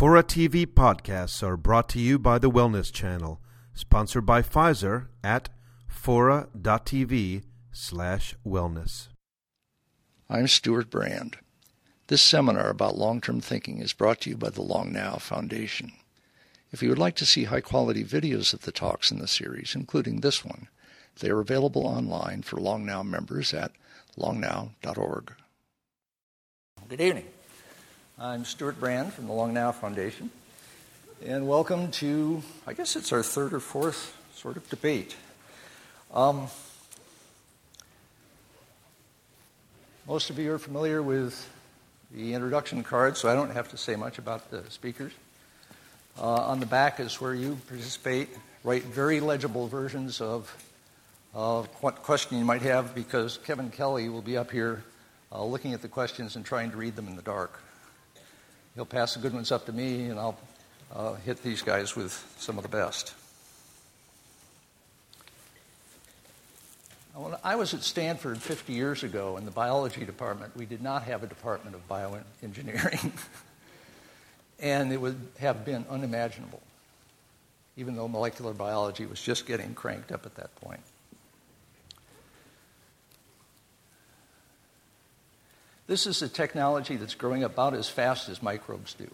Fora TV podcasts are brought to you by the Wellness Channel, sponsored by Pfizer at fora.tv slash wellness. I'm Stewart Brand. This seminar about long term thinking is brought to you by the Long Now Foundation. If you would like to see high quality videos of the talks in the series, including this one, they are available online for Long Now members at longnow.org. Good evening. I'm Stewart Brand from the Long Now Foundation, and welcome to, I guess it's our third or fourth sort of debate. Um, most of you are familiar with the introduction card, so I don't have to say much about the speakers. Uh, on the back is where you participate, write very legible versions of what question you might have, because Kevin Kelly will be up here uh, looking at the questions and trying to read them in the dark. He'll pass the good ones up to me, and I'll uh, hit these guys with some of the best. When I was at Stanford 50 years ago in the biology department, we did not have a department of bioengineering. and it would have been unimaginable, even though molecular biology was just getting cranked up at that point. This is a technology that's growing about as fast as microbes do.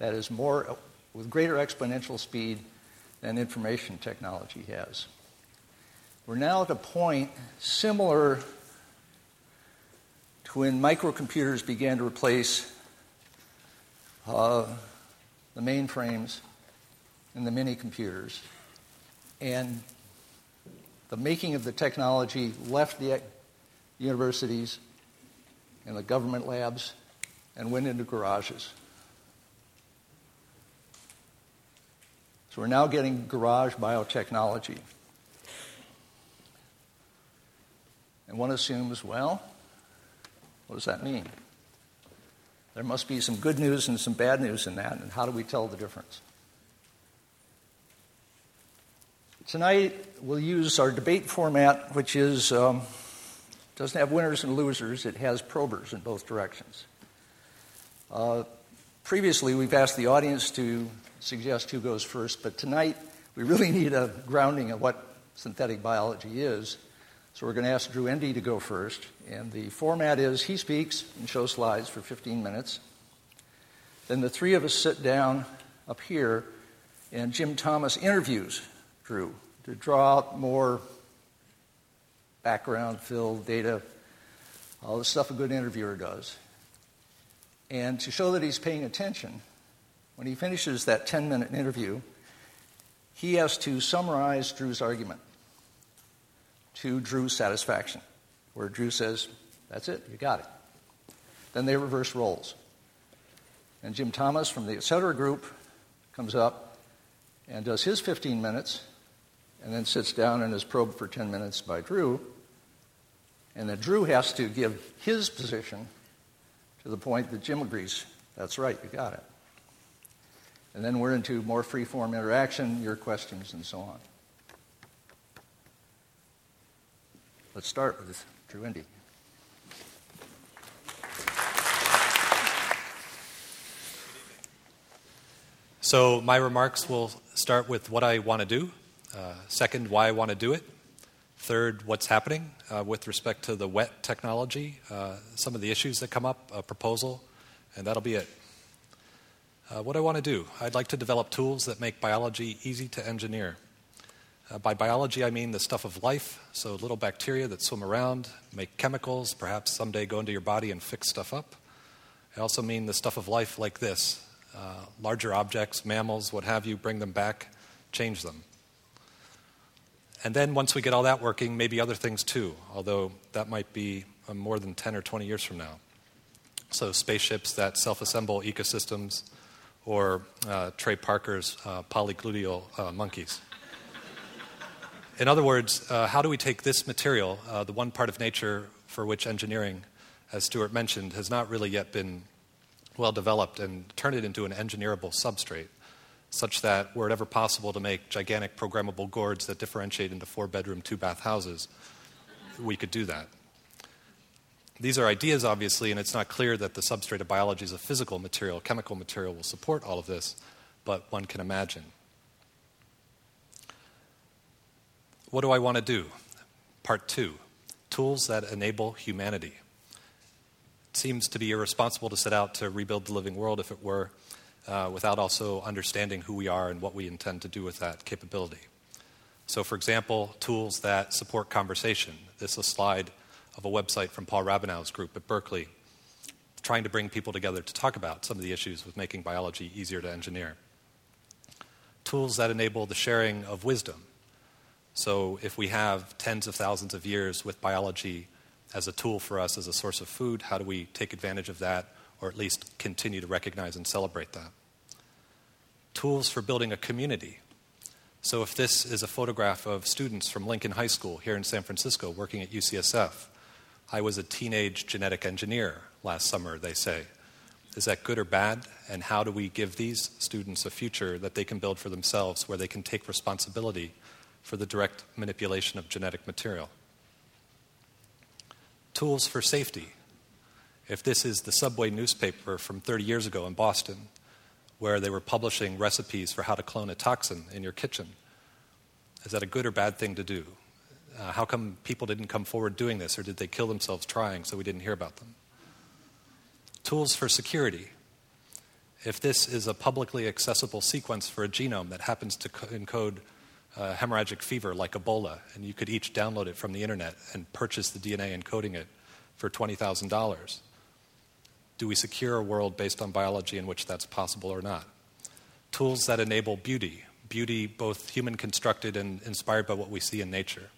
That is more with greater exponential speed than information technology has. We're now at a point similar to when microcomputers began to replace uh, the mainframes and the mini computers. And the making of the technology left the universities and the government labs and went into garages. So we're now getting garage biotechnology. And one assumes, well, what does that mean? There must be some good news and some bad news in that, and how do we tell the difference? Tonight, we'll use our debate format, which is um, doesn't have winners and losers, it has probers in both directions. Uh, previously, we've asked the audience to suggest who goes first, but tonight we really need a grounding of what synthetic biology is. So we're going to ask Drew Endy to go first. And the format is he speaks and shows slides for 15 minutes. Then the three of us sit down up here, and Jim Thomas interviews Drew to draw out more background, fill, data, all the stuff a good interviewer does. And to show that he's paying attention, when he finishes that 10 minute interview, he has to summarize Drew's argument to Drew's satisfaction, where Drew says, That's it, you got it. Then they reverse roles. And Jim Thomas from the Etc. group comes up and does his 15 minutes and then sits down and is probed for 10 minutes by Drew. And then Drew has to give his position to the point that Jim agrees, that's right, you got it. And then we're into more free form interaction, your questions, and so on. Let's start with Drew Endy. So, my remarks will start with what I want to do. Uh, second, why I want to do it. Third, what's happening uh, with respect to the wet technology, uh, some of the issues that come up, a proposal, and that'll be it. Uh, what I want to do I'd like to develop tools that make biology easy to engineer. Uh, by biology, I mean the stuff of life, so little bacteria that swim around, make chemicals, perhaps someday go into your body and fix stuff up. I also mean the stuff of life like this uh, larger objects, mammals, what have you, bring them back, change them. And then once we get all that working, maybe other things too, although that might be uh, more than 10 or 20 years from now. So, spaceships that self assemble ecosystems, or uh, Trey Parker's uh, polygluteal uh, monkeys. In other words, uh, how do we take this material, uh, the one part of nature for which engineering, as Stewart mentioned, has not really yet been well developed, and turn it into an engineerable substrate? Such that were it ever possible to make gigantic programmable gourds that differentiate into four bedroom, two bath houses, we could do that. These are ideas, obviously, and it's not clear that the substrate of biology is a physical material, chemical material will support all of this, but one can imagine. What do I want to do? Part two tools that enable humanity. It seems to be irresponsible to set out to rebuild the living world if it were, uh, without also understanding who we are and what we intend to do with that capability. So, for example, tools that support conversation. This is a slide of a website from Paul Rabinow's group at Berkeley, trying to bring people together to talk about some of the issues with making biology easier to engineer. Tools that enable the sharing of wisdom. So, if we have tens of thousands of years with biology as a tool for us as a source of food, how do we take advantage of that or at least continue to recognize and celebrate that? Tools for building a community. So, if this is a photograph of students from Lincoln High School here in San Francisco working at UCSF, I was a teenage genetic engineer last summer, they say. Is that good or bad? And how do we give these students a future that they can build for themselves where they can take responsibility for the direct manipulation of genetic material? Tools for safety. If this is the subway newspaper from 30 years ago in Boston, where they were publishing recipes for how to clone a toxin in your kitchen, is that a good or bad thing to do? Uh, how come people didn't come forward doing this, or did they kill themselves trying so we didn't hear about them? Tools for security. If this is a publicly accessible sequence for a genome that happens to co- encode uh, hemorrhagic fever like Ebola, and you could each download it from the internet and purchase the DNA encoding it for $20,000, do we secure a world based on biology in which that's possible or not? Tools that enable beauty, beauty both human constructed and inspired by what we see in nature.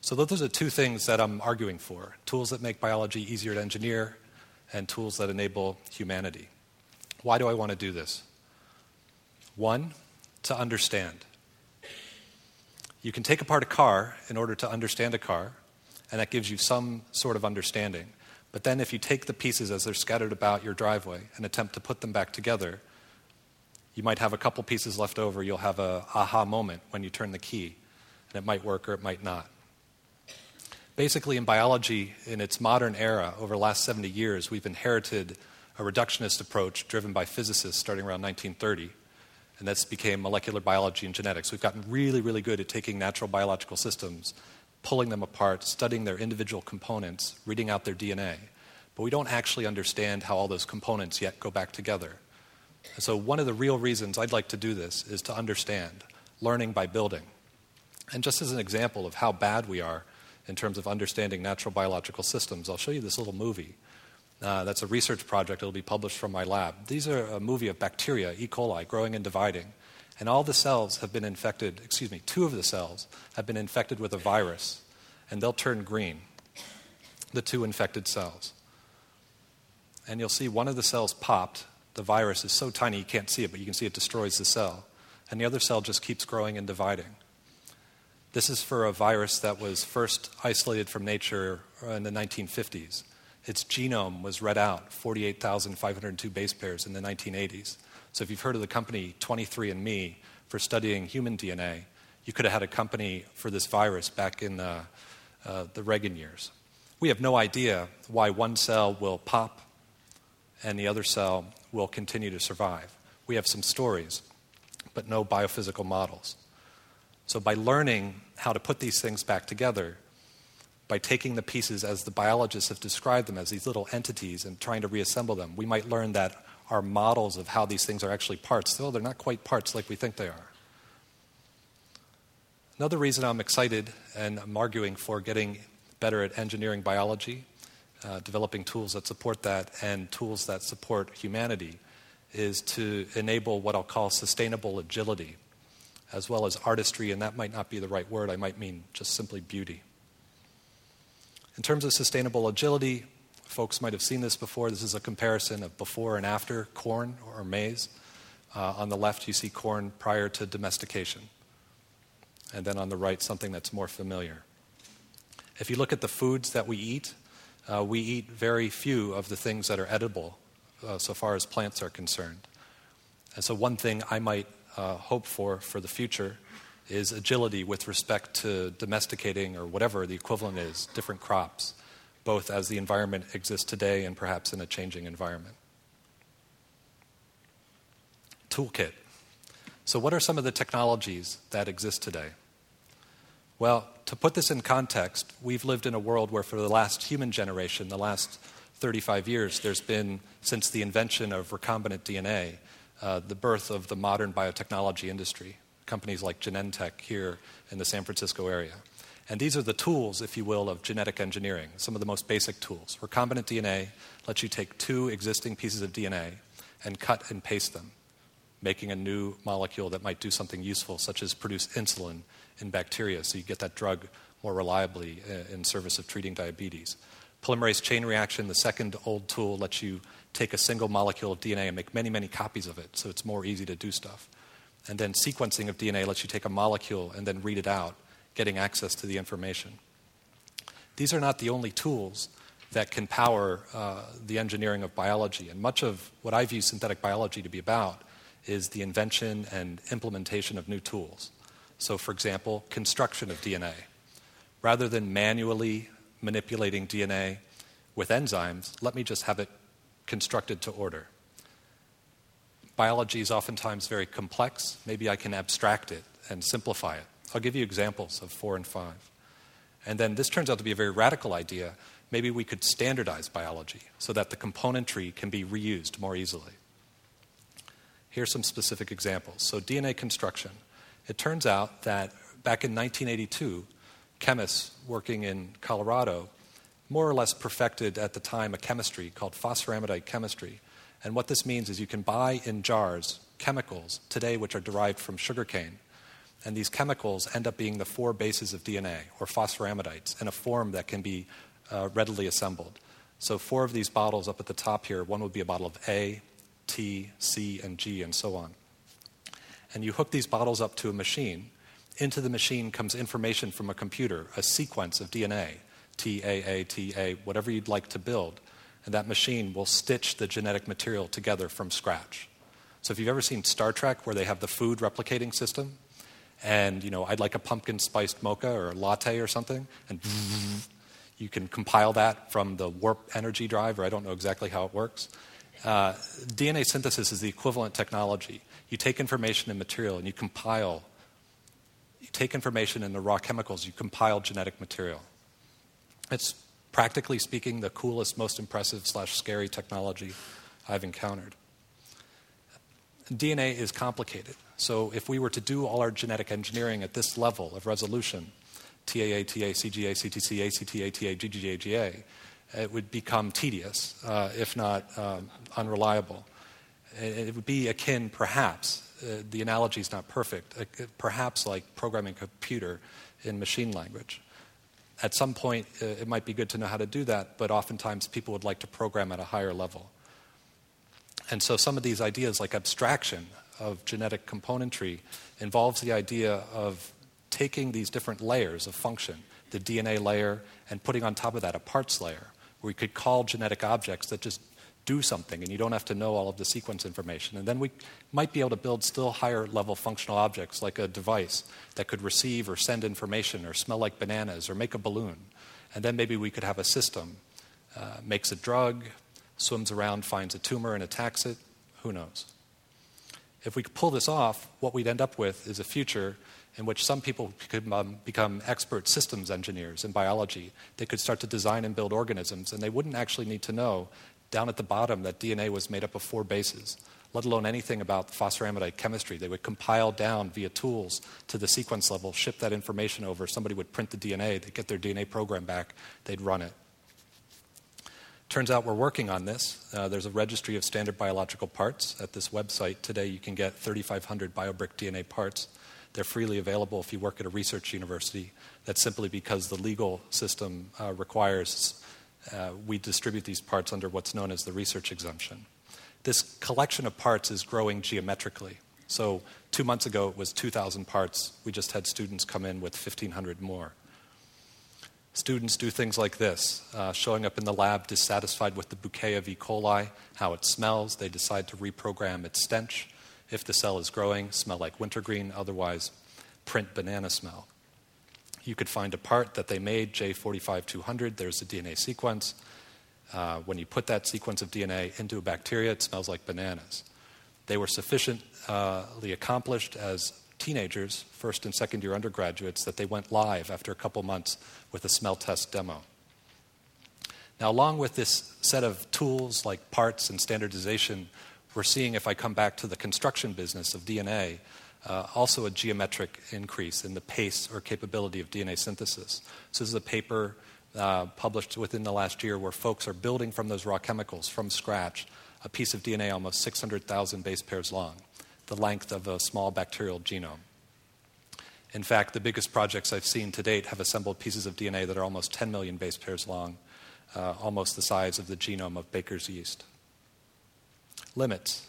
So, those are two things that I'm arguing for tools that make biology easier to engineer, and tools that enable humanity. Why do I want to do this? One, to understand. You can take apart a car in order to understand a car, and that gives you some sort of understanding. But then, if you take the pieces as they're scattered about your driveway and attempt to put them back together, you might have a couple pieces left over. You'll have a aha moment when you turn the key, and it might work or it might not. Basically, in biology, in its modern era, over the last 70 years, we've inherited a reductionist approach driven by physicists starting around 1930, and that's became molecular biology and genetics. We've gotten really, really good at taking natural biological systems, pulling them apart, studying their individual components, reading out their DNA, but we don't actually understand how all those components yet go back together. And so, one of the real reasons I'd like to do this is to understand, learning by building. And just as an example of how bad we are, in terms of understanding natural biological systems. I'll show you this little movie. Uh, that's a research project. It'll be published from my lab. These are a movie of bacteria, E. coli, growing and dividing. And all the cells have been infected, excuse me, two of the cells have been infected with a virus, and they'll turn green, the two infected cells. And you'll see one of the cells popped. The virus is so tiny you can't see it, but you can see it destroys the cell. And the other cell just keeps growing and dividing. This is for a virus that was first isolated from nature in the 1950s. Its genome was read out, 48,502 base pairs in the 1980s. So if you've heard of the company 23andMe for studying human DNA, you could have had a company for this virus back in the, uh, the Reagan years. We have no idea why one cell will pop and the other cell will continue to survive. We have some stories, but no biophysical models. So, by learning how to put these things back together, by taking the pieces as the biologists have described them as these little entities and trying to reassemble them, we might learn that our models of how these things are actually parts, though they're not quite parts like we think they are. Another reason I'm excited and I'm arguing for getting better at engineering biology, uh, developing tools that support that, and tools that support humanity is to enable what I'll call sustainable agility as well as artistry, and that might not be the right word. I might mean just simply beauty. In terms of sustainable agility, folks might have seen this before. This is a comparison of before and after corn or maize. Uh, on the left, you see corn prior to domestication. And then on the right, something that's more familiar. If you look at the foods that we eat, uh, we eat very few of the things that are edible uh, so far as plants are concerned. And so, one thing I might uh, hope for for the future is agility with respect to domesticating or whatever the equivalent is, different crops. Both as the environment exists today and perhaps in a changing environment. Toolkit. So, what are some of the technologies that exist today? Well, to put this in context, we've lived in a world where for the last human generation, the last 35 years, there's been, since the invention of recombinant DNA, uh, the birth of the modern biotechnology industry, companies like Genentech here in the San Francisco area. And these are the tools, if you will, of genetic engineering, some of the most basic tools. Recombinant DNA lets you take two existing pieces of DNA and cut and paste them, making a new molecule that might do something useful, such as produce insulin in bacteria, so you get that drug more reliably uh, in service of treating diabetes. Polymerase chain reaction, the second old tool, lets you take a single molecule of DNA and make many, many copies of it, so it's more easy to do stuff. And then sequencing of DNA lets you take a molecule and then read it out, getting access to the information. These are not the only tools that can power uh, the engineering of biology. And much of what I view synthetic biology to be about is the invention and implementation of new tools. So, for example, construction of DNA. Rather than manually manipulating DNA with enzymes, let me just have it constructed to order. Biology is oftentimes very complex. Maybe I can abstract it and simplify it. I'll give you examples of four and five. And then this turns out to be a very radical idea. Maybe we could standardize biology so that the componentry can be reused more easily. Here's some specific examples. So, DNA construction. It turns out that back in 1982, chemists working in Colorado more or less perfected at the time a chemistry called phosphoramidite chemistry. And what this means is you can buy in jars chemicals today which are derived from sugarcane. And these chemicals end up being the four bases of DNA, or phosphoramidites, in a form that can be uh, readily assembled. So, four of these bottles up at the top here one would be a bottle of A, T, C, and G, and so on. And you hook these bottles up to a machine. Into the machine comes information from a computer, a sequence of DNA, T, A, A, T, A, whatever you'd like to build. And that machine will stitch the genetic material together from scratch. So if you've ever seen Star Trek where they have the food replicating system, and you know, I'd like a pumpkin spiced mocha or a latte or something, and you can compile that from the warp energy drive, or I don't know exactly how it works. Uh, DNA synthesis is the equivalent technology. You take information and material and you compile. You take information and the raw chemicals, you compile genetic material. It's practically speaking the coolest, most impressive slash scary technology I've encountered. DNA is complicated. So if we were to do all our genetic engineering at this level of resolution, TAA, TA, CGA, CTC, ACT, ATA, GGA, GA, it would become tedious, uh, if not um, unreliable. It would be akin, perhaps, uh, the analogy is not perfect, uh, perhaps like programming a computer in machine language. At some point, uh, it might be good to know how to do that, but oftentimes people would like to program at a higher level. And so some of these ideas, like abstraction of genetic componentry, involves the idea of taking these different layers of function, the DNA layer, and putting on top of that a parts layer, where we could call genetic objects that just do something and you don't have to know all of the sequence information. And then we might be able to build still higher level functional objects like a device that could receive or send information or smell like bananas or make a balloon. And then maybe we could have a system, uh, makes a drug, swims around, finds a tumor and attacks it. Who knows? If we could pull this off, what we'd end up with is a future in which some people could um, become expert systems engineers in biology. They could start to design and build organisms, and they wouldn't actually need to know down at the bottom that DNA was made up of four bases, let alone anything about phosphoramidite chemistry. They would compile down via tools to the sequence level, ship that information over. Somebody would print the DNA, they'd get their DNA program back, they'd run it. Turns out we're working on this. Uh, there's a registry of standard biological parts at this website. Today you can get 3,500 BioBrick DNA parts. They're freely available if you work at a research university. That's simply because the legal system uh, requires uh, we distribute these parts under what's known as the research exemption. This collection of parts is growing geometrically. So, two months ago it was 2,000 parts. We just had students come in with 1,500 more. Students do things like this uh, showing up in the lab dissatisfied with the bouquet of E. coli, how it smells. They decide to reprogram its stench. If the cell is growing, smell like wintergreen, otherwise, print banana smell. You could find a part that they made, J45200, there's a DNA sequence. Uh, when you put that sequence of DNA into a bacteria, it smells like bananas. They were sufficiently accomplished as teenagers, first and second year undergraduates, that they went live after a couple months with a smell test demo. Now, along with this set of tools like parts and standardization, we're seeing, if I come back to the construction business of DNA, uh, also a geometric increase in the pace or capability of DNA synthesis. So, this is a paper uh, published within the last year where folks are building from those raw chemicals from scratch a piece of DNA almost 600,000 base pairs long, the length of a small bacterial genome. In fact, the biggest projects I've seen to date have assembled pieces of DNA that are almost 10 million base pairs long, uh, almost the size of the genome of baker's yeast. Limits.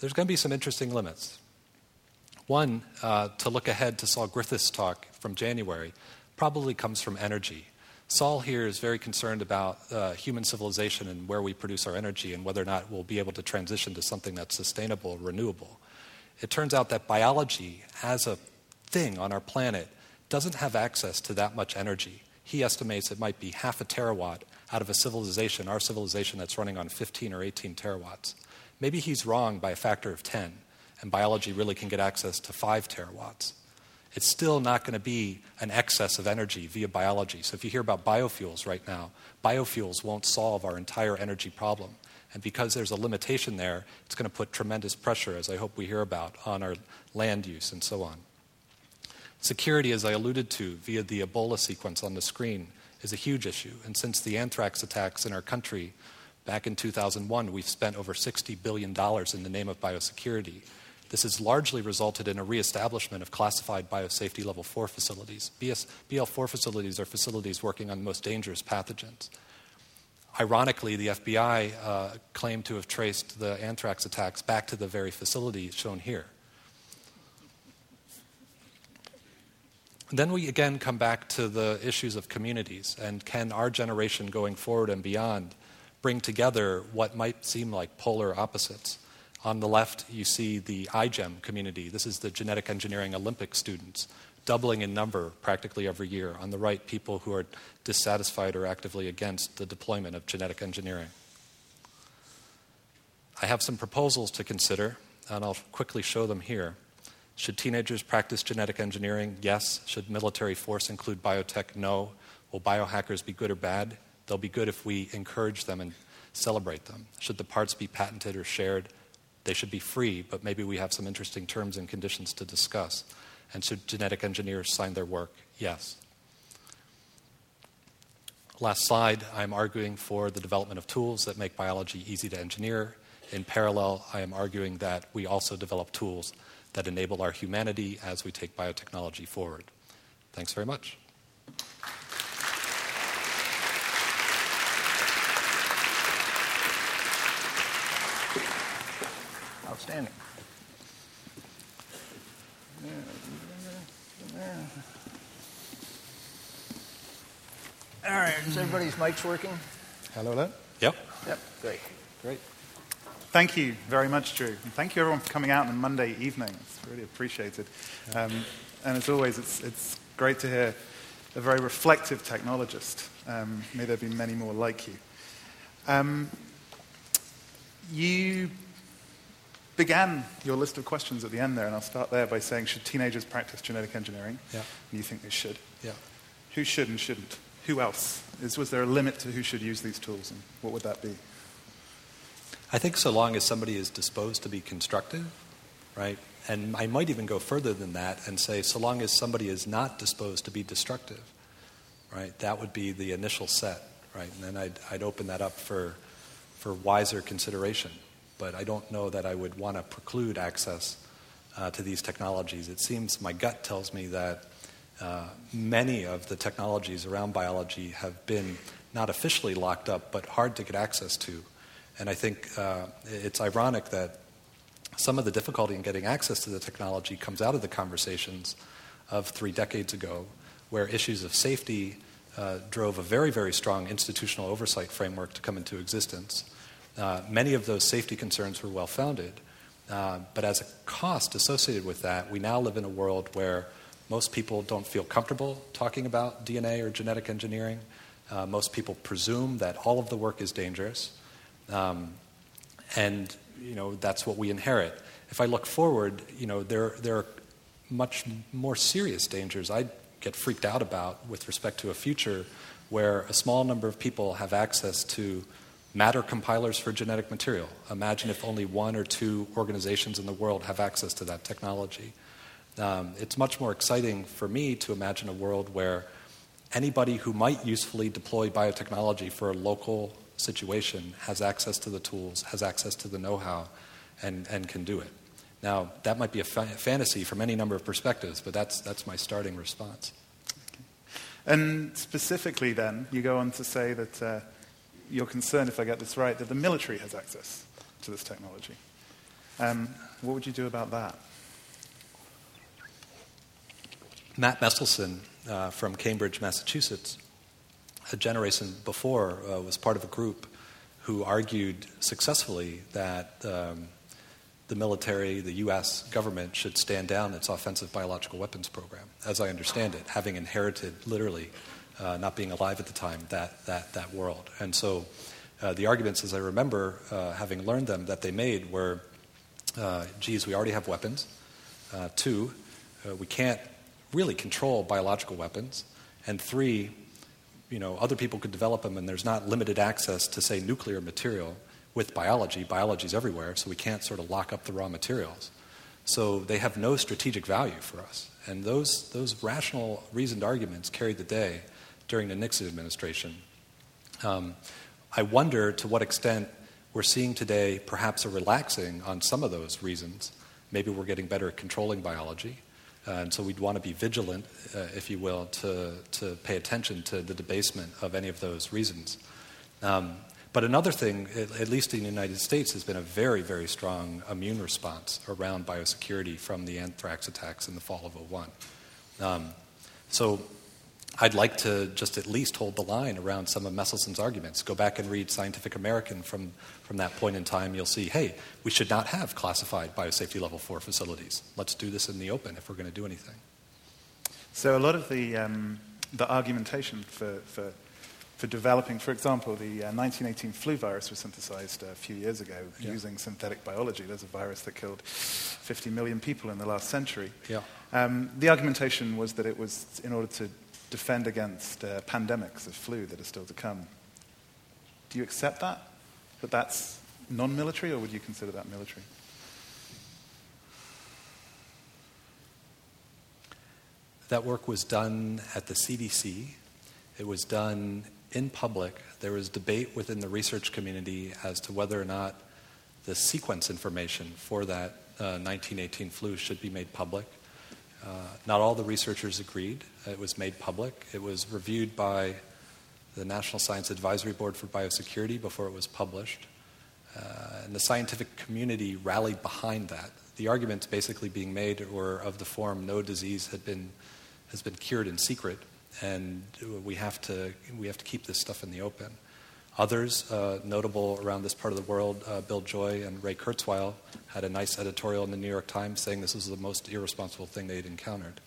There's going to be some interesting limits. One, uh, to look ahead to Saul Griffith's talk from January, probably comes from energy. Saul here is very concerned about uh, human civilization and where we produce our energy and whether or not we'll be able to transition to something that's sustainable, renewable. It turns out that biology, as a thing on our planet, doesn't have access to that much energy. He estimates it might be half a terawatt out of a civilization, our civilization, that's running on 15 or 18 terawatts. Maybe he's wrong by a factor of 10, and biology really can get access to 5 terawatts it's still not going to be an excess of energy via biology. So if you hear about biofuels right now, biofuels won't solve our entire energy problem. And because there's a limitation there, it's going to put tremendous pressure, as I hope we hear about, on our land use and so on. Security, as I alluded to via the Ebola sequence on the screen, is a huge issue. And since the anthrax attacks in our country back in 2001, we've spent over $60 billion in the name of biosecurity this has largely resulted in a reestablishment of classified biosafety level 4 facilities. BS, BL4 facilities are facilities working on the most dangerous pathogens. Ironically, the FBI uh, claimed to have traced the anthrax attacks back to the very facility shown here. Then we again come back to the issues of communities and can our generation going forward and beyond bring together what might seem like polar opposites? On the left, you see the iGEM community. This is the genetic engineering Olympic students, doubling in number practically every year. On the right, people who are dissatisfied or actively against the deployment of genetic engineering. I have some proposals to consider, and I'll quickly show them here. Should teenagers practice genetic engineering? Yes. Should military force include biotech? No. Will biohackers be good or bad? They'll be good if we encourage them and celebrate them. Should the parts be patented or shared? They should be free, but maybe we have some interesting terms and conditions to discuss. And should genetic engineers sign their work? Yes. Last slide, I'm arguing for the development of tools that make biology easy to engineer. In parallel, I am arguing that we also develop tools that enable our humanity as we take biotechnology forward. Thanks very much. Outstanding. All right, is everybody's mics working? Hello, hello. Yep. Yep, great. Great. Thank you very much, Drew. And thank you, everyone, for coming out on a Monday evening. It's really appreciated. Um, and as always, it's, it's great to hear a very reflective technologist. Um, may there be many more like you. Um, you began your list of questions at the end there, and I'll start there by saying, should teenagers practice genetic engineering? Yeah. And you think they should. Yeah. Who should and shouldn't? Who else? Is, was there a limit to who should use these tools, and what would that be? I think so long as somebody is disposed to be constructive, right? And I might even go further than that and say, so long as somebody is not disposed to be destructive, right? That would be the initial set, right? And then I'd, I'd open that up for, for wiser consideration but I don't know that I would want to preclude access uh, to these technologies. It seems my gut tells me that uh, many of the technologies around biology have been not officially locked up, but hard to get access to. And I think uh, it's ironic that some of the difficulty in getting access to the technology comes out of the conversations of three decades ago, where issues of safety uh, drove a very, very strong institutional oversight framework to come into existence. Uh, many of those safety concerns were well founded. Uh, but as a cost associated with that, we now live in a world where Most people don't feel comfortable talking about DNA or genetic engineering. Uh, most people presume that all of the work is dangerous. Um, and, you know, that's what we inherit. If I look forward, you know, there, there are much more serious dangers I get freaked out about with respect to a future where a small number of people have access to matter compilers for genetic material. Imagine if only one or two organizations in the world have access to that technology. Um, it's much more exciting for me to imagine a world where anybody who might usefully deploy biotechnology for a local situation has access to the tools, has access to the know how, and, and can do it. Now, that might be a fa- fantasy from any number of perspectives, but that's, that's my starting response. And specifically, then, you go on to say that uh, you're concerned, if I get this right, that the military has access to this technology. Um, what would you do about that? Matt Meselson uh, from Cambridge, Massachusetts, a generation before, uh, was part of a group who argued successfully that um, the military, the U.S. government, should stand down its offensive biological weapons program, as I understand it, having inherited, literally, uh, not being alive at the time, that, that, that world. And so uh, the arguments, as I remember uh, having learned them, that they made were uh, geez, we already have weapons. Uh, two, uh, we can't really control biological weapons. And three, you know, other people could develop them, and there's not limited access to, say, nuclear material with biology. Biology is everywhere, so we can't sort of lock up the raw materials. So they have no strategic value for us. And those, those rational, reasoned arguments carried the day during the Nixon administration. Um, I wonder to what extent we're seeing today perhaps a relaxing on some of those reasons. Maybe we're getting better at controlling biology. Uh, and so we'd want to be vigilant, uh, if you will, to, to pay attention to the debasement of any of those reasons. Um, but another thing, at least in the United States, has been a very, very strong immune response around biosecurity from the anthrax attacks in the fall of 01. Um, so I'd like to just at least hold the line around some of Meselson's arguments. Go back and read Scientific American from, from that point in time. You'll see, hey, we should not have classified biosafety level 4 facilities. Let's do this in the open if we're going to do anything. So, a lot of the, um, the argumentation for, for, for developing, for example, the uh, 1918 flu virus was synthesized a few years ago yeah. using synthetic biology. There's a virus that killed 50 million people in the last century. Yeah. Um, the argumentation was that it was in order to defend against uh, pandemics of flu that are still to come. Do you accept that? That that's non military, or would you consider that military? That work was done at the CDC. It was done in public. There was debate within the research community as to whether or not the sequence information for that uh, 1918 flu should be made public. Uh, not all the researchers agreed. It was made public. It was reviewed by the National Science Advisory Board for Biosecurity before it was published. Uh, and the scientific community rallied behind that. The arguments basically being made were of the form no disease had been, has been cured in secret, and we have, to, we have to keep this stuff in the open. Others, uh, notable around this part of the world, uh, Bill Joy and Ray Kurzweil, had a nice editorial in the New York Times saying this was the most irresponsible thing they'd encountered.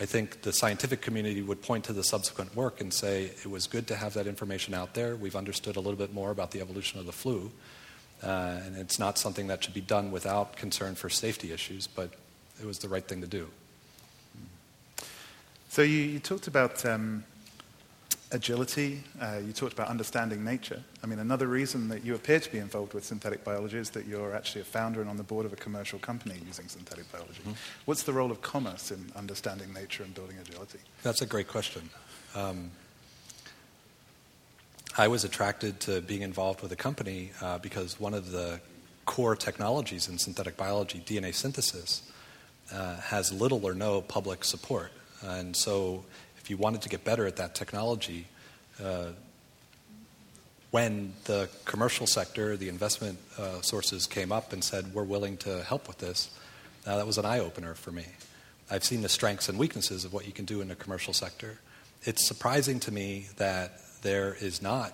I think the scientific community would point to the subsequent work and say it was good to have that information out there. We've understood a little bit more about the evolution of the flu, uh, and it's not something that should be done without concern for safety issues, but it was the right thing to do. So you, you talked about um, agility. Uh, you talked about understanding nature. I mean, another reason that you appear to be involved with synthetic biology is that you're actually a founder and on the board of a commercial company using synthetic biology. Mm-hmm. What's the role of commerce in understanding nature and building agility? That's a great question. Um, I was attracted to being involved with a company uh, because one of the core technologies in synthetic biology, DNA synthesis, uh, has little or no public support. And so if you wanted to get better at that technology, uh, when the commercial sector, the investment uh, sources came up and said, we're willing to help with this, uh, that was an eye opener for me. I've seen the strengths and weaknesses of what you can do in the commercial sector. It's surprising to me that there is not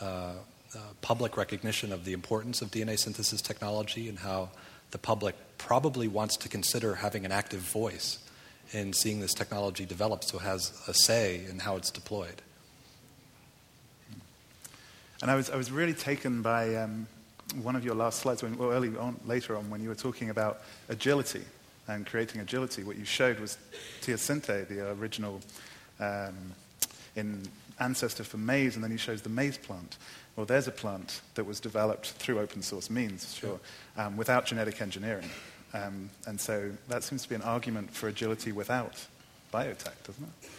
uh, uh, public recognition of the importance of DNA synthesis technology and how the public probably wants to consider having an active voice in seeing this technology develop so it has a say in how it's deployed. And I was, I was really taken by um, one of your last slides, when, well, early on, later on, when you were talking about agility and creating agility. What you showed was teosinte, the original um, in ancestor for maize, and then he shows the maize plant. Well, there's a plant that was developed through open source means, sure, um, without genetic engineering. Um, and so that seems to be an argument for agility without biotech, doesn't it?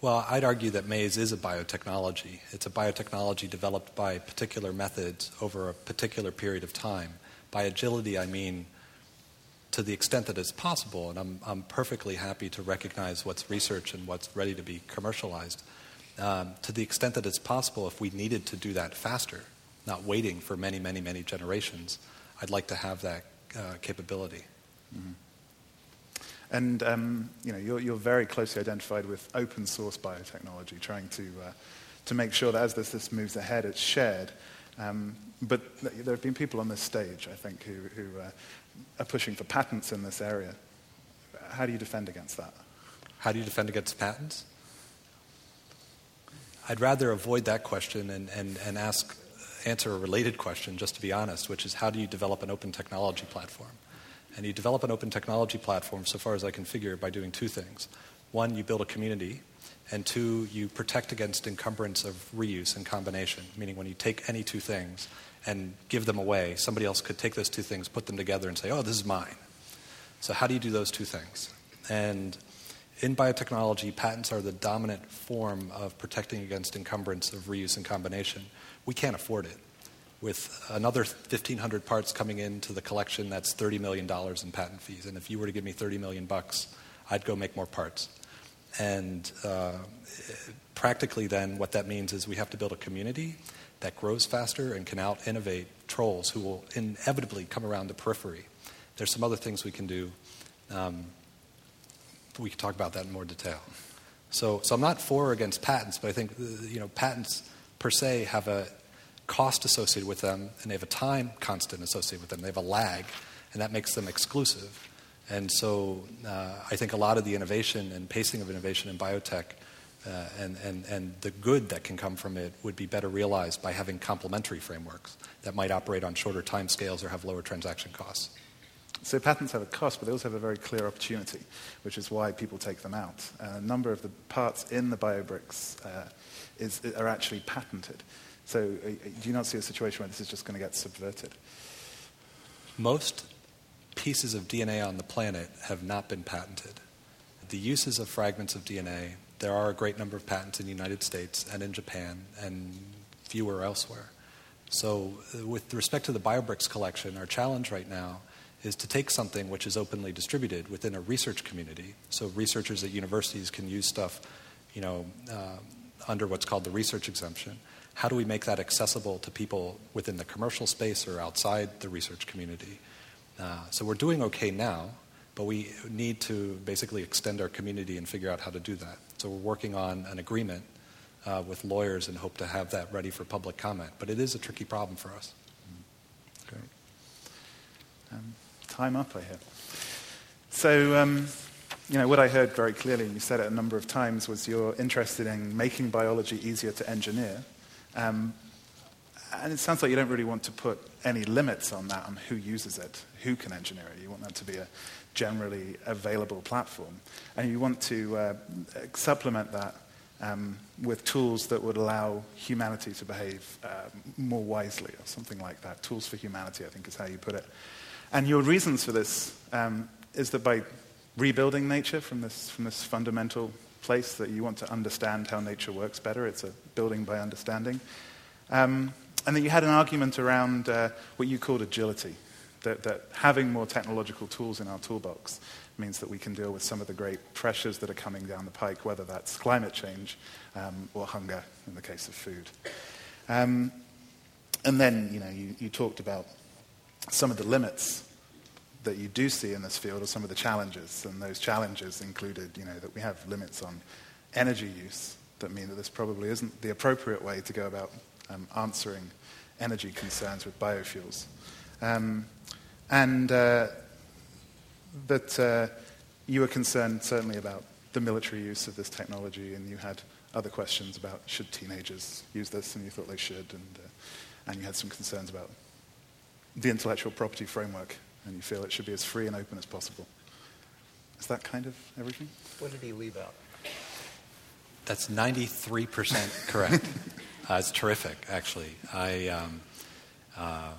Well, I'd argue that maize is a biotechnology. It's a biotechnology developed by particular methods over a particular period of time. By agility, I mean to the extent that it's possible, and I'm, I'm perfectly happy to recognize what's research and what's ready to be commercialized. Um, to the extent that it's possible, if we needed to do that faster, not waiting for many, many, many generations, I'd like to have that uh, capability. Mm-hmm. And um, you know, you're, you're, very closely identified with open source biotechnology, trying to, uh, to make sure that as this, this moves ahead, it's shared. Um, but there have been people on this stage, I think, who, who uh, are pushing for patents in this area. How do you defend against that? How do you defend against patents? I'd rather avoid that question and, and, and ask, answer a related question, just to be honest, which is how do you develop an open technology platform? And you develop an open technology platform, so far as I can figure, by doing two things. One, you build a community, and two, you protect against encumbrance of reuse and combination, meaning when you take any two things and give them away, somebody else could take those two things, put them together, and say, oh, this is mine. So, how do you do those two things? And in biotechnology, patents are the dominant form of protecting against encumbrance of reuse and combination. We can't afford it with another 1,500 parts coming into the collection, that's $30 million in patent fees. And if you were to give me 30 million bucks, I'd go make more parts. And uh, practically, then, what that means is we have to build a community that grows faster and can out innovate trolls who will inevitably come around the periphery. There's some other things we can do. Um, we can talk about that in more detail. So, so I'm not for or against patents, but I think uh, you know patents per se have a cost associated with them, and they have a time constant associated with them. They have a lag, and that makes them exclusive. And so uh, I think a lot of the innovation and pacing of innovation in biotech uh, and, and, and the good that can come from it would be better realized by having complementary frameworks that might operate on shorter time scales or have lower transaction costs. So patents have a cost, but they also have a very clear opportunity, which is why people take them out. Uh, a number of the parts in the biobricks uh, is, are actually patented. So uh, do you not see a situation where this is just going to get subverted? Most pieces of DNA on the planet have not been patented. The uses of fragments of DNA, there are a great number of patents in the United States and in Japan and fewer elsewhere. So, uh, with respect to the BioBricks collection, our challenge right now is to take something which is openly distributed within a research community. So, researchers at universities can use stuff, you know, uh, under what's called the research exemption how do we make that accessible to people within the commercial space or outside the research community? Uh, so we're doing okay now, but we need to basically extend our community and figure out how to do that. So we're working on an agreement uh, with lawyers and hope to have that ready for public comment. But it is a tricky problem for us. Great. Um, time up, I hear. So, um, you know, what I heard very clearly, and you said it a number of times, was you're interested in making biology easier to engineer um, and it sounds like you don't really want to put any limits on that, on who uses it, who can engineer it. You want that to be a generally available platform. And you want to uh, supplement that um, with tools that would allow humanity to behave uh, more wisely, or something like that. Tools for humanity, I think, is how you put it. And your reasons for this um, is that by rebuilding nature from this, from this fundamental place that you want to understand how nature works better. It's a building by understanding. Um, and then you had an argument around uh, what you called agility, that, that having more technological tools in our toolbox means that we can deal with some of the great pressures that are coming down the pike, whether that's climate change um, or hunger in the case of food. Um, and then, you know, you, you talked about some of the limits that you do see in this field are some of the challenges, and those challenges included, you know, that we have limits on energy use that mean that this probably isn't the appropriate way to go about um, answering energy concerns with biofuels. Um, and uh, that uh, you were concerned certainly about the military use of this technology, and you had other questions about should teenagers use this, and you thought they should, and, uh, and you had some concerns about the intellectual property framework, and you feel it should be as free and open as possible. Is that kind of everything? What did he leave out? That's 93% correct. uh, it's terrific, actually. I um, uh,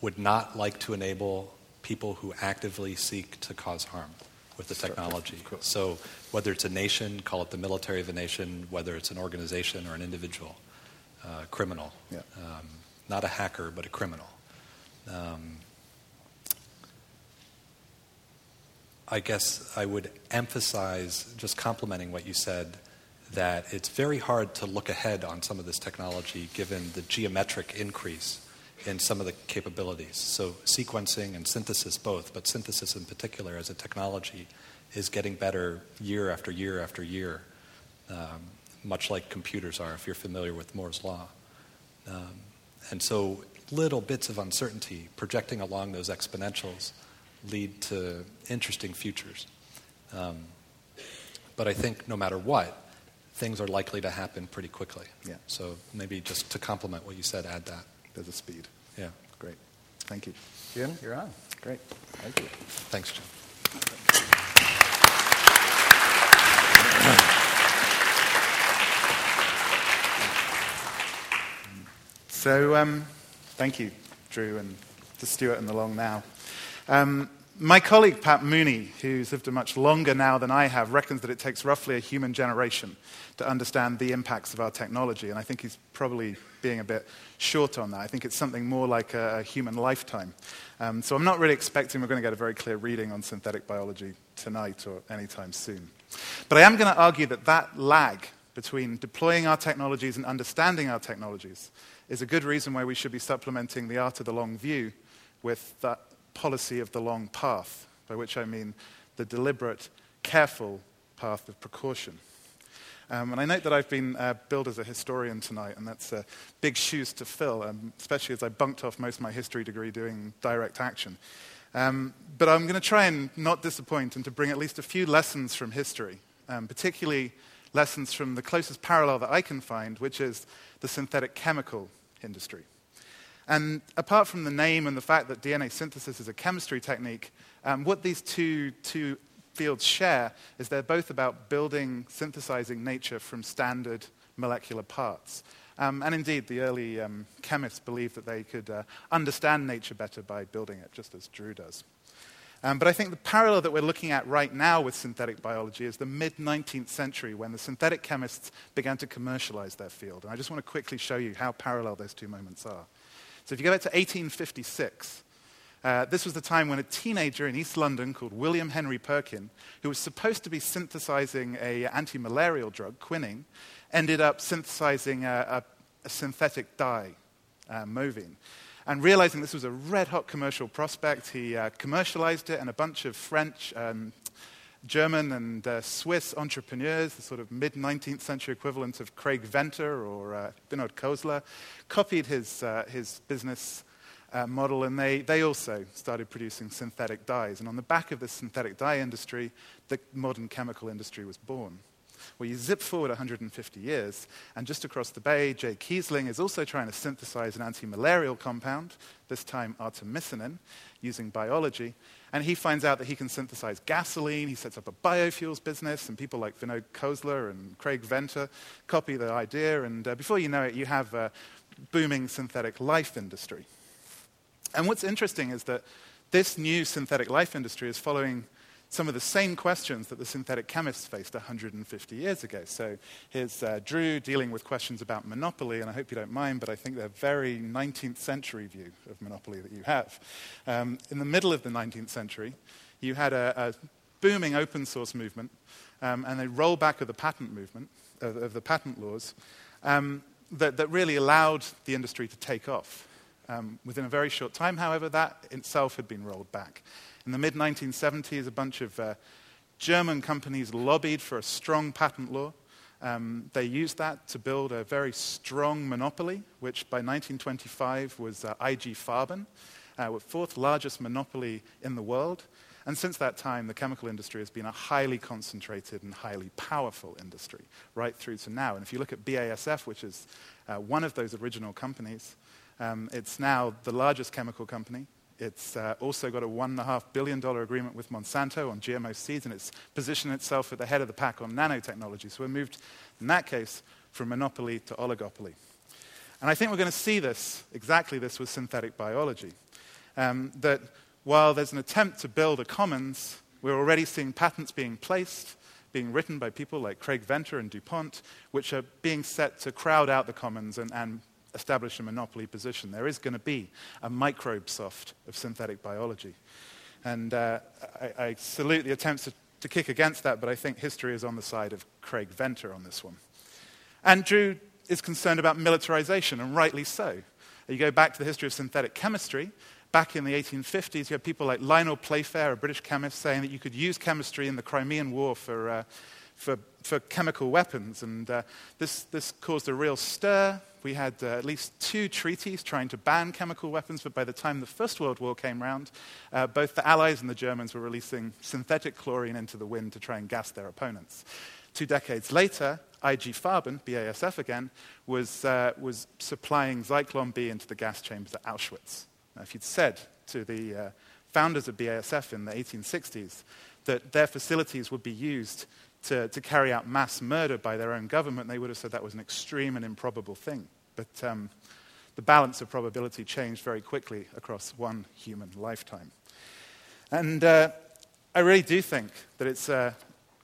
would not like to enable people who actively seek to cause harm with the technology. So, whether it's a nation, call it the military of a nation, whether it's an organization or an individual, uh, criminal. Yeah. Um, not a hacker, but a criminal. Um, I guess I would emphasize, just complementing what you said, that it's very hard to look ahead on some of this technology given the geometric increase in some of the capabilities. So, sequencing and synthesis both, but synthesis in particular as a technology is getting better year after year after year, um, much like computers are, if you're familiar with Moore's Law. Um, and so, little bits of uncertainty projecting along those exponentials lead to interesting futures. Um, but I think no matter what, things are likely to happen pretty quickly. Yeah. So maybe just to complement what you said, add that. There's a speed. Yeah. Great. Thank you. Jim, you're on. Great. Thank you. Thanks, Jim. So, um, thank you, Drew, and to Stewart and the long now. Um, my colleague Pat Mooney, who's lived a much longer now than I have, reckons that it takes roughly a human generation to understand the impacts of our technology, and I think he's probably being a bit short on that. I think it's something more like a, human lifetime. Um, so I'm not really expecting we're going to get a very clear reading on synthetic biology tonight or anytime soon. But I am going to argue that that lag between deploying our technologies and understanding our technologies is a good reason why we should be supplementing the art of the long view with that policy of the long path, by which I mean the deliberate, careful path of precaution. Um, and I note that I've been uh, billed as a historian tonight, and that's uh, big shoes to fill, um, especially as I bunked off most of my history degree doing direct action. Um, but I'm going to try and not disappoint and to bring at least a few lessons from history, um, particularly lessons from the closest parallel that I can find, which is the synthetic chemical industry. And apart from the name and the fact that DNA synthesis is a chemistry technique, um, what these two, two fields share is they're both about building, synthesizing nature from standard molecular parts. Um, and indeed, the early um, chemists believed that they could uh, understand nature better by building it, just as Drew does. Um, but I think the parallel that we're looking at right now with synthetic biology is the mid 19th century when the synthetic chemists began to commercialize their field. And I just want to quickly show you how parallel those two moments are. So if you go back to 1856, uh, this was the time when a teenager in East London called William Henry Perkin, who was supposed to be synthesizing a anti-malarial drug, quinine, ended up synthesizing a, a, a synthetic dye, uh, mauveine. And realizing this was a red hot commercial prospect, he uh, commercialized it, and a bunch of French, um, German, and uh, Swiss entrepreneurs, the sort of mid 19th century equivalent of Craig Venter or uh, Vinod copied his, uh, his business uh, model, and they, they also started producing synthetic dyes. And on the back of this synthetic dye industry, the modern chemical industry was born. Well, you zip forward 150 years, and just across the bay, Jay Keasling is also trying to synthesize an anti malarial compound, this time artemisinin, using biology. And he finds out that he can synthesize gasoline. He sets up a biofuels business, and people like Vinod Khosla and Craig Venter copy the idea. And uh, before you know it, you have a booming synthetic life industry. And what's interesting is that this new synthetic life industry is following some of the same questions that the synthetic chemists faced 150 years ago. So here's uh, Drew dealing with questions about monopoly, and I hope you don't mind, but I think they're very 19th century view of monopoly that you have. Um, in the middle of the 19th century, you had a, a booming open source movement um, and a rollback of the patent movement, of, of the patent laws, um, that, that really allowed the industry to take off. Um, within a very short time, however, that itself had been rolled back. In the mid 1970s, a bunch of uh, German companies lobbied for a strong patent law. Um, they used that to build a very strong monopoly, which by 1925 was uh, IG Farben. uh, fourth largest monopoly in the world. And since that time, the chemical industry has been a highly concentrated and highly powerful industry, right through to now. And if you look at BASF, which is uh, one of those original companies, um, it's now the largest chemical company. It's uh, also got a $1.5 billion agreement with Monsanto on GMO seeds, and it's positioned itself at the head of the pack on nanotechnology. So we're moved, in that case, from monopoly to oligopoly. And I think we're going to see this, exactly this, with synthetic biology. Um, that while there's an attempt to build a commons, we're already seeing patents being placed, being written by people like Craig Venter and DuPont, which are being set to crowd out the commons and, and establish a monopoly position. There is going to be a Microsoft of synthetic biology. And uh, I, I, salute the attempts to, to kick against that, but I think history is on the side of Craig Venter on this one. Andrew is concerned about militarization, and rightly so. You go back to the history of synthetic chemistry. Back in the 1850s, you had people like Lionel Playfair, a British chemist, saying that you could use chemistry in the Crimean War for, uh, for, for, chemical weapons. And uh, this, this caused a real stir. We had uh, at least two treaties trying to ban chemical weapons, but by the time the First World War came around, uh, both the Allies and the Germans were releasing synthetic chlorine into the wind to try and gas their opponents. Two decades later, IG Farben, BASF again, was, uh, was supplying Zyklon B into the gas chambers at Auschwitz. Now, if you'd said to the uh, founders of BASF in the 1860s that their facilities would be used to, to carry out mass murder by their own government, they would have said that was an extreme and improbable thing. But um, the balance of probability changed very quickly across one human lifetime. And uh, I really do think that it's, uh,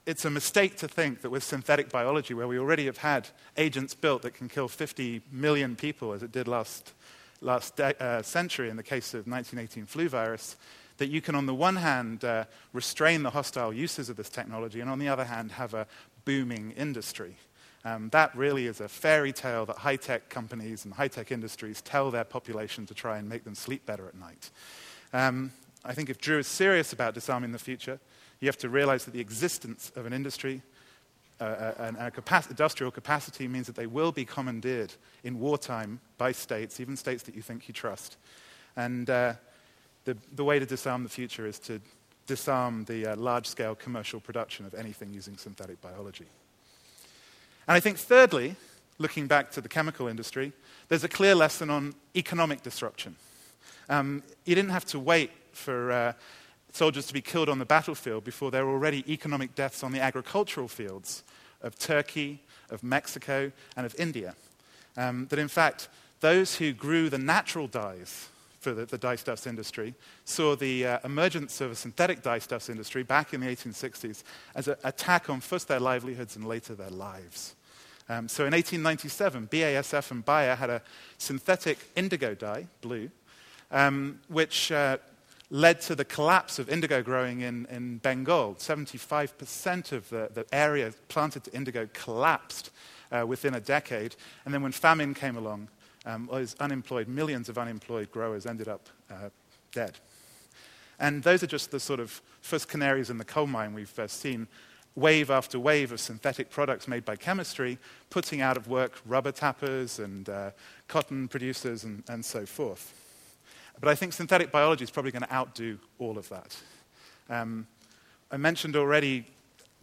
it's a mistake to think that with synthetic biology, where we already have had agents built that can kill 50 million people, as it did last, last de- uh, century in the case of 1918 flu virus, that you can, on the one hand, uh, restrain the hostile uses of this technology, and on the other hand, have a booming industry. Um, that really is a fairy tale that high tech companies and high tech industries tell their population to try and make them sleep better at night. Um, I think if Drew is serious about disarming the future, you have to realize that the existence of an industry uh, uh and capac- industrial capacity means that they will be commandeered in wartime by states, even states that you think you trust. And uh, the, the, way to disarm the future is to disarm the uh, large scale commercial production of anything using synthetic biology. And I think, thirdly, looking back to the chemical industry, there's a clear lesson on economic disruption. Um, you didn't have to wait for uh, soldiers to be killed on the battlefield before there were already economic deaths on the agricultural fields of Turkey, of Mexico, and of India. Um, that in fact, those who grew the natural dyes for the, the dyestuffs industry saw the uh, emergence of a synthetic dyestuffs industry back in the 1860s as an attack on first their livelihoods and later their lives. Um, so in 1897, BASF and Bayer had a synthetic indigo dye, blue, um, which uh, led to the collapse of indigo growing in, in Bengal. 75% of the, the area planted to indigo collapsed uh, within a decade. And then when famine came along, um, those unemployed, millions of unemployed growers ended up uh, dead. And those are just the sort of first canaries in the coal mine we've uh, seen wave after wave of synthetic products made by chemistry, putting out of work rubber tappers and uh, cotton producers and, and so forth. But I think synthetic biology is probably going to outdo all of that. Um, I mentioned already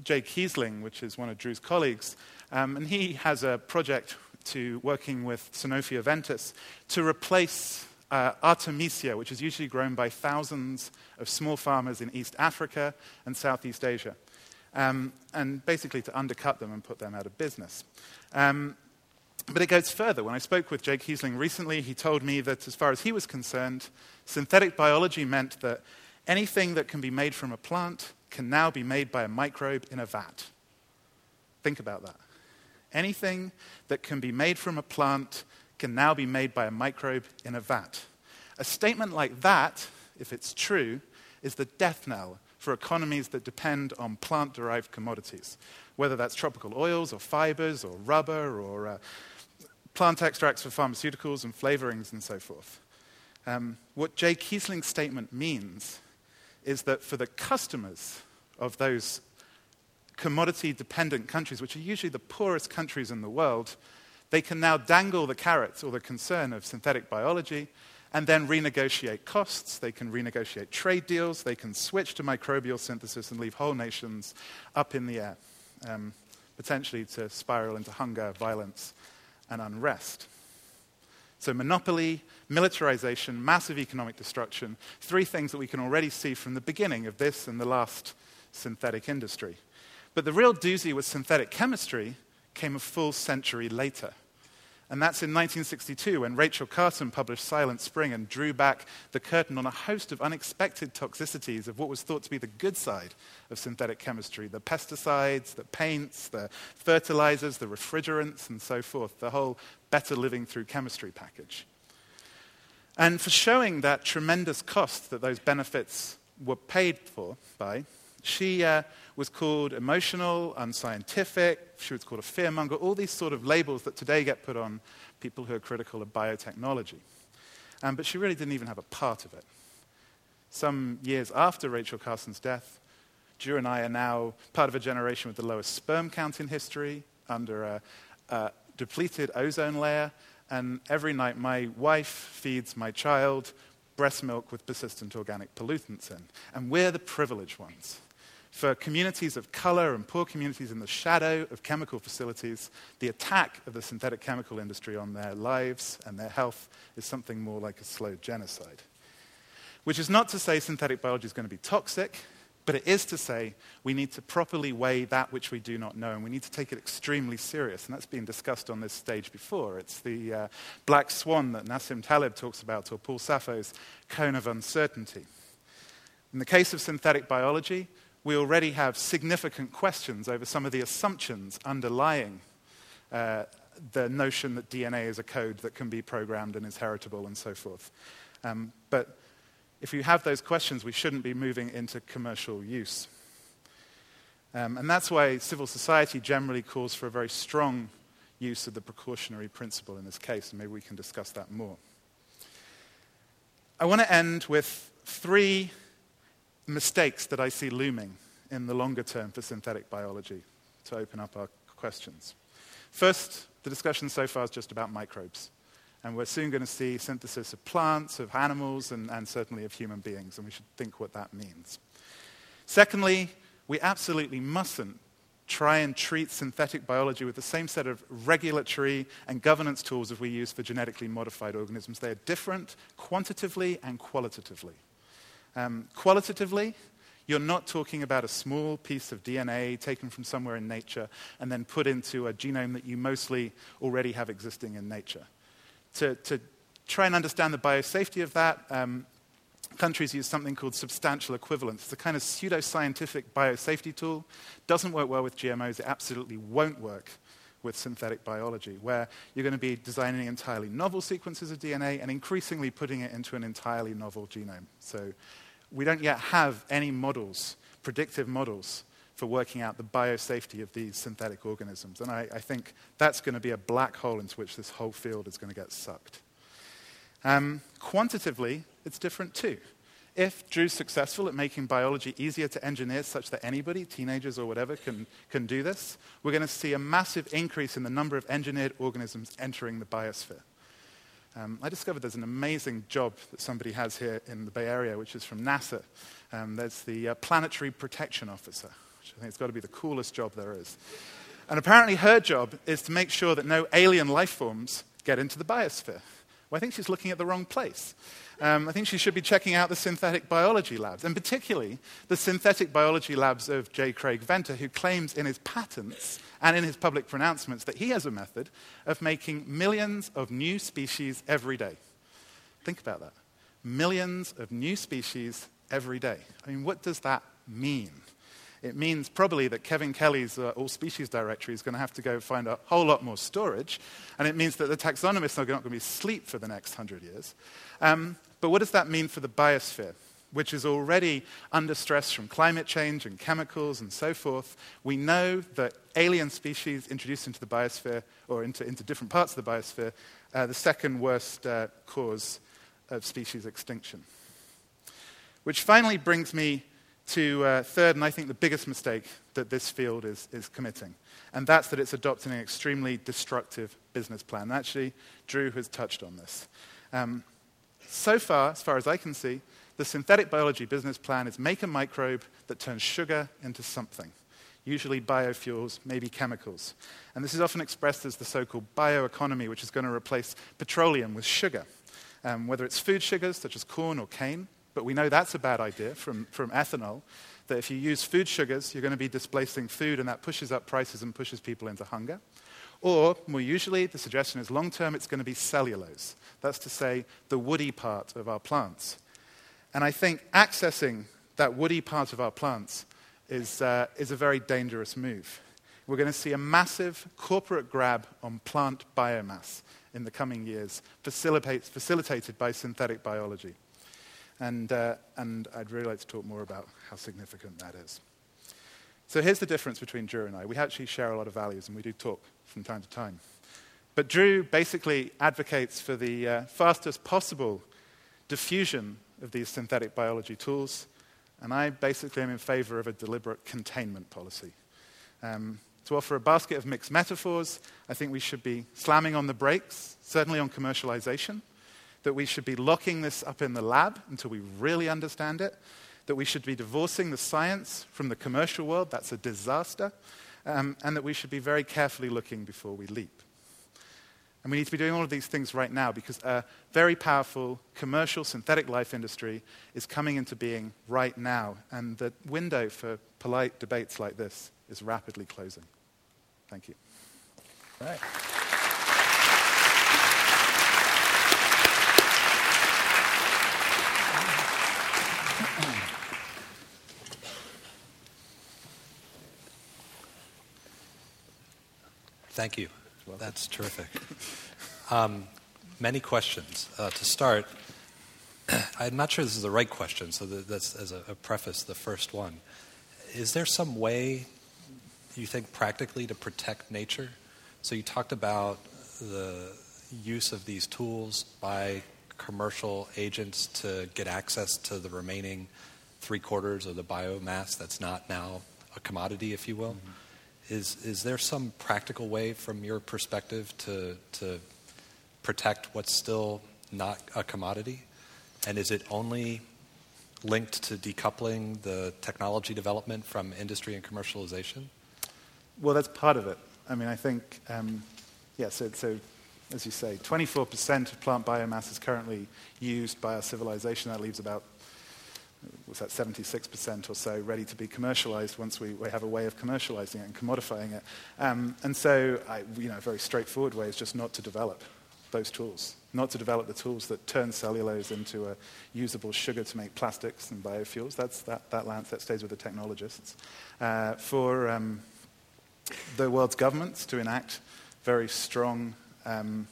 Jay Keasling, which is one of Drew's colleagues, um, and he has a project to working with Sanofi Aventis to replace uh, Artemisia, which is usually grown by thousands of small farmers in East Africa and Southeast Asia, um, and basically to undercut them and put them out of business. Um, but it goes further. When I spoke with Jake Keasling recently, he told me that as far as he was concerned, synthetic biology meant that anything that can be made from a plant can now be made by a microbe in a vat. Think about that. Anything that can be made from a plant can now be made by a microbe in a vat. A statement like that, if it's true, is the death knell for economies that depend on plant derived commodities, whether that's tropical oils or fibers or rubber or uh, plant extracts for pharmaceuticals and flavorings and so forth. Um, what Jay Keasling's statement means is that for the customers of those commodity dependent countries, which are usually the poorest countries in the world, they can now dangle the carrots or the concern of synthetic biology and then renegotiate costs. They can renegotiate trade deals. They can switch to microbial synthesis and leave whole nations up in the air, um, potentially to spiral into hunger, violence, and unrest. So, monopoly, militarization, massive economic destruction, three things that we can already see from the beginning of this and the last synthetic industry. But the real doozy with synthetic chemistry came a full century later. And that's in 1962 when Rachel Carson published Silent Spring and drew back the curtain on a host of unexpected toxicities of what was thought to be the good side of synthetic chemistry the pesticides, the paints, the fertilizers, the refrigerants, and so forth, the whole better living through chemistry package. And for showing that tremendous cost that those benefits were paid for by, she uh, was called emotional, unscientific, she was called a fearmonger, all these sort of labels that today get put on people who are critical of biotechnology. Um, but she really didn't even have a part of it. Some years after Rachel Carson's death, Drew and I are now part of a generation with the lowest sperm count in history, under a, a depleted ozone layer, and every night my wife feeds my child breast milk with persistent organic pollutants in. And we're the privileged ones. For communities of color and poor communities in the shadow of chemical facilities, the attack of the synthetic chemical industry on their lives and their health is something more like a slow genocide. Which is not to say synthetic biology is going to be toxic, but it is to say we need to properly weigh that which we do not know, and we need to take it extremely serious. And that's been discussed on this stage before. It's the uh, black swan that Nassim Taleb talks about, or Paul Saffo's cone of uncertainty. In the case of synthetic biology, we already have significant questions over some of the assumptions underlying uh, the notion that DNA is a code that can be programmed and is heritable and so forth. Um, but if you have those questions, we shouldn't be moving into commercial use. Um, and that's why civil society generally calls for a very strong use of the precautionary principle in this case, and maybe we can discuss that more. I want to end with three mistakes that I see looming in the longer term for synthetic biology to open up our questions. First, the discussion so far is just about microbes. And we're soon going to see synthesis of plants, of animals, and, and certainly of human beings, and we should think what that means. Secondly, we absolutely mustn't try and treat synthetic biology with the same set of regulatory and governance tools as we use for genetically modified organisms. They are different quantitatively and qualitatively. Um, qualitatively, you're not talking about a small piece of DNA taken from somewhere in nature and then put into a genome that you mostly already have existing in nature. To, to try and understand the biosafety of that, um, countries use something called substantial equivalence. It's a kind of pseudoscientific biosafety tool. Doesn't work well with GMOs. It absolutely won't work with synthetic biology, where you're going to be designing entirely novel sequences of DNA and increasingly putting it into an entirely novel genome. So we don't yet have any models, predictive models, for working out the biosafety of these synthetic organisms. And I, I think that's going to be a black hole into which this whole field is going to get sucked. Um, quantitatively, it's different too. If Drew's successful at making biology easier to engineer such that anybody, teenagers or whatever, can, can do this, we're going to see a massive increase in the number of engineered organisms entering the biosphere. Um, I discovered there's an amazing job that somebody has here in the Bay Area, which is from NASA. Um, there's the uh, Planetary Protection Officer, which I think has got to be the coolest job there is. And apparently, her job is to make sure that no alien life forms get into the biosphere. Well, I think she's looking at the wrong place. Um, I think she should be checking out the synthetic biology labs, and particularly the synthetic biology labs of J. Craig Venter, who claims in his patents and in his public pronouncements that he has a method of making millions of new species every day. Think about that. Millions of new species every day. I mean, what does that mean? It means probably that Kevin Kelly's uh, all species directory is going to have to go find a whole lot more storage, and it means that the taxonomists are not going to be asleep for the next hundred years. Um, but what does that mean for the biosphere? which is already under stress from climate change and chemicals and so forth, we know that alien species introduced into the biosphere or into, into different parts of the biosphere are the second worst uh, cause of species extinction. Which finally brings me to uh, third, and I think the biggest mistake that this field is, is committing, and that's that it's adopting an extremely destructive business plan. Actually, Drew has touched on this. Um, so far, as far as I can see, the synthetic biology business plan is make a microbe that turns sugar into something, usually biofuels, maybe chemicals. And this is often expressed as the so called bioeconomy, which is going to replace petroleum with sugar, um, whether it's food sugars such as corn or cane. But we know that's a bad idea from, from ethanol, that if you use food sugars, you're going to be displacing food, and that pushes up prices and pushes people into hunger. Or, more usually, the suggestion is long term, it's going to be cellulose. That's to say, the woody part of our plants. And I think accessing that woody part of our plants is, uh, is a very dangerous move. We're going to see a massive corporate grab on plant biomass in the coming years, facilitated by synthetic biology. And, uh, and I'd really like to talk more about how significant that is. So here's the difference between Drew and I. We actually share a lot of values, and we do talk from time to time. But Drew basically advocates for the uh, fastest possible diffusion of these synthetic biology tools, and I basically am in favor of a deliberate containment policy. Um, to offer a basket of mixed metaphors, I think we should be slamming on the brakes, certainly on commercialization, that we should be locking this up in the lab until we really understand it, that we should be divorcing the science from the commercial world, that's a disaster, um, and that we should be very carefully looking before we leap. And we need to be doing all of these things right now because a very powerful commercial synthetic life industry is coming into being right now. And the window for polite debates like this is rapidly closing. Thank you. Right. Thank you. That's terrific. Um, many questions. Uh, to start, I'm not sure this is the right question, so that's as a, a, preface, the first one. Is there some way you think practically to protect nature? So you talked about the use of these tools by commercial agents to get access to the remaining three quarters of the biomass that's not now a commodity, if you will. Mm-hmm. Is, is there some practical way from your perspective to, to protect what's still not a commodity? And is it only linked to decoupling the technology development from industry and commercialization? Well, that's part of it. I mean, I think, um, yeah, so, so as you say, 24% of plant biomass is currently used by our civilization. That leaves about was that 76% or so ready to be commercialized once we, we, have a way of commercializing it and commodifying it. Um, and so, I, you know, a very straightforward way is just not to develop those tools, not to develop the tools that turn cellulose into a usable sugar to make plastics and biofuels. That's that, that, that stays with the technologists. Uh, for um, the world's governments to enact very strong um,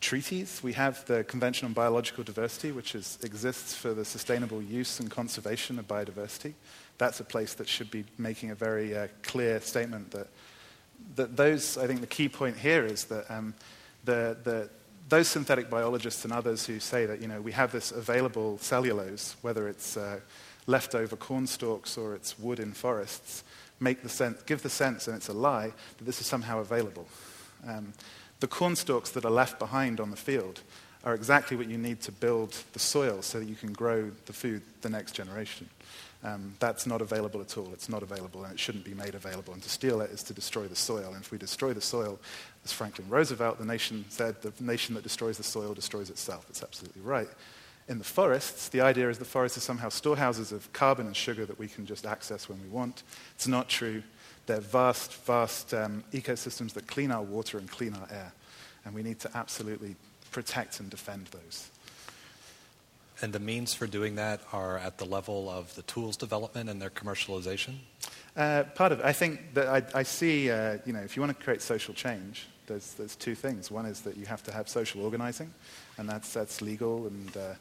treaties. We have the Convention on Biological Diversity, which is, exists for the sustainable use and conservation of biodiversity. That's a place that should be making a very uh, clear statement that, that those, I think the key point here is that um, the, the, those synthetic biologists and others who say that you know, we have this available cellulose, whether it's uh, leftover corn stalks or it's wood in forests, make the sense, give the sense, and it's a lie, that this is somehow available. Um, the corn stalks that are left behind on the field are exactly what you need to build the soil so that you can grow the food the next generation. Um, that's not available at all. It's not available and it shouldn't be made available. And to steal it is to destroy the soil. And if we destroy the soil, as Franklin Roosevelt, the nation said, the nation that destroys the soil destroys itself. It's absolutely right. In the forests, the idea is the forests are somehow storehouses of carbon and sugar that we can just access when we want. It's not true. They're vast, vast um, ecosystems that clean our water and clean our air. And we need to absolutely protect and defend those. And the means for doing that are at the level of the tools development and their commercialization? Uh, part of it. I think that I, I see, uh, you know, if you want to create social change, there's, there's two things. One is that you have to have social organizing, and that's, that's legal and uh,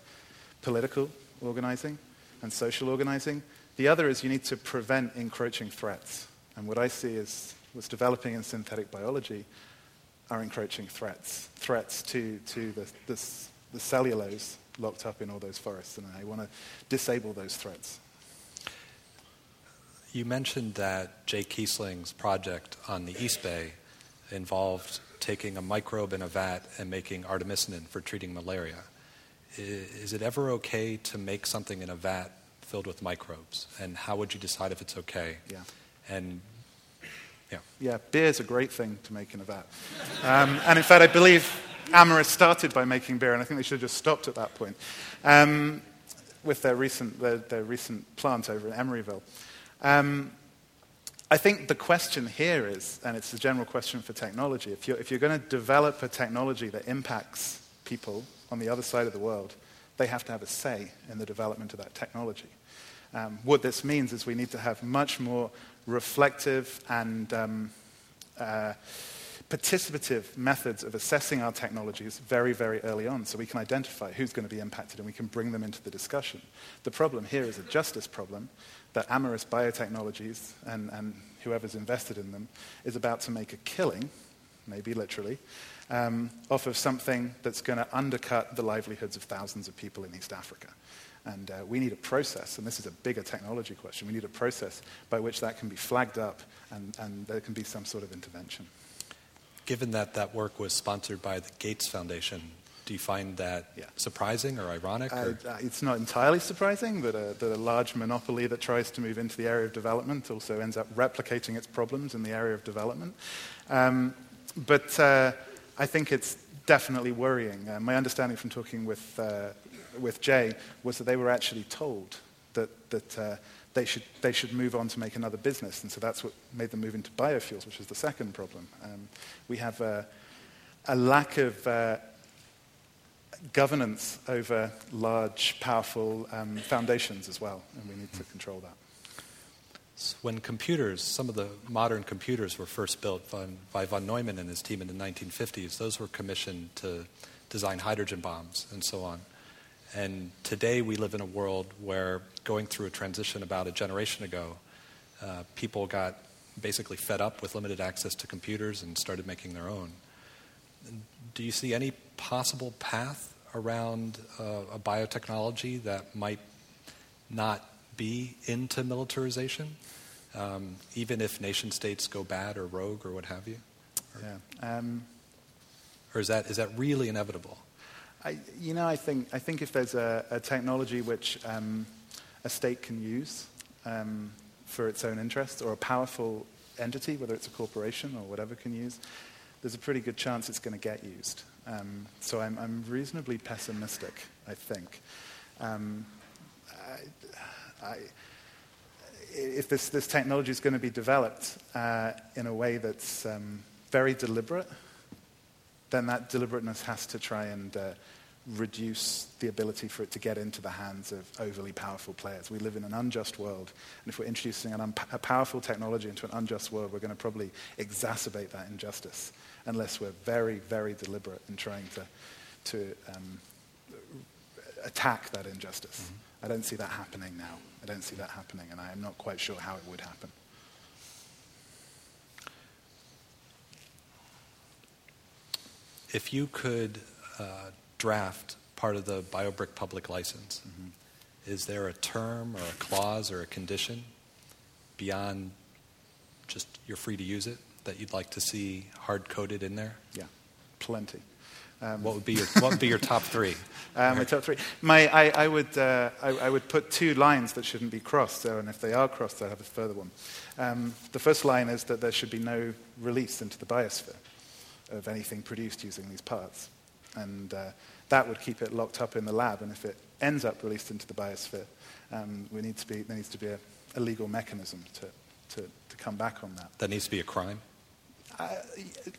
political organizing and social organizing. The other is you need to prevent encroaching threats. And what I see is what's developing in synthetic biology are encroaching threats, threats to, to the, the, the cellulose locked up in all those forests. And I want to disable those threats. You mentioned that Jay Keasling's project on the East Bay involved taking a microbe in a vat and making artemisinin for treating malaria. is it ever okay to make something in a vat filled with microbes? And how would you decide if it's okay? Yeah. And yeah. Yeah, beer is a great thing to make in a vat. Um, and in fact, I believe Amyris started by making beer, and I think they should have just stopped at that point um, with their recent, their, their, recent plant over in Emeryville. Um, I think the question here is, and it's a general question for technology, if you're, if you're going to develop a technology that impacts people on the other side of the world, they have to have a say in the development of that technology. Um, what this means is we need to have much more reflective and um, uh, participative methods of assessing our technologies very, very early on so we can identify who's going to be impacted and we can bring them into the discussion. The problem here is a justice problem that Amyris Biotechnologies and, and whoever's invested in them is about to make a killing, maybe literally, um, off of something that's going to undercut the livelihoods of thousands of people in East Africa. And uh, we need a process, and this is a bigger technology question, we need a process by which that can be flagged up and, and there can be some sort of intervention. Given that that work was sponsored by the Gates Foundation, do you find that yeah. surprising or ironic? Or? Uh, uh, it's not entirely surprising that a, that a, large monopoly that tries to move into the area of development also ends up replicating its problems in the area of development. Um, but uh, I think it's definitely worrying. Uh, my understanding from talking with, uh, with Jay was that they were actually told that, that uh, they, should, they should move on to make another business. And so that's what made them move into biofuels, which is the second problem. Um, we have a, a lack of uh, governance over large, powerful um, foundations as well, and we need to control that. When computers, some of the modern computers were first built by von Neumann and his team in the 1950s, those were commissioned to design hydrogen bombs and so on. And today we live in a world where going through a transition about a generation ago, uh, people got basically fed up with limited access to computers and started making their own. Do you see any possible path around uh, a biotechnology that might not be into militarization, um, even if nation states go bad or rogue or what have you? Or, yeah. Um, or is that, is that really inevitable? I, you know, I think, I think if there's a, a technology which um, a state can use um, for its own interests, or a powerful entity, whether it's a corporation or whatever, can use, there's a pretty good chance it's going to get used. Um, so I'm, I'm, reasonably pessimistic, I think. Um, I, I, if this, this technology is going to be developed uh, in a way that's um, very deliberate, then that deliberateness has to try and uh, reduce the ability for it to get into the hands of overly powerful players. We live in an unjust world, and if we're introducing un- a powerful technology into an unjust world, we're going to probably exacerbate that injustice unless we're very, very deliberate in trying to, to um, attack that injustice. Mm-hmm. I don't see that happening now. I don't see that happening, and I am not quite sure how it would happen. If you could uh, draft part of the BioBrick public license, mm-hmm. is there a term or a clause or a condition beyond just you're free to use it that you'd like to see hard coded in there? Yeah, plenty. Um, what would be your What would be your top three? um, my top three. My, I, I would uh, I, I, would put two lines that shouldn't be crossed. So, and if they are crossed, I have a further one. Um, the first line is that there should be no release into the biosphere of anything produced using these parts. And uh, that would keep it locked up in the lab. And if it ends up released into the biosphere, um, we need to be, there needs to be a, a legal mechanism to, to, to, come back on that. That needs to be a crime? Uh,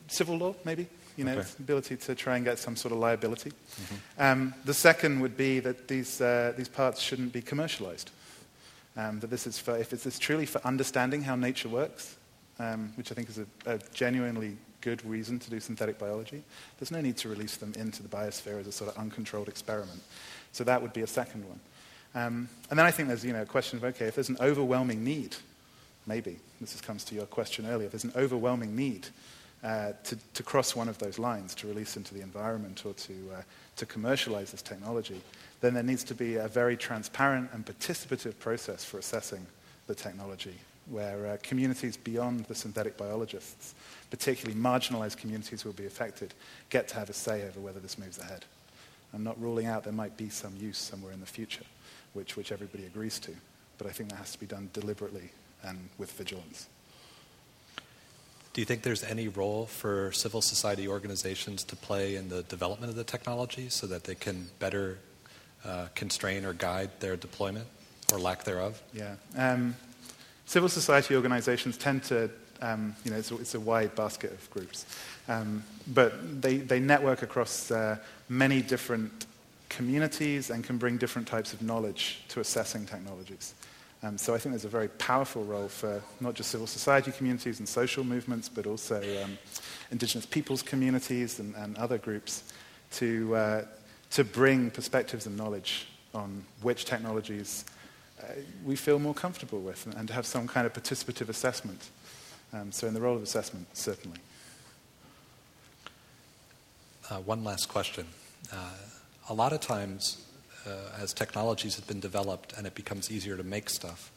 civil law, maybe. You know, okay. ability to try and get some sort of liability. Mm-hmm. Um, the second would be that these, uh, these parts shouldn't be commercialized. Um, that this is for, if it's truly for understanding how nature works, um, which I think is a, a genuinely good reason to do synthetic biology, there's no need to release them into the biosphere as a sort of uncontrolled experiment. So that would be a second one. Um, and then I think there's you know, a question of okay, if there's an overwhelming need, maybe, this comes to your question earlier, if there's an overwhelming need uh, to, to, cross one of those lines, to release into the environment or to, uh, to commercialize this technology, then there needs to be a very transparent and participative process for assessing the technology, where uh, communities beyond the synthetic biologists particularly marginalized communities will be affected, get to have a say over whether this moves ahead. I'm not ruling out there might be some use somewhere in the future, which, which everybody agrees to. But I think that has to be done deliberately and with vigilance. Do you think there's any role for civil society organizations to play in the development of the technology so that they can better uh, constrain or guide their deployment or lack thereof? Yeah. Um, civil society organizations tend to, um, you know, it's a, it's a, wide basket of groups, um, but they, they network across uh, many different communities and can bring different types of knowledge to assessing technologies. Um, so I think there's a very powerful role for not just civil society communities and social movements, but also um, indigenous peoples communities and, and other groups to, uh, to bring perspectives and knowledge on which technologies we feel more comfortable with and, and, to have some kind of participative assessment. Um, so in the role of assessment, certainly. Uh, one last question. Uh, a lot of times uh, as technologies have been developed and it becomes easier to make stuff,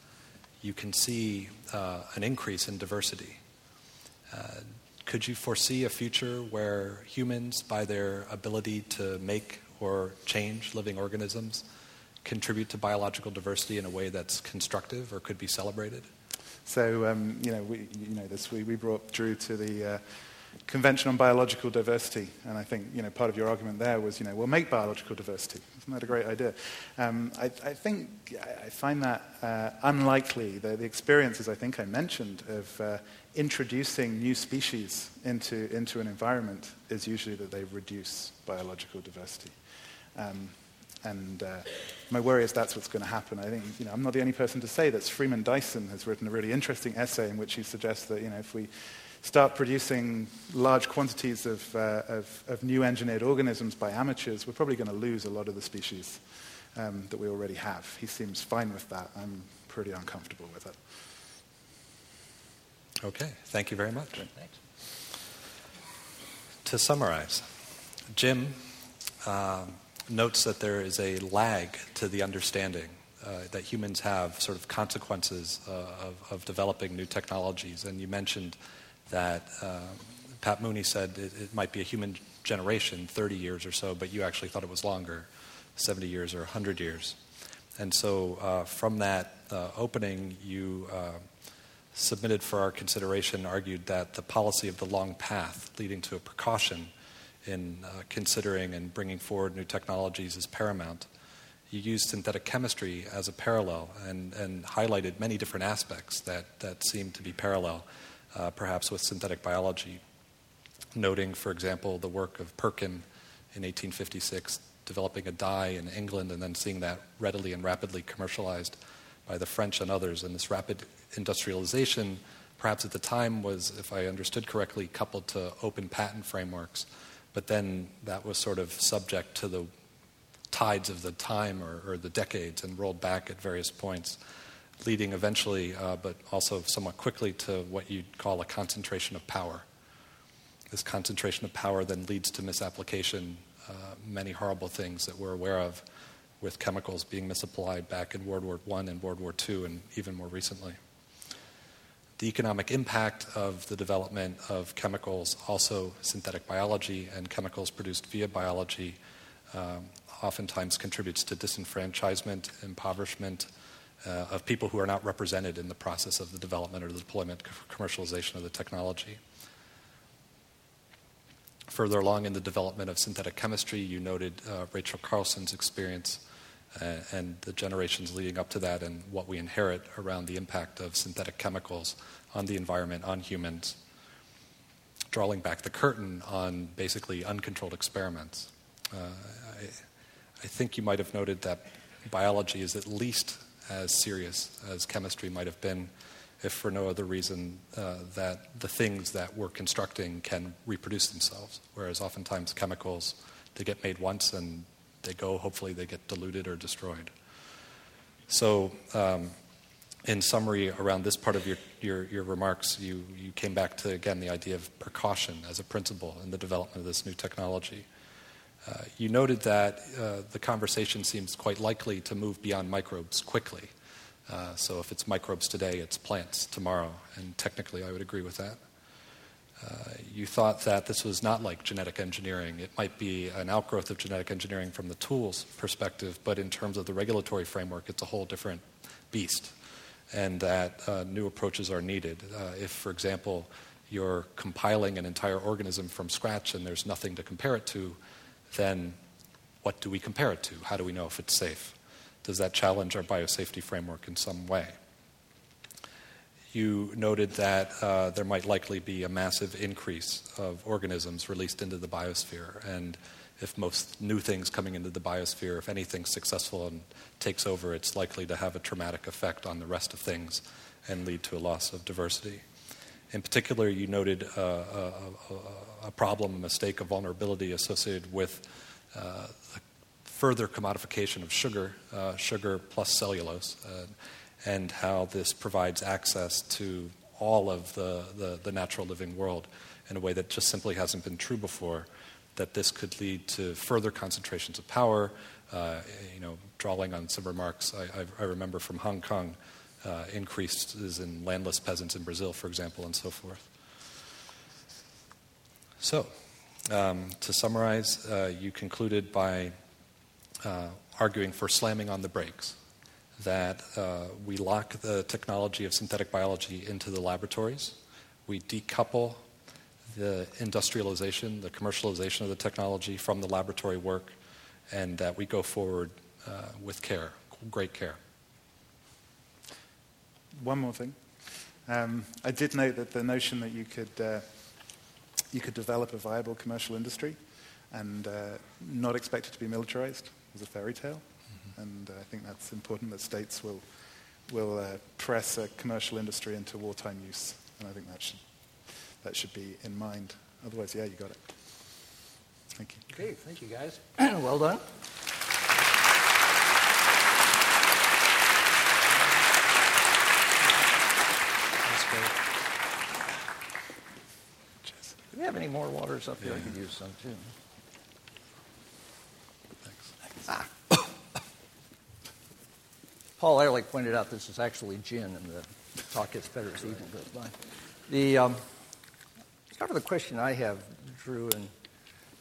you can see uh, an increase in diversity. Uh, could you foresee a future where humans, by their ability to make or change living organisms, contribute to biological diversity in a way that's constructive or could be celebrated? So, um, you know, we, you know this, we, we brought Drew to the uh, Convention on Biological Diversity, and I think you know part of your argument there was you know we'll make biological diversity. Isn't that a great idea? Um, I, I, think I find that uh, unlikely. The, the, experiences I think I mentioned of uh, introducing new species into into an environment is usually that they reduce biological diversity. Um, and uh, my worry is that's what's going to happen. I think you know, I'm not the only person to say this. Freeman Dyson has written a really interesting essay in which he suggests that you know, if we start producing large quantities of, uh, of, of, new engineered organisms by amateurs, we're probably going to lose a lot of the species um, that we already have. He seems fine with that. I'm pretty uncomfortable with it. Okay, thank you very much. Thanks. To summarize, Jim um, notes that there is a lag to the understanding uh, that humans have, sort of consequences uh, of, of developing new technologies. And you mentioned that uh, Pat Mooney said it, it, might be a human generation, 30 years or so, but you actually thought it was longer, 70 years or 100 years. And so uh, from that uh, opening, you uh, submitted for our consideration argued that the policy of the long path leading to a precaution in uh, considering and bringing forward new technologies is paramount. You used synthetic chemistry as a parallel and, and highlighted many different aspects that, that seem to be parallel uh, perhaps with synthetic biology, noting, for example, the work of Perkin in 1856, developing a dye in England and then seeing that readily and rapidly commercialized by the French and others. And this rapid industrialization, perhaps at the time, was, if I understood correctly, coupled to open patent frameworks. But then that was sort of subject to the tides of the time or, or the decades and rolled back at various points leading eventually, uh, but also somewhat quickly, to what you'd call a concentration of power. This concentration of power then leads to misapplication, uh, many horrible things that we're aware of, with chemicals being misapplied back in World War I and World War II, and even more recently. The economic impact of the development of chemicals, also synthetic biology and chemicals produced via biology, um, oftentimes contributes to disenfranchisement, impoverishment, uh, of people who are not represented in the process of the development or the deployment, commercialization of the technology. Further along in the development of synthetic chemistry, you noted uh, Rachel Carson's experience and the generations leading up to that and what we inherit around the impact of synthetic chemicals on the environment, on humans, drawing back the curtain on basically uncontrolled experiments. Uh, I, I think you might have noted that biology is at least as serious as chemistry might have been if for no other reason uh, that the things that we're constructing can reproduce themselves. Whereas oftentimes chemicals, they get made once and they go, hopefully, they get diluted or destroyed. So, um, in summary, around this part of your, your, your, remarks, you, you came back to, again, the idea of precaution as a principle in the development of this new technology. Uh, you noted that uh, the conversation seems quite likely to move beyond microbes quickly. Uh, so if it's microbes today, it's plants tomorrow. And technically, I would agree with that. Uh, you thought that this was not like genetic engineering. It might be an outgrowth of genetic engineering from the tools perspective, but in terms of the regulatory framework, it's a whole different beast, and that uh, new approaches are needed. Uh, if, for example, you're compiling an entire organism from scratch and there's nothing to compare it to, then what do we compare it to? How do we know if it's safe? Does that challenge our biosafety framework in some way? You noted that uh, there might likely be a massive increase of organisms released into the biosphere, and if most new things coming into the biosphere, if anything's successful and takes over, it's likely to have a traumatic effect on the rest of things and lead to a loss of diversity. In particular, you noted uh, a, a, problem, a mistake, a vulnerability associated with uh, further commodification of sugar, uh, sugar plus cellulose, uh, and how this provides access to all of the, the, the, natural living world in a way that just simply hasn't been true before. That this could lead to further concentrations of power. Uh, you know, drawing on some remarks I, I, I remember from Hong Kong uh, increases in landless peasants in Brazil, for example, and so forth. So, um, to summarize, uh, you concluded by uh, arguing for slamming on the brakes, that uh, we lock the technology of synthetic biology into the laboratories, we decouple the industrialization, the commercialization of the technology from the laboratory work, and that we go forward uh, with care, great care one more thing. Um, I did note that the notion that you could, uh, you could develop a viable commercial industry and uh, not expect it to be militarized was a fairy tale. And uh, I think that's important that states will, will uh, press a commercial industry into wartime use. And I think that should, that should be in mind. Otherwise, yeah, you got it. Thank you. Okay, thank you guys. well done. Do we have any more waters up here? Yeah. I could use some too. Thanks. Ah. Paul Ehrlich pointed out this is actually gin, and the talk gets better as the evening goes by. The um, start with the question I have, Drew, and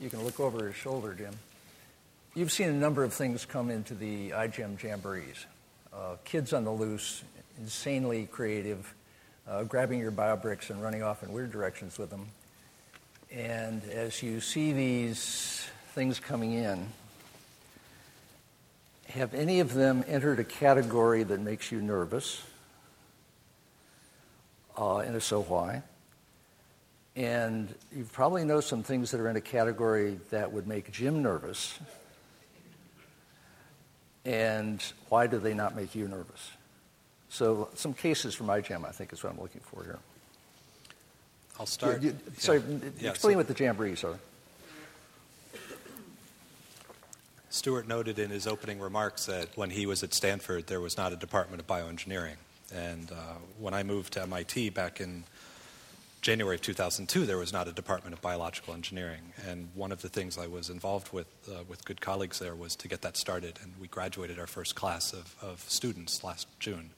you can look over his shoulder, Jim. You've seen a number of things come into the iGEM jamborees. Uh, kids on the loose, insanely creative, uh, grabbing your biobricks and running off in weird directions with them. And as you see these things coming in, have any of them entered a category that makes you nervous? Uh, and if so, why? And you probably know some things that are in a category that would make Jim nervous. And why do they not make you nervous? So, some cases from iGEM, I think, is what I'm looking for here. I'll start. You, you, sorry, yeah. explain so, what the jamborees are. Stewart noted in his opening remarks that when he was at Stanford, there was not a department of bioengineering. And uh, when I moved to MIT back in January of 2002, there was not a department of biological engineering. And one of the things I was involved with, uh, with good colleagues there, was to get that started. And we graduated our first class of, of students last June.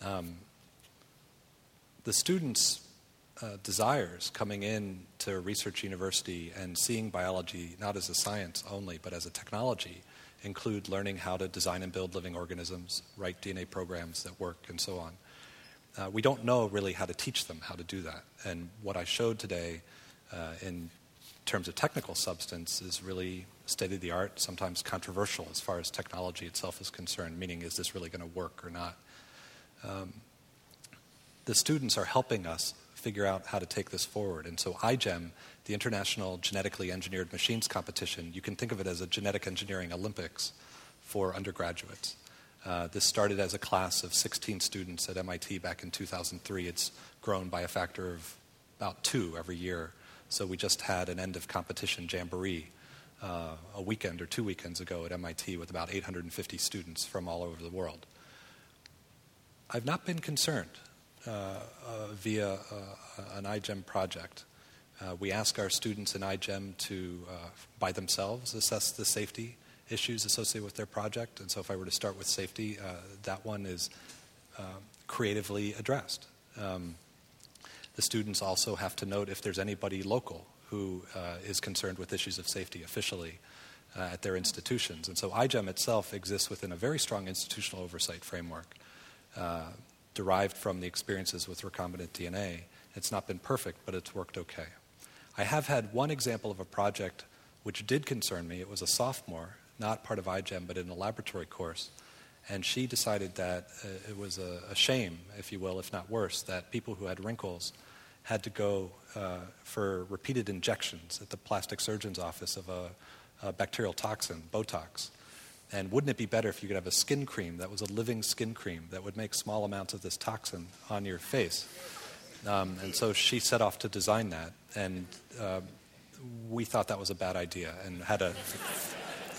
Um, the students uh, desires coming in to a research university and seeing biology not as a science only, but as a technology include learning how to design and build living organisms, write DNA programs that work, and so on. Uh, we don't know really how to teach them how to do that. And what I showed today uh, in terms of technical substance is really state of the art, sometimes controversial as far as technology itself is concerned, meaning is this really going to work or not? Um, the students are helping us figure out how to take this forward. And so iGEM, the International Genetically Engineered Machines Competition, you can think of it as a genetic engineering Olympics for undergraduates. Uh, this started as a class of 16 students at MIT back in 2003. It's grown by a factor of about two every year. So we just had an end of competition jamboree uh, a weekend or two weekends ago at MIT with about 850 students from all over the world. I've not been concerned via uh, an iGEM project. we ask our students in iGEM to, by themselves, assess the safety issues associated with their project. And so, if I were to start with safety, that one is creatively addressed. Um, The students also have to note if there's anybody local who uh, is concerned with issues of safety officially uh, at their institutions. And so iGEM itself exists within a very strong institutional oversight framework uh, derived from the experiences with recombinant DNA. It's not been perfect, but it's worked okay. I have had one example of a project which did concern me. It was a sophomore, not part of iGEM, but in a laboratory course. And she decided that uh, it was a, a, shame, if you will, if not worse, that people who had wrinkles had to go uh, for repeated injections at the plastic surgeon's office of a, a, bacterial toxin, Botox. And wouldn't it be better if you could have a skin cream that was a living skin cream that would make small amounts of this toxin on your face? Um, and so she set off to design that. And uh, we thought that was a bad idea and had a,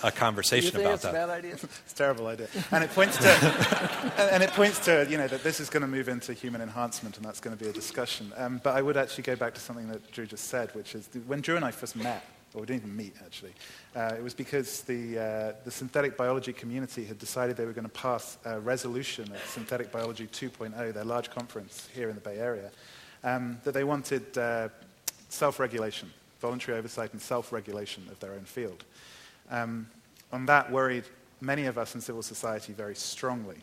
a conversation about that. a bad idea? it's a terrible idea. And it points to, and it points to, you know, that this is going to move into human enhancement and that's going to be a discussion. Um, but I would actually go back to something that Drew just said, which is when Drew and I first met, or we didn't even meet actually, uh, it was because the, uh, the synthetic biology community had decided they were going to pass a resolution at Synthetic Biology 2.0, their large conference here in the Bay Area, um, that they wanted uh, self regulation voluntary oversight and self regulation of their own field. Um, and that worried many of us in civil society very strongly.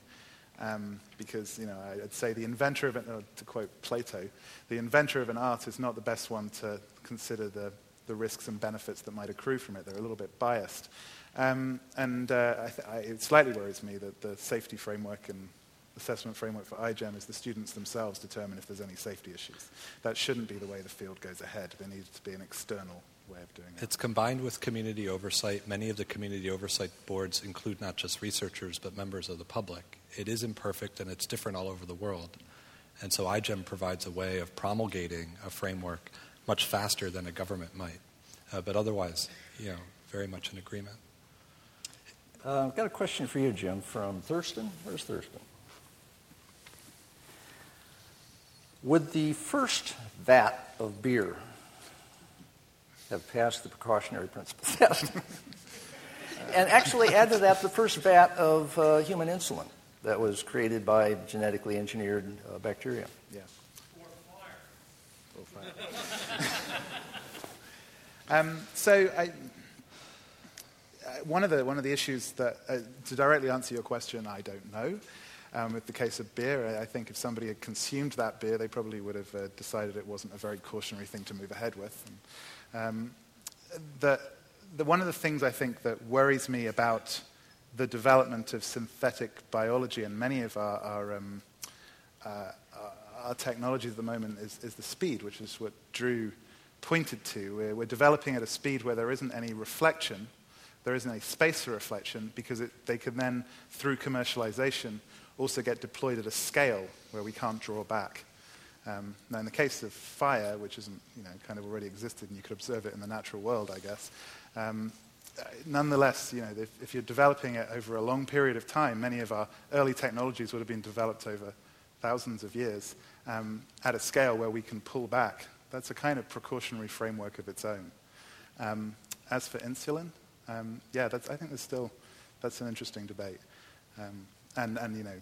Um, because, you know, I'd say the inventor of it, uh, to quote Plato, the inventor of an art is not the best one to consider the, the risks and benefits that might accrue from it. They're a little bit biased. Um, and uh, I I, it slightly worries me that the safety framework and assessment framework for iGEM is the students themselves determine if there's any safety issues. That shouldn't be the way the field goes ahead. There needs to be an external way of doing it. It's combined with community oversight. Many of the community oversight boards include not just researchers, but members of the public. It is imperfect and it's different all over the world. And so iGEM provides a way of promulgating a framework much faster than a government might. Uh, but otherwise, you know, very much in agreement. Uh, I've got a question for you, Jim, from Thurston. Where's Thurston? Would the first vat of beer have passed the precautionary principle test? and actually, add to that the first vat of uh, human insulin that was created by genetically engineered uh, bacteria. Um, so, I, uh, one, of the, one of the issues that, uh, to directly answer your question, I don't know. Um, with the case of beer, I think if somebody had consumed that beer, they probably would have uh, decided it wasn't a very cautionary thing to move ahead with. And, um, the, the, one of the things I think that worries me about the development of synthetic biology and many of our, our, um, uh, our technologies at the moment is, is, the speed, which is what Drew pointed to. We're, we're, developing at a speed where there isn't any reflection, there isn't a space for reflection, because it, they can then, through commercialization, also get deployed at a scale where we can't draw back. Um, now, in the case of fire, which isn't, you know, kind of already existed and you could observe it in the natural world, I guess, um, nonetheless, you know, if, if, you're developing it over a long period of time, many of our early technologies would have been developed over thousands of years um, at a scale where we can pull back. That's a kind of precautionary framework of its own. Um, as for insulin, um, yeah, I think there's still that's an interesting debate. Um, and, and you know.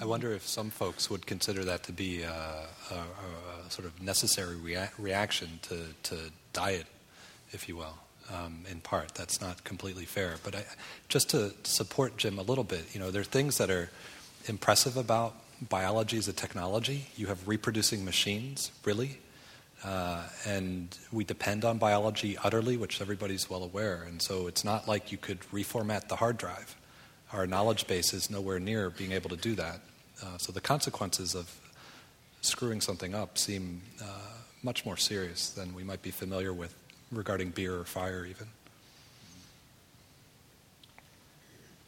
I wonder if some folks would consider that to be a, a, a sort of necessary rea- reaction to, to diet, if you will. Um, in part, that's not completely fair. But I, just to support Jim a little bit, you know, there are things that are impressive about biology is a technology. You have reproducing machines, really, uh, and we depend on biology utterly, which everybody's well aware. And so it's not like you could reformat the hard drive our knowledge base is nowhere near being able to do that. Uh, so the consequences of screwing something up seem uh, much more serious than we might be familiar with regarding beer or fire, even.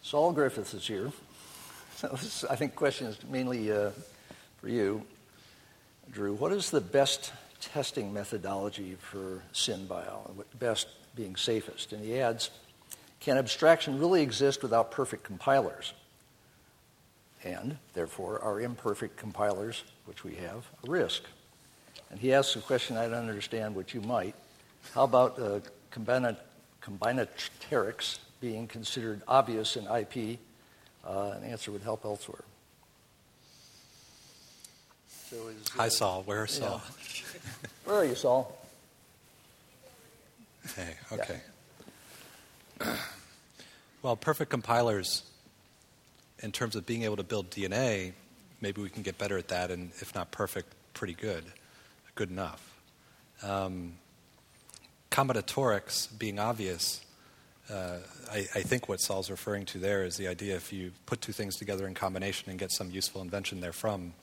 Saul Griffiths is here. So this, I think, question is mainly uh, for you, Drew. What is the best testing methodology for SynBio? Best being safest? And he adds, can abstraction really exist without perfect compilers? And, therefore, are imperfect compilers, which we have, a risk? And he asks a question I don't understand, which you might. How about uh, combinatorics being considered obvious in IP? Uh, an answer would help elsewhere. So is, Hi, uh, Saul. Where's yeah. Saul? Where are you, Saul? Hey, okay. Well, perfect compilers, in terms of being able to build DNA, maybe we can get better at that, and if not perfect, pretty good, good enough. Um, combinatorics being obvious, uh, I, I think what Saul's referring to there is the idea if you put two things together in combination and get some useful invention therefrom,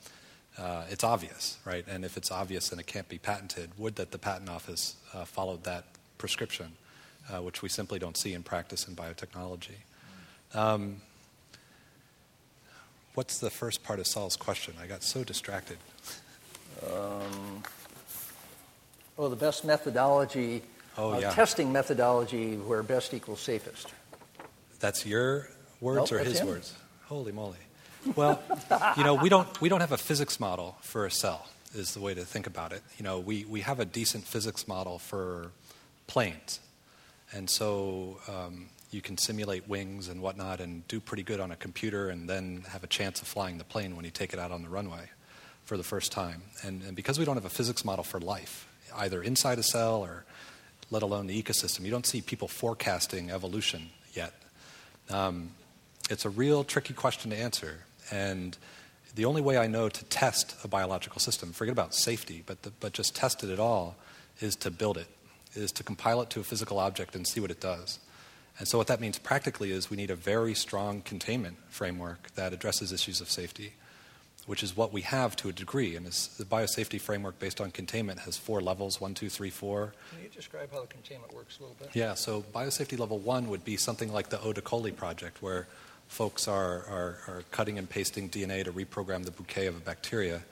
uh, it's obvious, right? And if it's obvious and it can't be patented, would that the patent office uh, followed that prescription, uh, which we simply don't see in practice in biotechnology. Um, what's the first part of Saul's question? I got so distracted. Um, oh, the best methodology, Oh, uh, yeah. testing methodology where best equals safest. That's your words Nope, or his him. words? Holy moly. Well, you know, we don't, we don't have a physics model for a cell, is the way to think about it. You know, we, we have a decent physics model for planes. And so um, you can simulate wings and whatnot and do pretty good on a computer and then have a chance of flying the plane when you take it out on the runway for the first time. And, and because we don't have a physics model for life, either inside a cell or let alone the ecosystem, you don't see people forecasting evolution yet. Um, it's a real tricky question to answer. And the only way I know to test a biological system, forget about safety, but, the, but just test it at all, is to build it, is to compile it to a physical object and see what it does. And so, what that means practically is we need a very strong containment framework that addresses issues of safety, which is what we have to a degree. And it's, the biosafety framework based on containment has four levels one, two, three, four. Can you describe how the containment works a little bit? Yeah, so biosafety level one would be something like the Eau d'E coli project, where folks are, are, are cutting and pasting DNA to reprogram the bouquet of a bacteria.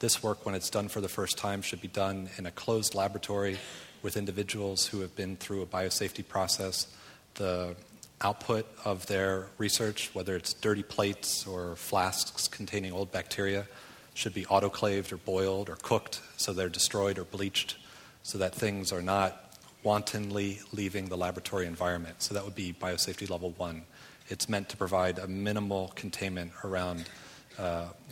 This work, when it's done for the first time, should be done in a closed laboratory with individuals who have been through a biosafety process. The output of their research, whether it's dirty plates or flasks containing old bacteria, should be autoclaved or boiled or cooked so they're destroyed or bleached so that things are not wantonly leaving the laboratory environment. So that would be biosafety level one. It's meant to provide a minimal containment around uh,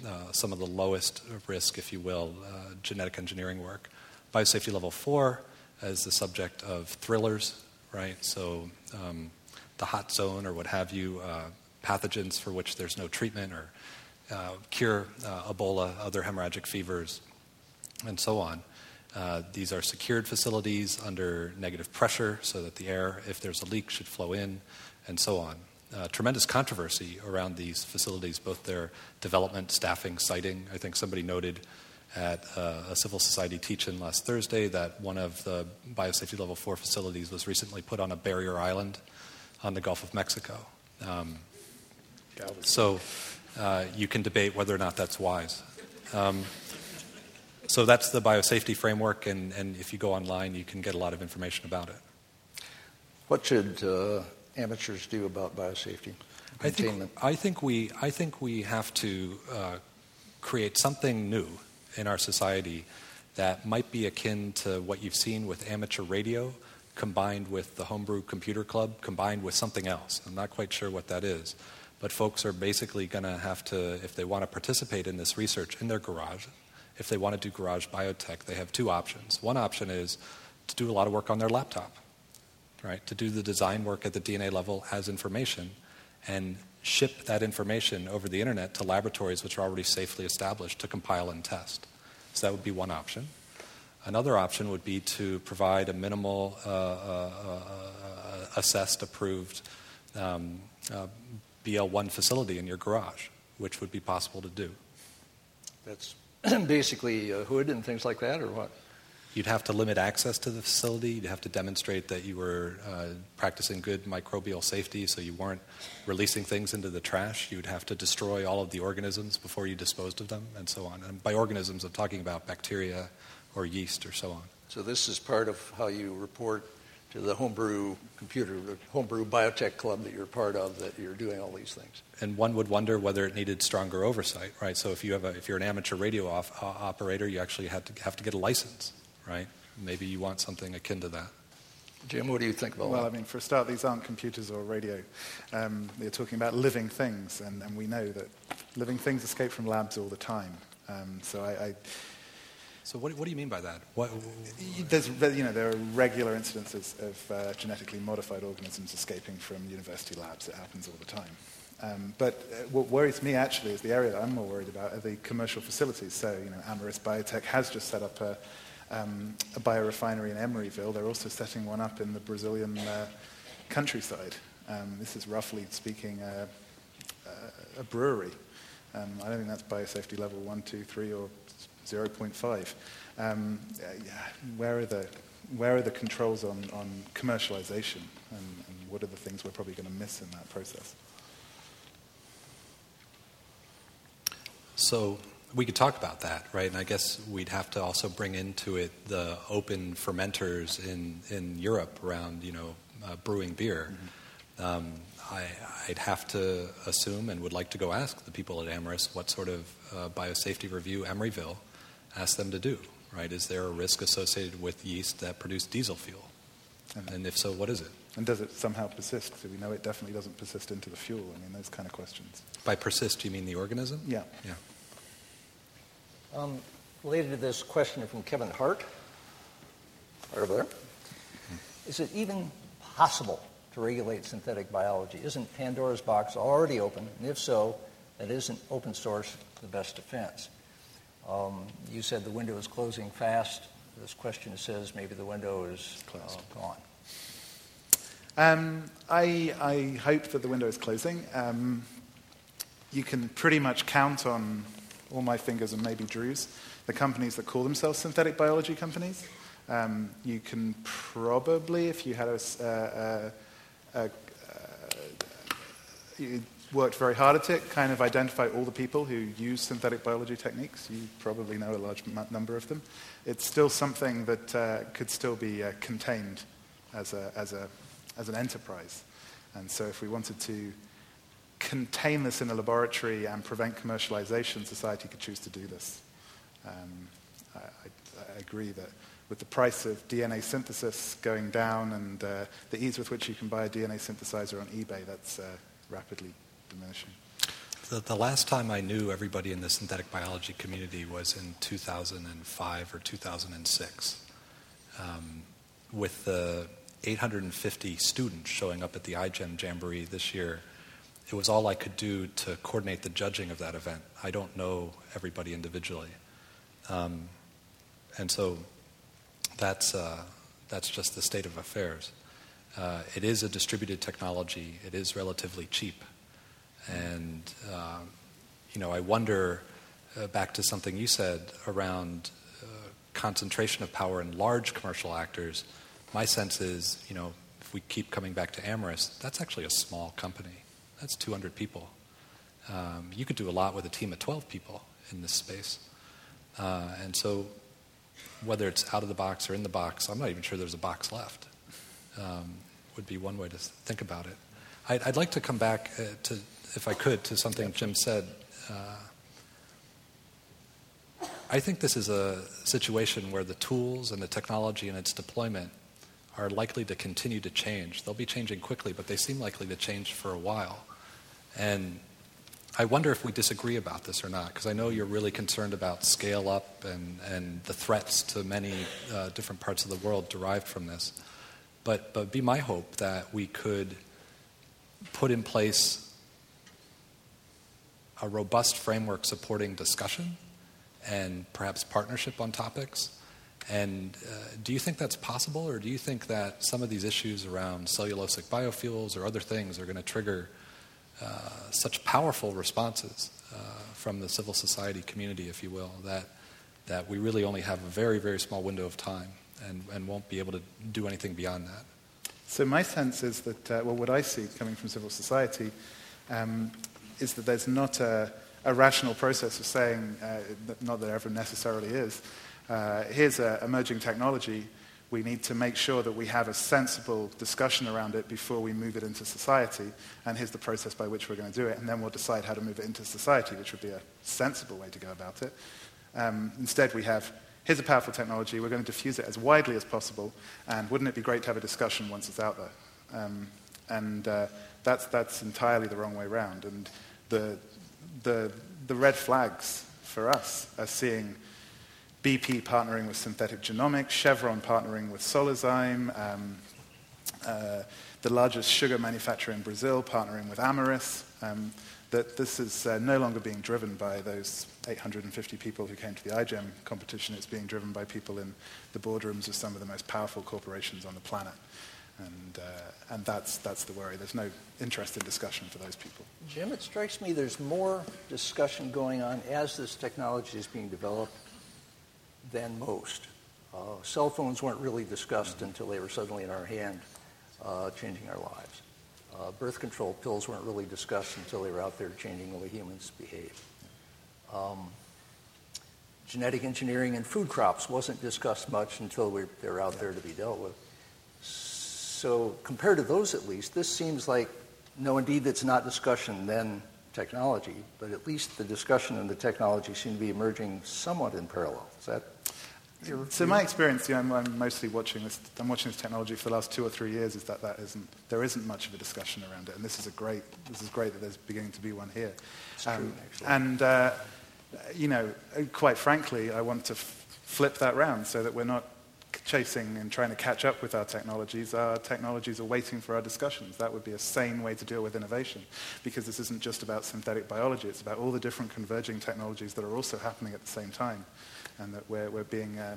uh, some of the lowest risk, if you will, uh, genetic engineering work. Biosafety level four is the subject of thrillers, right? So um, the hot zone or what have you, uh, pathogens for which there's no treatment or uh, cure uh, Ebola, other hemorrhagic fevers, and so on. Uh, these are secured facilities under negative pressure so that the air, if there's a leak, should flow in, and so on. Uh, tremendous controversy around these facilities, both their development, staffing, siting. I think somebody noted at uh, a civil society teach-in last Thursday that one of the biosafety level four facilities was recently put on a barrier island on the Gulf of Mexico. Um, so uh, you can debate whether or not that's wise. Um, so that's the biosafety framework, and, and if you go online, you can get a lot of information about it. What should uh, amateurs do about biosafety? I think, I think we I think we have to uh, create something new in our society that might be akin to what you've seen with amateur radio, combined with the homebrew computer club, combined with something else. I'm not quite sure what that is, but folks are basically going to have to, if they want to participate in this research in their garage, if they want to do garage biotech, they have two options. One option is to do a lot of work on their laptop right, to do the design work at the DNA level as information and ship that information over the internet to laboratories which are already safely established to compile and test. So that would be one option. Another option would be to provide a minimal, uh, uh, uh, assessed, approved um, uh, BL1 facility in your garage, which would be possible to do. That's basically a hood and things like that, or what? You'd have to limit access to the facility. You'd have to demonstrate that you were uh, practicing good microbial safety so you weren't releasing things into the trash. You'd have to destroy all of the organisms before you disposed of them, and so on. And by organisms, I'm talking about bacteria or yeast or so on. So this is part of how you report to the homebrew computer, the homebrew biotech club that you're part of, that you're doing all these things. And one would wonder whether it needed stronger oversight, right? So if you have a, if you're an amateur radio off, uh, operator, you actually have to have to get a license, right? Maybe you want something akin to that. Jim, what do you think about that? Well, I mean, for a start, these aren't computers or radio. Um, they're talking about living things, and, and we know that living things escape from labs all the time. Um, so I, I so what, what do you mean by that? What, there's, you know, there are regular incidences of uh, genetically modified organisms escaping from university labs. It happens all the time. Um, but uh, what worries me actually is the area that I'm more worried about are the commercial facilities. So, you know, Amyris Biotech has just set up a, um, a biorefinery in Emeryville. They're also setting one up in the Brazilian uh, countryside. Um, this is roughly speaking uh, a brewery. Um, I don't think that's biosafety level 1, 2, 3, or 0.5. Um, yeah, where, are the, where are the controls on, on commercialization, and, and what are the things we're probably going to miss in that process? So we could talk about that, right? And I guess we'd have to also bring into it the open fermenters in, in Europe around, you know, uh, brewing beer. Mm-hmm. Um, I, would have to assume and would like to go ask the people at Amyris what sort of uh, biosafety review Emeryville asked them to do, right? Is there a risk associated with yeast that produce diesel fuel? And, and if so, what is it? And does it somehow persist? Do we know it definitely doesn't persist into the fuel? I mean, those kind of questions. By persist, do you mean the organism? Yeah. Yeah. Um, related to this question from Kevin Hart, right over there, is it even possible to regulate synthetic biology? Isn't Pandora's box already open? And if so, that isn't open source the best defense? Um, you said the window is closing fast. This question says maybe the window is uh, gone. Um, I, I, hope that the window is closing. Um, you can pretty much count on all my fingers and maybe Drew's the companies that call themselves synthetic biology companies. Um, you can probably, if you had a, uh, uh, uh, you worked very hard at it, kind of identify all the people who use synthetic biology techniques. You probably know a large number of them. It's still something that uh, could still be uh, contained as a, as a as an enterprise. And so if we wanted to contain this in a laboratory and prevent commercialization, society could choose to do this. Um, I, I, agree that with the price of DNA synthesis going down and uh, the ease with which you can buy a DNA synthesizer on eBay, that's uh, rapidly diminishing. The, the, last time I knew everybody in the synthetic biology community was in 2005 or 2006. Um, with the 850 students showing up at the iGEM Jamboree this year. It was all I could do to coordinate the judging of that event. I don't know everybody individually. Um, and so that's, uh, that's just the state of affairs. Uh, it is a distributed technology, it is relatively cheap. And, uh, you know, I wonder, uh, back to something you said around uh, concentration of power in large commercial actors my sense is, you know, if we keep coming back to Amyris, that's actually a small company. That's 200 people. Um, you could do a lot with a team of 12 people in this space. Uh, and so, whether it's out of the box or in the box, I'm not even sure there's a box left. Um, would be one way to think about it. I'd, I'd like to come back uh, to, if I could, to something Jim said. Uh, I think this is a situation where the tools and the technology and its deployment are likely to continue to change. They'll be changing quickly, but they seem likely to change for a while. And I wonder if we disagree about this or not, because I know you're really concerned about scale up and, and the threats to many uh, different parts of the world derived from this. But, but be my hope that we could put in place a robust framework supporting discussion and perhaps partnership on topics and uh, do you think that's possible, or do you think that some of these issues around cellulosic biofuels or other things are going to trigger uh, such powerful responses uh, from the civil society community, if you will, that, that we really only have a very, very small window of time and, and won't be able to do anything beyond that? So, my sense is that, uh, well, what I see coming from civil society um, is that there's not a, a rational process of saying, uh, not that there ever necessarily is, uh, here's an emerging technology. We need to make sure that we have a sensible discussion around it before we move it into society. And here's the process by which we're going to do it. And then we'll decide how to move it into society, which would be a sensible way to go about it. Um, instead, we have here's a powerful technology. We're going to diffuse it as widely as possible. And wouldn't it be great to have a discussion once it's out there? Um, and uh, that's, that's entirely the wrong way around. And the, the, the red flags for us are seeing BP partnering with Synthetic Genomics, Chevron partnering with Solazyme, um, uh, the largest sugar manufacturer in Brazil partnering with Amyris. Um, that this is uh, no longer being driven by those 850 people who came to the iGEM competition. It's being driven by people in the boardrooms of some of the most powerful corporations on the planet. And, uh, and that's, that's the worry. There's no interest in discussion for those people. Jim, it strikes me there's more discussion going on as this technology is being developed than most. Uh, cell phones weren't really discussed mm-hmm. until they were suddenly in our hand, uh, changing our lives. Uh, birth control pills weren't really discussed until they were out there changing the way humans behave. Um, genetic engineering in food crops wasn't discussed much until we, they were out there to be dealt with. So, compared to those at least, this seems like, no, indeed, it's not discussion, then technology, but at least the discussion and the technology seem to be emerging somewhat in parallel. Is that so my experience, you know, I'm, I'm, mostly watching this. I'm watching this technology for the last two or three years. Is that that isn't there isn't much of a discussion around it, and this is a great. This is great that there's beginning to be one here. Um, true, and uh, you know, quite frankly, I want to f- flip that round so that we're not chasing and trying to catch up with our technologies. Our technologies are waiting for our discussions. That would be a sane way to deal with innovation, because this isn't just about synthetic biology. It's about all the different converging technologies that are also happening at the same time and that we're, we're being, uh,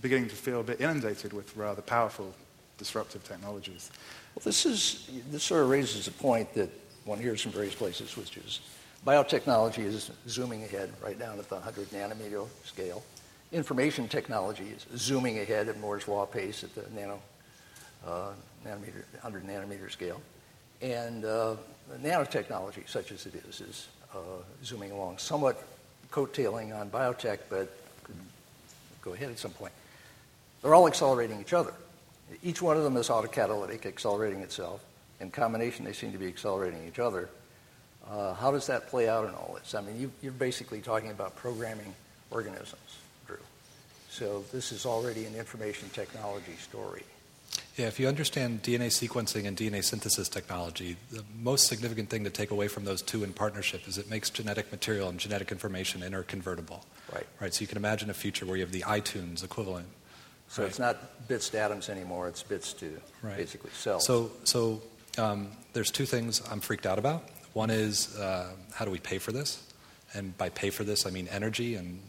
beginning to feel a bit inundated with rather powerful disruptive technologies. Well, this, is, this sort of raises a point that one hears from various places, which is biotechnology is zooming ahead right down at the 100 nanometer scale. Information technology is zooming ahead at Moore's law pace at the nano, uh, nanometer, 100 nanometer scale. And uh, nanotechnology, such as it is, is uh, zooming along, somewhat coattailing on biotech, but go ahead at some point. They're all accelerating each other. Each one of them is autocatalytic, accelerating itself. In combination, they seem to be accelerating each other. Uh, how does that play out in all this? I mean, you, are basically talking about programming organisms. So this is already an information technology story. Yeah, if you understand DNA sequencing and DNA synthesis technology, the most significant thing to take away from those two in partnership is it makes genetic material and genetic information interconvertible. Right. Right. So you can imagine a future where you have the iTunes equivalent. So right? it's not bits to atoms anymore; it's bits to right. basically cells. So, so um, there's two things I'm freaked out about. One is uh, how do we pay for this? And by pay for this, I mean energy. And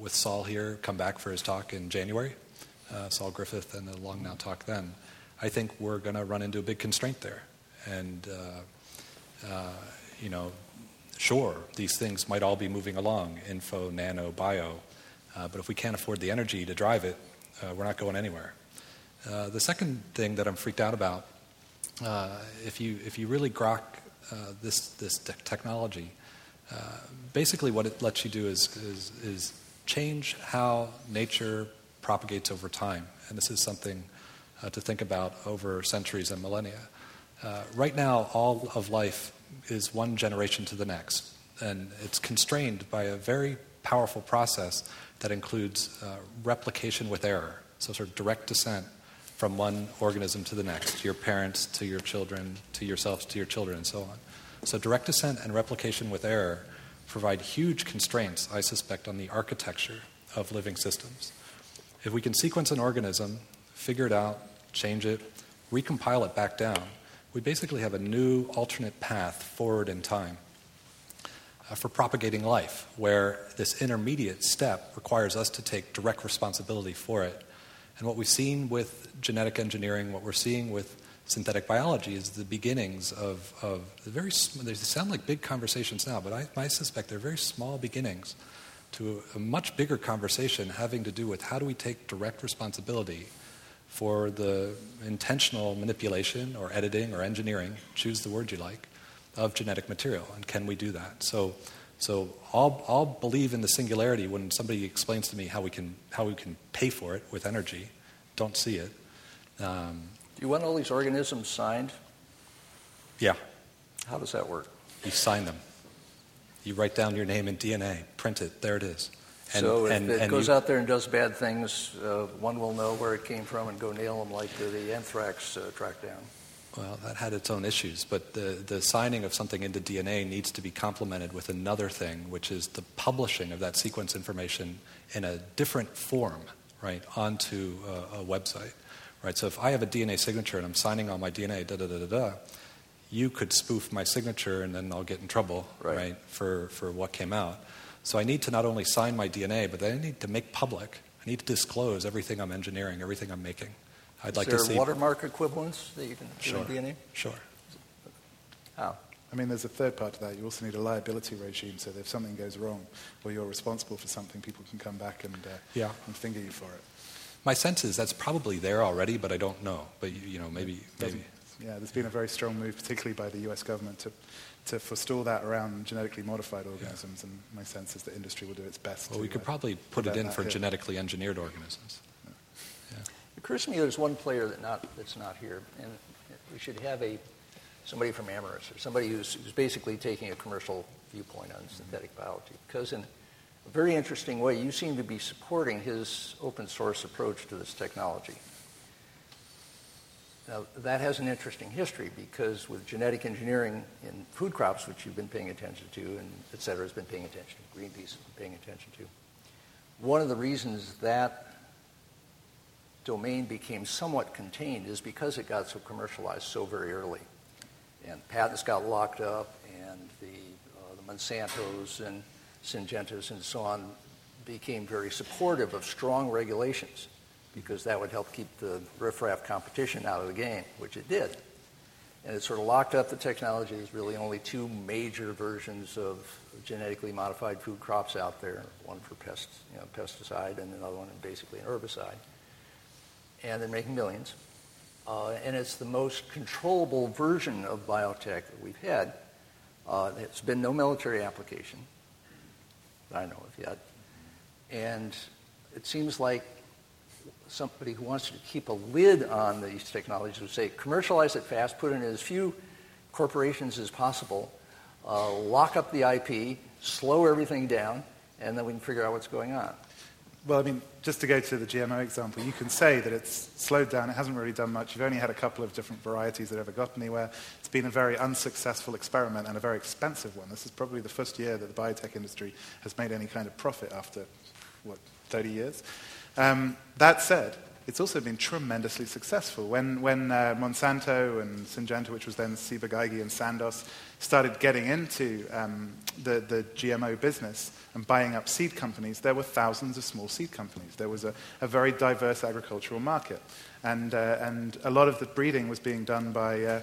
with Saul here, come back for his talk in January uh, Saul Griffith and the Long Now talk then, I think we're going to run into a big constraint there. And, uh, uh, you know, sure, these things might all be moving along info, nano, bio. Uh, but if we can't afford the energy to drive it, uh, we're not going anywhere. Uh, the second thing that I'm freaked out about, if, you, if you really grok this, this te- technology, basically what it lets you do is, is, is change how nature propagates over time. And this is something uh, to think about over centuries and millennia. Uh, right now, all of life is one generation to the next, and it's constrained by a very powerful process that includes uh, replication with error, so sort of direct descent from one organism to the next, your parents to your children, to yourselves to your children, and so on. So, direct descent and replication with error provide huge constraints, I suspect, on the architecture of living systems. If we can sequence an organism, figure it out, change it, recompile it back down, we basically have a new alternate path forward in time uh, for propagating life, where this intermediate step requires us to take direct responsibility for it. And what we've seen with genetic engineering, what we're seeing with synthetic biology, is the beginnings of, of the very, they sound like big conversations now, but I, I suspect they're very small beginnings to a much bigger conversation having to do with how do we take direct responsibility for the intentional manipulation or editing or engineering, choose the word you like, of genetic material, and can we do that? So, so I'll, I'll believe in the singularity when somebody explains to me how we can, how we can pay for it with energy. Don't see it. Um, do you want all these organisms signed? Yeah. How does that work? You sign them. You write down your name in DNA, print it, there it is. And, so if and, it and goes you, out there and does bad things, uh, one will know where it came from and go nail them like the, the anthrax uh, track down. Well, that had its own issues, but the, the signing of something into DNA needs to be complemented with another thing, which is the publishing of that sequence information in a different form, right, onto a, a website, right? So if I have a DNA signature and I'm signing on my DNA, da da da da da, you could spoof my signature and then I'll get in trouble, Right. right, for, for what came out. So I need to not only sign my DNA, but then I need to make public. I need to disclose everything I'm engineering, everything I'm making. I'd like Is there to see. watermark equivalents that you can do Sure. in DNA? Sure. How? I mean, there's a third part to that. You also need a liability regime so that if something goes wrong or you're responsible for something, people can come back and, uh, Yeah. and finger you for it. My sense is that's probably there already, but I don't know. But you, you know, maybe maybe. Yeah, there's been a very strong move, particularly by the US government, to, to forestall that around genetically modified organisms, and my sense is that industry will do its best Well, to we could uh, probably put it in for hit. genetically engineered organisms. It occurs to me there's one player that not, that's not here, and we should have a somebody from Amyris or somebody who's, who's basically taking a commercial viewpoint on synthetic biology. Because in a very interesting way, you seem to be supporting his open source approach to this technology. Now, that has an interesting history because with genetic engineering in food crops, which you've been paying attention to, and et cetera, has been paying attention to, Greenpeace has been paying attention to, one of the reasons that domain became somewhat contained is because it got so commercialized so very early. And patents got locked up, and the, uh, the Monsantos and Syngentas and so on became very supportive of strong regulations because that would help keep the riffraff competition out of the game, which it did. And it sort of locked up the technology. There's really only two major versions of genetically modified food crops out there, one for pest, you know, pesticide and another one basically an herbicide and they're making millions. Uh, and it's the most controllable version of biotech that we've had. Uh, there's been no military application that I know of yet. And it seems like somebody who wants to keep a lid on these technologies would say commercialize it fast, put in as few corporations as possible, uh, lock up the IP, slow everything down, and then we can figure out what's going on. Well, I mean, just to go to the GMO example, you can say that it's slowed down. It hasn't really done much. You've only had a couple of different varieties that ever got anywhere. It's been a very unsuccessful experiment and a very expensive one. This is probably the first year that the biotech industry has made any kind of profit after, what, 30 years? Um, that said, it's also been tremendously successful. When, when uh, Monsanto and Syngenta, which was then Ciba-Geigy and Sandoz, started getting into um, the, the GMO business and buying up seed companies, there were thousands of small seed companies. There was a, a very diverse agricultural market. And, uh, and a lot of the breeding was being done by, uh,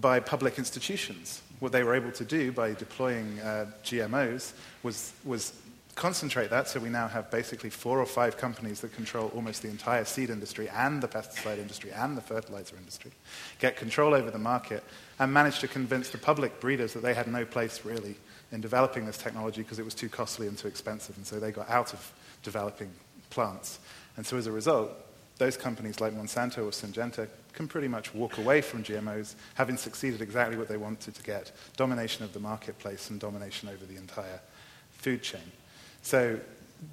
by public institutions. What they were able to do by deploying uh, GMOs was, was concentrate that so we now have basically four or five companies that control almost the entire seed industry and the pesticide industry and the fertilizer industry, get control over the market, and manage to convince the public breeders that they had no place really in developing this technology because it was too costly and too expensive, and so they got out of developing plants. And so as a result, those companies like Monsanto or Syngenta can pretty much walk away from GMOs having succeeded exactly what they wanted to get domination of the marketplace and domination over the entire food chain. So,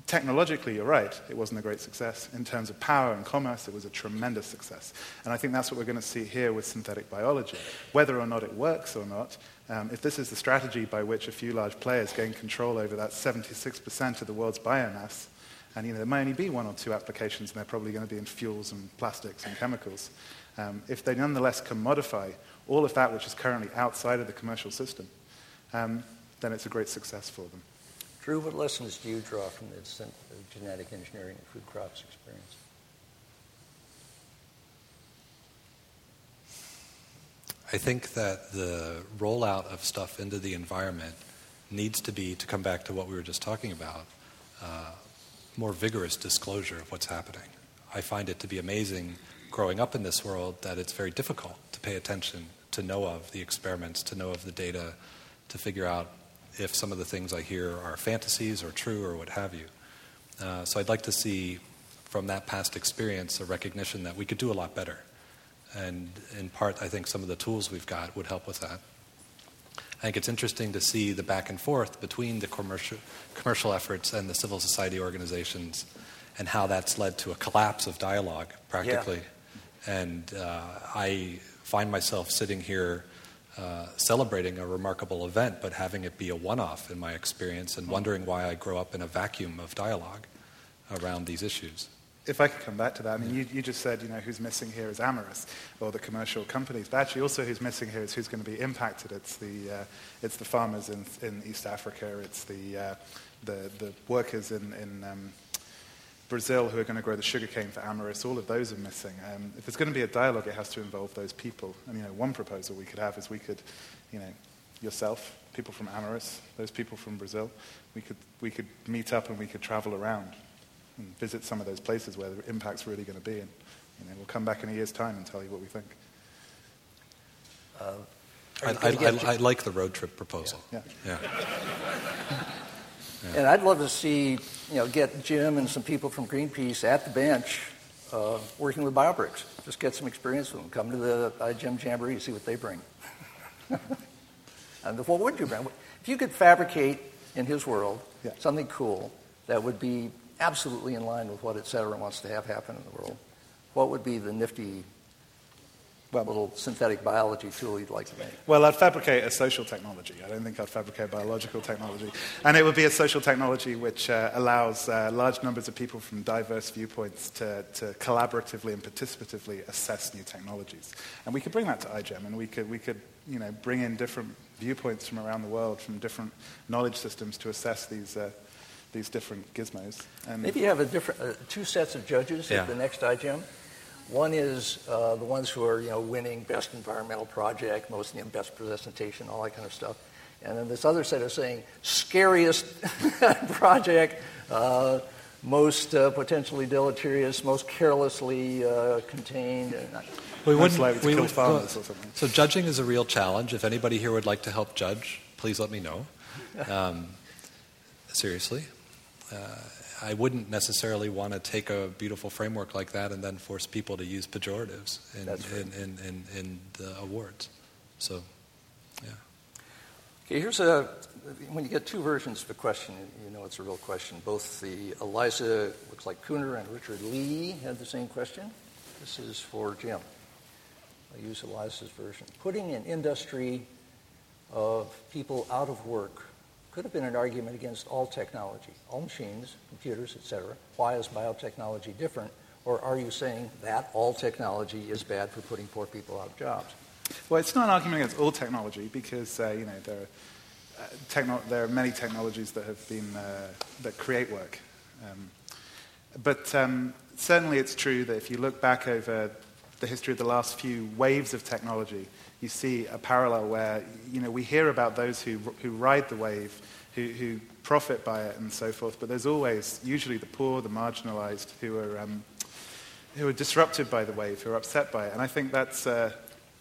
technologically, you're right, it wasn't a great success. In terms of power and commerce, it was a tremendous success. And I think that's what we're going to see here with synthetic biology. Whether or not it works or not, um, if this is the strategy by which a few large players gain control over that 76% of the world's biomass, and you know, there may only be one or two applications, and they're probably going to be in fuels and plastics and chemicals. Um, if they nonetheless can modify all of that which is currently outside of the commercial system, um, then it's a great success for them. Drew, what lessons do you draw from the genetic engineering and food crops experience? I think that the rollout of stuff into the environment needs to be, to come back to what we were just talking about, uh, more vigorous disclosure of what's happening. I find it to be amazing growing up in this world that it's very difficult to pay attention, to know of the experiments, to know of the data, to figure out if some of the things I hear are fantasies or true or what have you. Uh, so I'd like to see from that past experience a recognition that we could do a lot better. And in part, I think some of the tools we've got would help with that. I think it's interesting to see the back and forth between the commercial, commercial efforts and the civil society organizations and how that's led to a collapse of dialogue, practically. And uh, I find myself sitting here uh, celebrating a remarkable event, but having it be a one off in my experience and wondering why I grow up in a vacuum of dialogue around these issues. If I could come back to that, I mean, you, you just said, you know, who's missing here is Amyris or the commercial companies. But actually, also, who's missing here is who's going to be impacted. It's the, uh, it's the farmers in, in East Africa, it's the, uh, the, the workers in, in um, Brazil who are going to grow the sugarcane for Amyris, all of those are missing. Um, if there's going to be a dialogue, it has to involve those people. And, you know, one proposal we could have is we could, you know, yourself, people from Amyris, those people from Brazil, we could, we could meet up and we could travel around and visit some of those places where the impact's really going to be. And, you know, we'll come back in a year's time and tell you what we think. Uh, I, I, I, I, like the road trip proposal. Yeah. yeah. yeah. And I'd love to see, you know, get Jim and some people from Greenpeace at the bench uh, working with BioBricks. Just get some experience with them. Come to the iGEM Jamboree and see what they bring. and what would you bring? If you could fabricate in his world yeah. something cool that would be absolutely in line with what et cetera wants to have happen in the world, what would be the nifty well, little synthetic biology tool you'd like to make? Well, I'd fabricate a social technology. I don't think I'd fabricate biological technology. And it would be a social technology which uh, allows uh, large numbers of people from diverse viewpoints to, to collaboratively and participatively assess new technologies. And we could bring that to iGEM, and we could, we could you know, bring in different viewpoints from around the world, from different knowledge systems to assess these. Uh, these different gizmos. And Maybe you have a different, uh, two sets of judges yeah. at the next iGEM. One is uh, the ones who are, you know, winning best environmental project, most you know, best presentation, all that kind of stuff. And then this other set is saying scariest project, uh, most uh, potentially deleterious, most carelessly uh, contained. We wouldn't like we would, well, So judging is a real challenge. If anybody here would like to help judge, please let me know. Um, seriously. I wouldn't necessarily want to take a beautiful framework like that and then force people to use pejoratives in, right. in, in, in, in, the awards. So, yeah. Okay, here's a when you get two versions of a question, you know it's a real question. Both the Eliza, looks like Cooner, and Richard Lee had the same question. This is for Jim. I use Eliza's version. Putting an industry of people out of work could have been an argument against all technology, all machines, computers, etc. Why is biotechnology different? Or are you saying that all technology is bad for putting poor people out of jobs? Well, it's not an argument against all technology because uh, you know there are, uh, techno- there are many technologies that have been uh, that create work. Um, but um, certainly, it's true that if you look back over the history of the last few waves of technology, you see a parallel where you know, we hear about those who, who ride the wave, who, who profit by it, and so forth, but there's always usually the poor, the marginalized, who are, um, who are disrupted by the wave, who are upset by it. And I think that's, uh,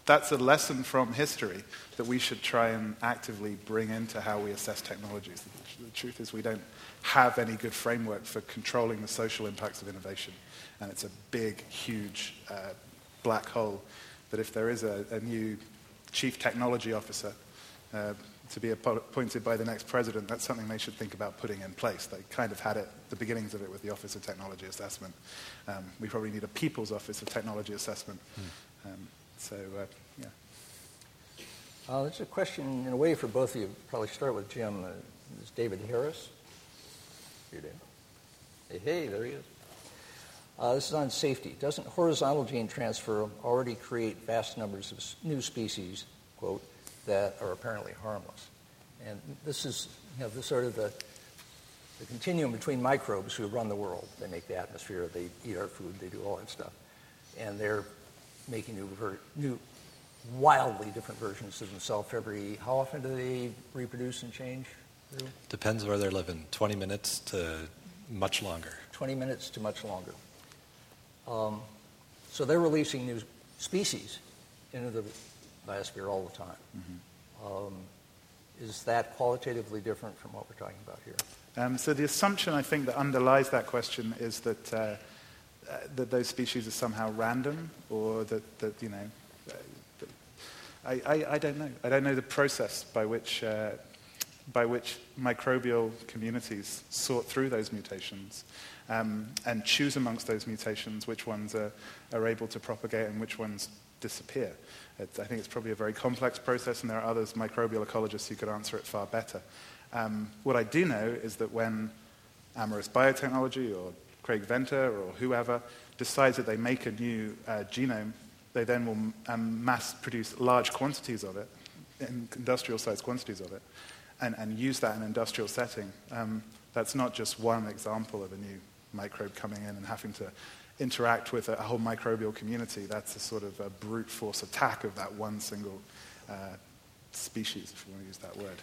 that's a lesson from history that we should try and actively bring into how we assess technologies. The, truth is, we don't have any good framework for controlling the social impacts of innovation. And it's a big, huge uh, black hole that if there is a, a new chief technology officer uh, to be appointed by the next president, that's something they should think about putting in place. They kind of had it, the beginnings of it with the Office of Technology Assessment. Um, we probably need a People's Office of Technology Assessment. Hmm. Um, so, uh, yeah. Uh, there's a question, in a way, for both of you. Probably start with Jim. Uh, is David Harris? Here, David. Hey, hey, there he is. Uh, this is on safety. Doesn't horizontal gene transfer already create vast numbers of new species, quote, that are apparently harmless? And this is you know, the sort of the, the continuum between microbes who run the world. They make the atmosphere, they eat our food, they do all that stuff. And they're making new, ver- new wildly different versions of themselves every, how often do they reproduce and change? Depends where they're living. 20 minutes to much longer. 20 minutes to much longer. Um, so they're releasing new species into the biosphere all the time. Mm-hmm. Um, is that qualitatively different from what we're talking about here? Um, so the assumption I think that underlies that question is that, uh, uh, that those species are somehow random or that, that you know, uh, I, I, I, don't know. I don't know the process by which, uh, by which microbial communities sort through those mutations um, and choose amongst those mutations which ones are, are able to propagate and which ones disappear. I think it's probably a very complex process, and there are others, microbial ecologists, who could answer it far better. Um, what I do know is that when Amyris Biotechnology or Craig Venter or whoever decides that they make a new uh, genome, they then will um, mass produce large quantities of it, industrial sized quantities of it, and, and, use that in an industrial setting. Um, that's not just one example of a new microbe coming in and having to interact with a, whole microbial community. That's a sort of a brute force attack of that one single uh, species, if you want to use that word.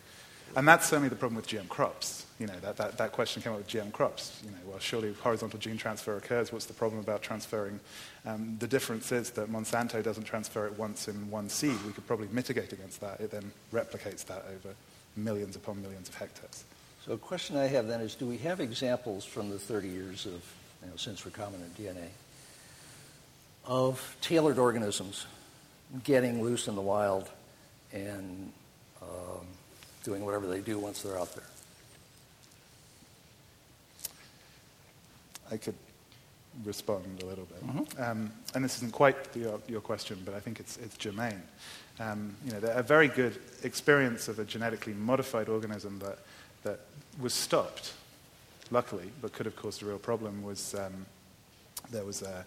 And that's certainly the problem with GM crops. You know, that, that, that question came up with GM crops. You know, well, surely horizontal gene transfer occurs. What's the problem about transferring? Um, the difference is that Monsanto doesn't transfer it once in one seed. We could probably mitigate against that. It then replicates that over millions upon millions of hectares. So a question I have then is, do we have examples from the 30 years of, you know, since recombinant DNA of tailored organisms getting loose in the wild and um, doing whatever they do once they're out there. I could respond a little bit. Mm-hmm. Um, and this isn't quite your, your, question, but I think it's, it's germane. Um, you know, a very good experience of a genetically modified organism that, that was stopped, luckily, but could have caused a real problem was um, there was a,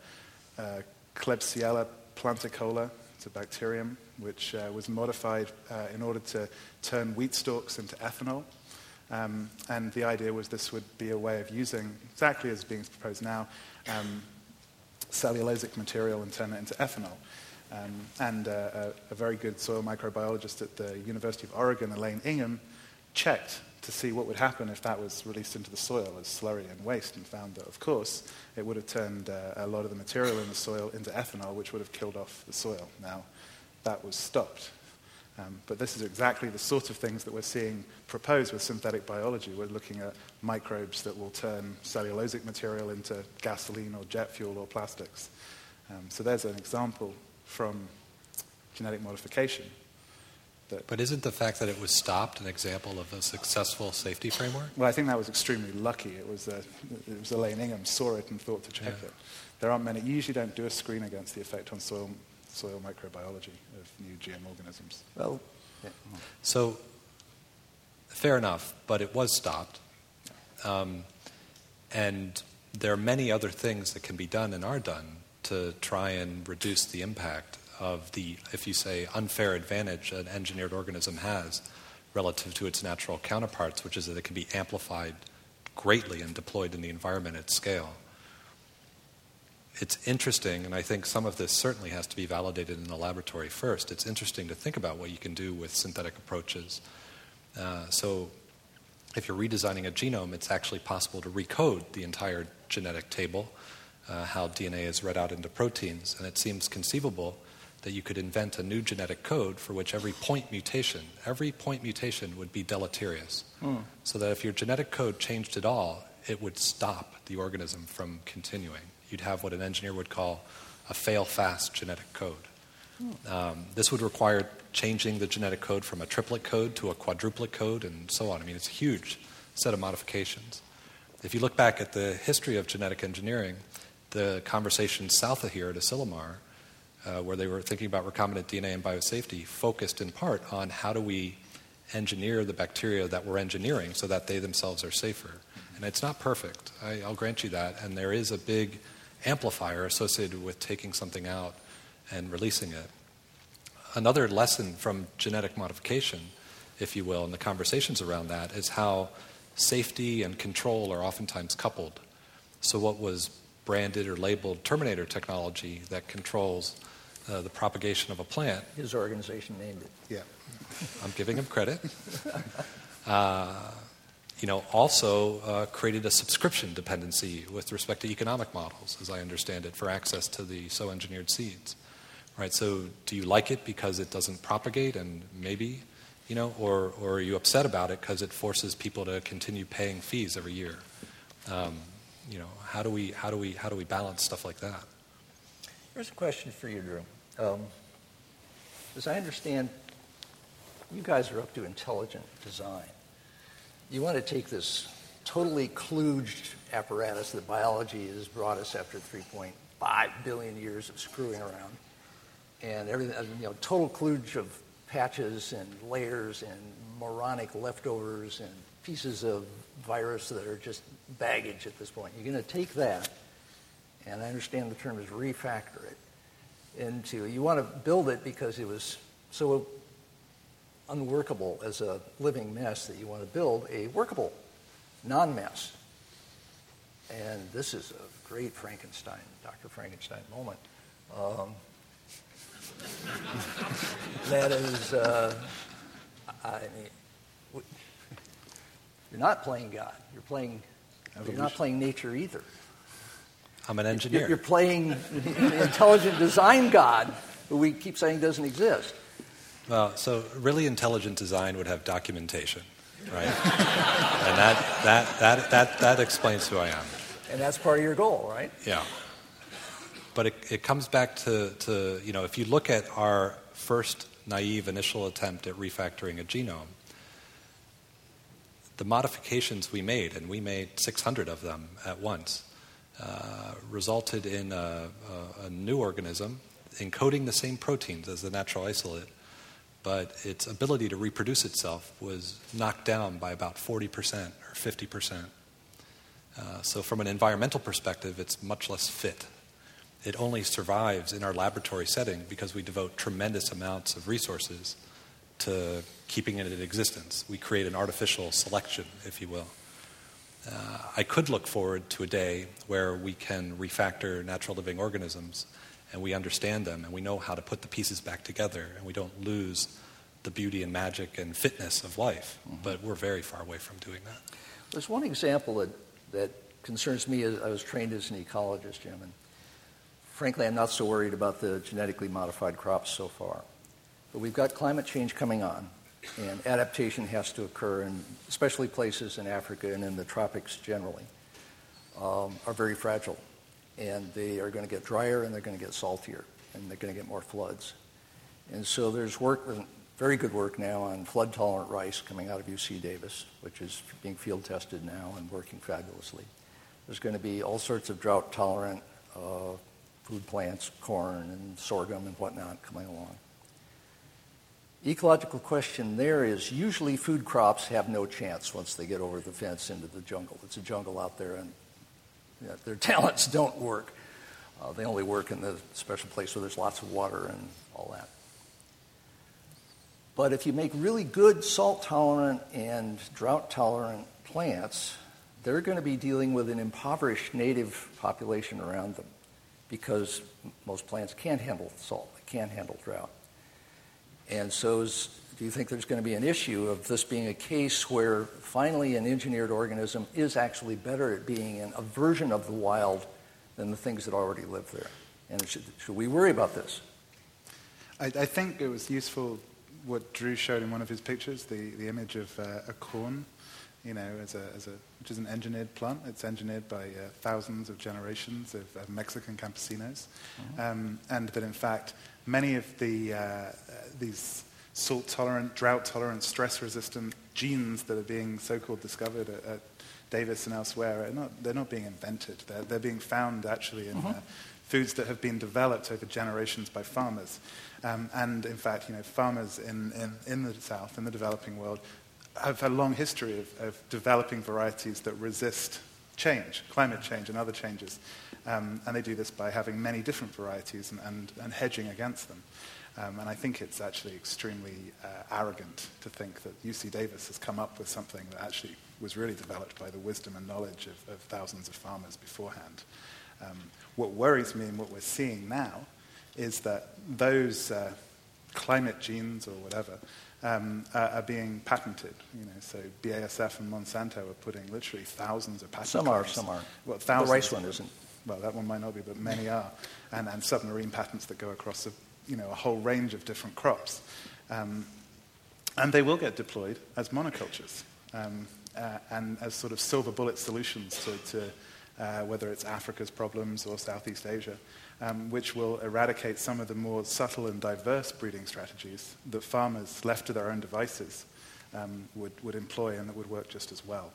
a Klebsiella planticola it's a bacterium which uh, was modified uh, in order to turn wheat stalks into ethanol. Um, and the idea was this would be a way of using, exactly as being proposed now, um, cellulosic material and turn it into ethanol. Um, and uh, a, a, very good soil microbiologist at the University of Oregon, Elaine Ingham, checked to see what would happen if that was released into the soil as slurry and waste, and found that, of course, it would have turned uh, a lot of the material in the soil into ethanol, which would have killed off the soil. Now, that was stopped. Um, but this is exactly the sort of things that we're seeing proposed with synthetic biology. We're looking at microbes that will turn cellulosic material into gasoline or jet fuel or plastics. Um, so there's an example from genetic modification that but isn't the fact that it was stopped an example of a successful safety framework? Well, I think that was extremely lucky. It was, uh, it was Elaine Ingham saw it and thought to check yeah. it. There aren't many. You usually don't do a screen against the effect on soil, soil microbiology of new GM organisms. Well, yeah. so fair enough, but it was stopped. Um, and there are many other things that can be done and are done to try and reduce the impact of the, if you say, unfair advantage an engineered organism has relative to its natural counterparts, which is that it can be amplified greatly and deployed in the environment at scale. It's interesting, and I think some of this certainly has to be validated in the laboratory first. It's interesting to think about what you can do with synthetic approaches. Uh, so, if you're redesigning a genome, it's actually possible to recode the entire genetic table, uh, how DNA is read out into proteins, and it seems conceivable that you could invent a new genetic code for which every point mutation, every point mutation would be deleterious. Mm. So that if your genetic code changed at all, it would stop the organism from continuing. You'd have what an engineer would call a fail fast genetic code. Mm. Um, this would require changing the genetic code from a triplet code to a quadruplet code and so on. I mean, it's a huge set of modifications. If you look back at the history of genetic engineering, the conversation south of here at Asilomar uh, where they were thinking about recombinant DNA and biosafety, focused in part on how do we engineer the bacteria that we're engineering so that they themselves are safer. And it's not perfect, I, will grant you that, and there is a big amplifier associated with taking something out and releasing it. Another lesson from genetic modification, if you will, and the conversations around that, is how safety and control are oftentimes coupled. So, what was branded or labeled Terminator technology that controls uh, the propagation of a plant. His organization named it. Yeah. I'm giving him credit. Uh, you know, also uh, created a subscription dependency with respect to economic models, as I understand it, for access to the so engineered seeds. Right. So, do you like it because it doesn't propagate, and maybe, you know, or or are you upset about it because it forces people to continue paying fees every year? Um, you know, how do we how do we how do we balance stuff like that? Here's a question for you, Drew. Um, as I understand, you guys are up to intelligent design. You want to take this totally kludged apparatus that biology has brought us after 3.5 billion years of screwing around and everything, you know, total kludge of patches and layers and moronic leftovers and pieces of virus that are just baggage at this point. You're going to take that, and I understand the term is refactor it into, you want to build it because it was so unworkable as a living mess that you want to build a workable non mess. And this is a great Frankenstein, Dr. Frankenstein moment. Um, that is, uh, I mean, you're not playing God. You're playing. You're not playing nature either. I'm an engineer. You're, you're playing the intelligent design God, who we keep saying doesn't exist. Well, so really intelligent design would have documentation, right? and that, that, that, that, that explains who I am. And that's part of your goal, right? Yeah. But it, it comes back to, to, you know, if you look at our first naive initial attempt at refactoring a genome, the modifications we made, and we made 600 of them at once, uh, resulted in a, a, a, new organism encoding the same proteins as the natural isolate, but its ability to reproduce itself was knocked down by about 40% or 50%. Uh, so, from an environmental perspective, it's much less fit. It only survives in our laboratory setting because we devote tremendous amounts of resources to keeping it in existence. We create an artificial selection, if you will. Uh, I could look forward to a day where we can refactor natural living organisms and we understand them and we know how to put the pieces back together and we don't lose the beauty and magic and fitness of life. Mm-hmm. But we're very far away from doing that. There's one example that, that concerns me. As I was trained as an ecologist, Jim, and frankly, I'm not so worried about the genetically modified crops so far. But we've got climate change coming on, and adaptation has to occur, and especially places in Africa and in the tropics generally um, are very fragile. And they are going to get drier and they're going to get saltier, and they're going to get more floods. And so there's work, very good work now on flood tolerant rice coming out of UC Davis, which is being field tested now and working fabulously. There's going to be all sorts of drought tolerant uh, food plants, corn and sorghum and whatnot coming along ecological question there is usually food crops have no chance once they get over the fence into the jungle. It's a jungle out there, and you know, their talents don't work. Uh, they only work in the special place where there's lots of water and all that. But if you make really good salt tolerant and drought tolerant plants, they're going to be dealing with an impoverished native population around them because most plants can't handle salt, they can't handle drought. And so, is, do you think there's going to be an issue of this being a case where finally an engineered organism is actually better at being in a version of the wild than the things that already live there? And should, should we worry about this? I, I, think it was useful what Drew showed in one of his pictures, the, the image of uh, a corn, you know, as a, as a, which is an engineered plant. It's engineered by uh, thousands of generations of, of Mexican campesinos. Mm-hmm. Um, and that, in fact, many of the, uh, these salt tolerant, drought tolerant, stress resistant genes that are being so called discovered at, at, Davis and elsewhere are not, they're not being invented. They're, they're being found actually in uh-huh. uh, foods that have been developed over generations by farmers. Um, and in fact, you know, farmers in, in, in the South, in the developing world, have a long history of, of developing varieties that resist change, climate change, and other changes. Um, and they do this by having many different varieties and, and, and hedging against them. Um, and I think it's actually extremely uh, arrogant to think that UC Davis has come up with something that actually was really developed by the wisdom and knowledge of, of thousands of farmers beforehand. Um, what worries me and what we're seeing now is that those uh, climate genes or whatever um, are, are, being patented. You know, so BASF and Monsanto are putting literally thousands of patents. Some are, some are. Well, thousands. The rice one isn't well, that one might not be, but many are, and, and submarine patents that go across a, you know, a whole range of different crops. Um, and they will get deployed as monocultures um, uh, and as sort of silver bullet solutions to, to uh, whether it's Africa's problems or Southeast Asia, um, which will eradicate some of the more subtle and diverse breeding strategies that farmers, left to their own devices, um, would, would employ and that would work just as well.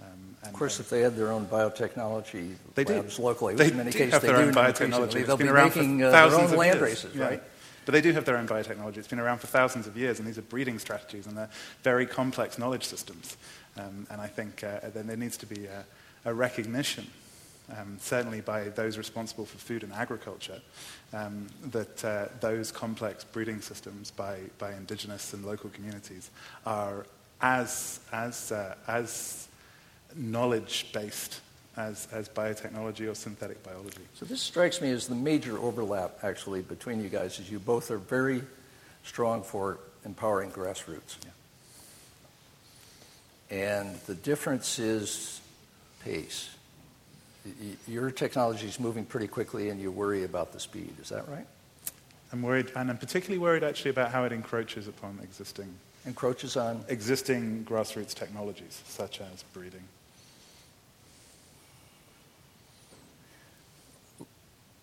Um, of course, if they had their own biotechnology they labs do. locally, they in many cases they do own biotechnology. They'll be making uh, their own land years. races, yeah. right? But they do have their own biotechnology. It's been around for thousands of years, and these are breeding strategies, and they're very complex knowledge systems. Um, and I think uh, then there needs to be a, a recognition, um, certainly by those responsible for food and agriculture, um, that uh, those complex breeding systems by, by indigenous and local communities are as, as, uh, as knowledge based as, as biotechnology or synthetic biology. So this strikes me as the major overlap, actually, between you guys, is you both are very strong for empowering grassroots. Yeah. And the difference is pace. Your technology is moving pretty quickly, and you worry about the speed. Is that right? I'm worried, and I'm particularly worried actually about how it encroaches upon existing encroaches on existing grassroots technologies such as breeding.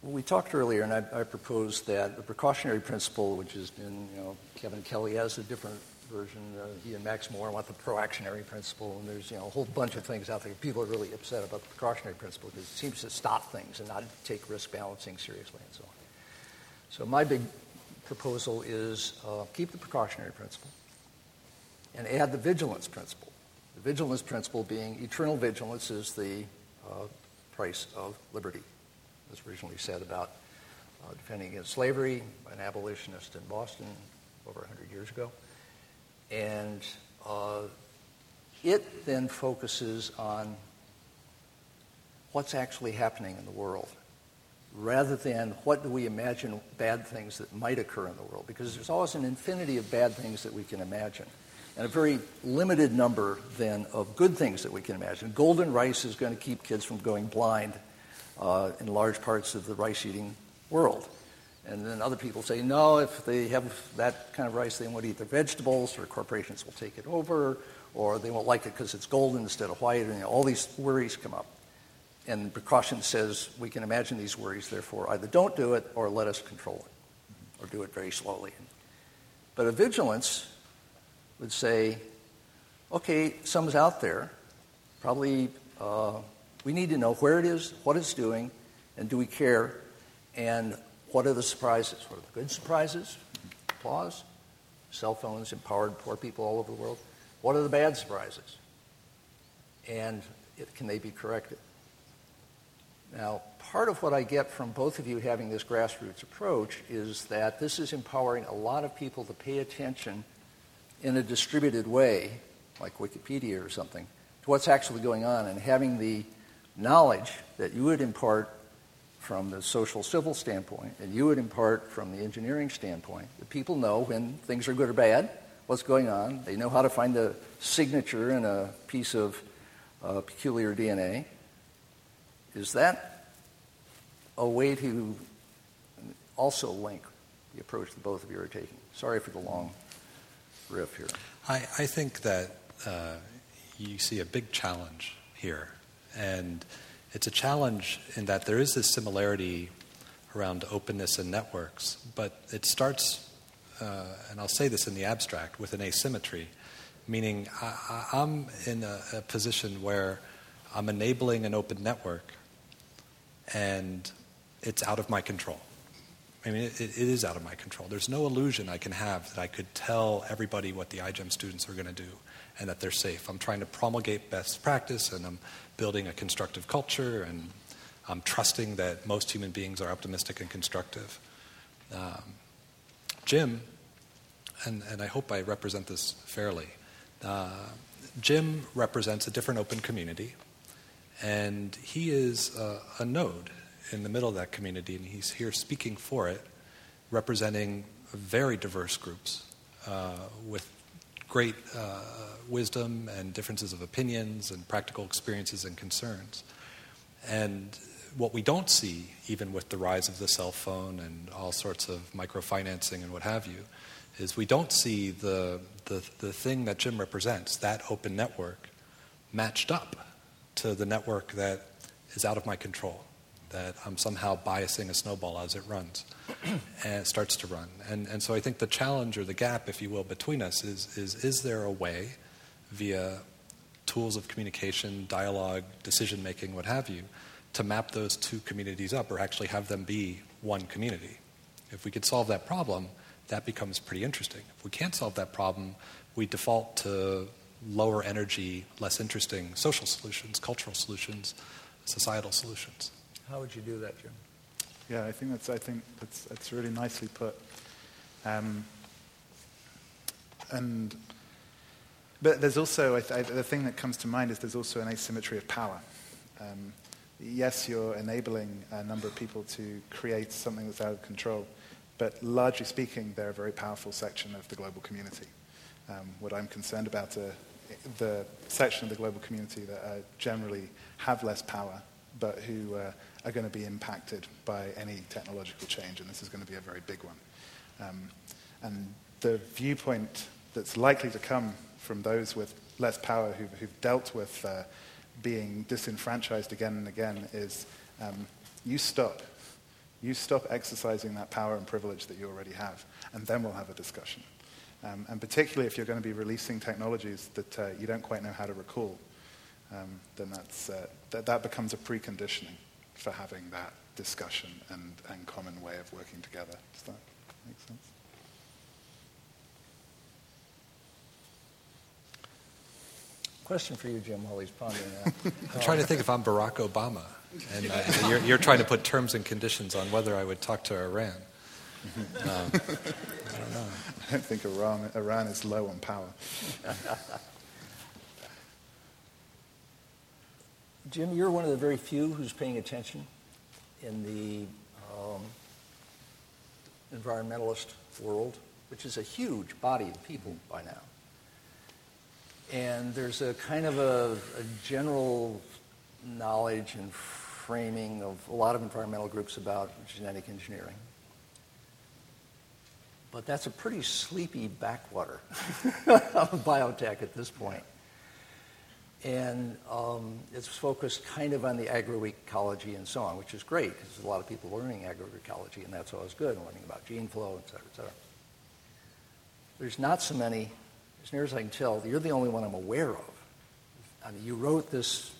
We talked earlier, and I, I, proposed that the precautionary principle, which has been, you know, Kevin Kelly has a different version. Uh, he and Max Moore want the proactionary principle, and there's, you know, a whole bunch of things out there. People are really upset about the precautionary principle because it seems to stop things and not take risk balancing seriously and so on. So my big proposal is uh, keep the precautionary principle and add the vigilance principle. The vigilance principle being eternal vigilance is the uh, price of liberty was originally said about uh, defending against slavery an abolitionist in Boston over 100 years ago. And uh, it then focuses on what's actually happening in the world rather than what do we imagine bad things that might occur in the world because there's always an infinity of bad things that we can imagine and a very limited number then of good things that we can imagine golden rice is going to keep kids from going blind uh, in large parts of the rice eating world. And then other people say, no, if they have that kind of rice, they won't eat their vegetables, or corporations will take it over, or they won't like it because it's golden instead of white, and you know, all these worries come up. And precaution says we can imagine these worries, therefore either don't do it or let us control it, or do it very slowly. But a vigilance would say, okay, some's out there, probably uh, we need to know where it is, what it's doing, and do we care, and what are the surprises? What are the good surprises? Applause. Cell phones empowered poor people all over the world. What are the bad surprises? And it, can they be corrected? Now, part of what I get from both of you having this grassroots approach is that this is empowering a lot of people to pay attention in a distributed way, like Wikipedia or something, to what's actually going on and having the knowledge that you would impart from the social civil standpoint and you would impart from the engineering standpoint that people know when things are good or bad, what's going on. They know how to find the signature in a piece of uh, peculiar DNA. Is that a way to also link the approach that both of you are taking? Sorry for the long riff here. I, I think that uh, you see a big challenge here and it's a challenge in that there is this similarity around openness and networks, but it starts, uh, and I'll say this in the abstract, with an asymmetry, meaning I, am in a, a position where I'm enabling an open network and it's out of my control. I mean, it, it is out of my control. There's no illusion I can have that I could tell everybody what the iGEM students are going to do and that they're safe. I'm trying to promulgate best practice and I'm building a constructive culture and I'm trusting that most human beings are optimistic and constructive. Um, Jim, and, and I hope I represent this fairly, uh, Jim represents a different open community, and he is a, a node in the middle of that community, and he's here speaking for it, representing very diverse groups uh, with great uh, wisdom and differences of opinions and practical experiences and concerns. And what we don't see, even with the rise of the cell phone and all sorts of microfinancing and what have you, is we don't see the, the, the thing that Jim represents, that open network, matched up to the network that is out of my control that I'm somehow biasing a snowball as it runs and it starts to run. And, and so I think the challenge or the gap, if you will, between us is, is is there a way via tools of communication, dialogue, decision making, what have you, to map those two communities up or actually have them be one community? If we could solve that problem, that becomes pretty interesting. If we can't solve that problem, we default to lower energy, less interesting social solutions, cultural solutions, societal solutions. How would you do that, Jim? Yeah, I think that's, I think that's, that's really nicely put. Um, and, but there's also, I th- the thing that comes to mind is there's also an asymmetry of power. Um, yes, you're enabling a number of people to create something that's out of control, but largely speaking, they're a very powerful section of the global community. Um, what I'm concerned about are the section of the global community that uh, generally have less power, but who uh, are going to be impacted by any technological change, and this is going to be a very big one. Um, and the viewpoint that's likely to come from those with less power who've, who've dealt with uh, being disenfranchised again and again is um, you stop. You stop exercising that power and privilege that you already have, and then we'll have a discussion. Um, and particularly if you're going to be releasing technologies that uh, you don't quite know how to recall, um, then that's, uh, that, that becomes a preconditioning for having that discussion and, and common way of working together. Does that make sense? Question for you, Jim, while he's pondering that. I'm trying to think if I'm Barack Obama, and uh, you're, you're, trying to put terms and conditions on whether I would talk to Iran. Um, I don't know. I don't think Iran, Iran is low on power. Jim, you're one of the very few who's paying attention in the um, environmentalist world, which is a huge body of people by now. And there's a kind of a, a general knowledge and framing of a lot of environmental groups about genetic engineering. But that's a pretty sleepy backwater of biotech at this point. And um, it's focused kind of on the agroecology and so on, which is great because there's a lot of people learning agroecology, and that's always good, learning about gene flow, et cetera, et cetera. There's not so many as near as I can tell, you're the only one I'm aware of. I mean, you wrote this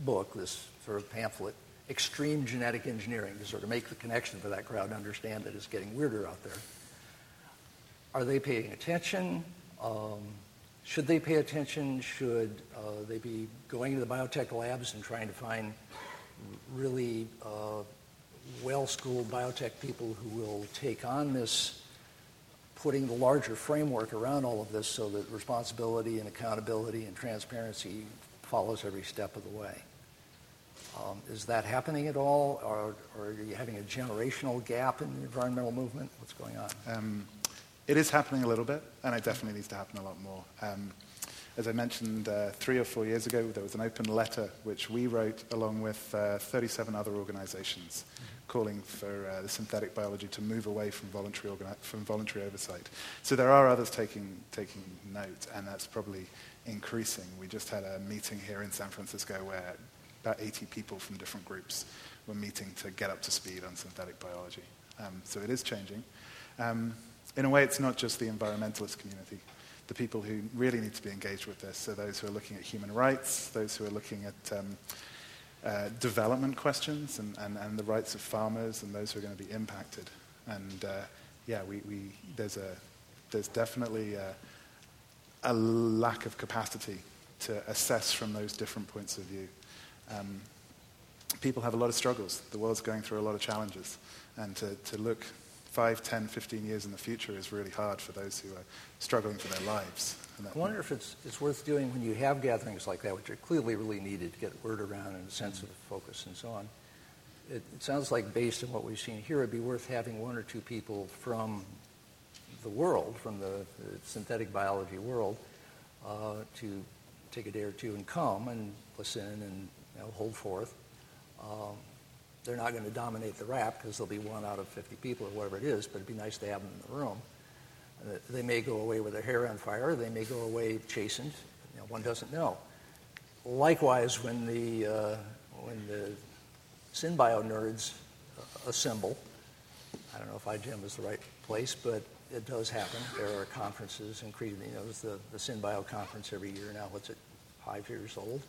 book, this sort of pamphlet, Extreme Genetic Engineering, to sort of make the connection for that crowd to understand that it's getting weirder out there. Are they paying attention? Um, should they pay attention? Should uh, they be going to the biotech labs and trying to find really uh, well schooled biotech people who will take on this putting the larger framework around all of this so that responsibility and accountability and transparency follows every step of the way. Um, is that happening at all, or, or, are you having a generational gap in the environmental movement? What's going on? Um, it is happening a little bit, and it definitely needs to happen a lot more. Um, as I mentioned uh, three or four years ago, there was an open letter which we wrote along with uh, 37 other organizations. Mm-hmm calling for uh, the synthetic biology to move away from voluntary, organi- from voluntary oversight. So there are others taking, taking note, and that's probably increasing. We just had a meeting here in San Francisco where about 80 people from different groups were meeting to get up to speed on synthetic biology. Um, so it is changing. Um, in a way, it's not just the environmentalist community. The people who really need to be engaged with this are those who are looking at human rights, those who are looking at um, uh, development questions and, and, and, the rights of farmers and those who are going to be impacted. And uh, yeah, we, we, there's, a, there's definitely a, a, lack of capacity to assess from those different points of view. Um, people have a lot of struggles. The world's going through a lot of challenges. And to, to look 5, 10, 15 years in the future is really hard for those who are struggling for their lives. I wonder if it's, it's worth doing when you have gatherings like that, which are clearly really needed to get word around and a sense of focus and so on. It, it sounds like, based on what we've seen here, it'd be worth having one or two people from the world, from the, the synthetic biology world, uh, to take a day or two and come and listen and you know, hold forth. Um, they're not going to dominate the rap because there'll be one out of 50 people or whatever it is, but it'd be nice to have them in the room. They may go away with their hair on fire. They may go away chastened. You know, one doesn't know. Likewise, when the uh, when the synbio nerds assemble, I don't know if IGEM is the right place, but it does happen. There are conferences, including you know, there's the the synbio conference every year now. What's it? Five years old?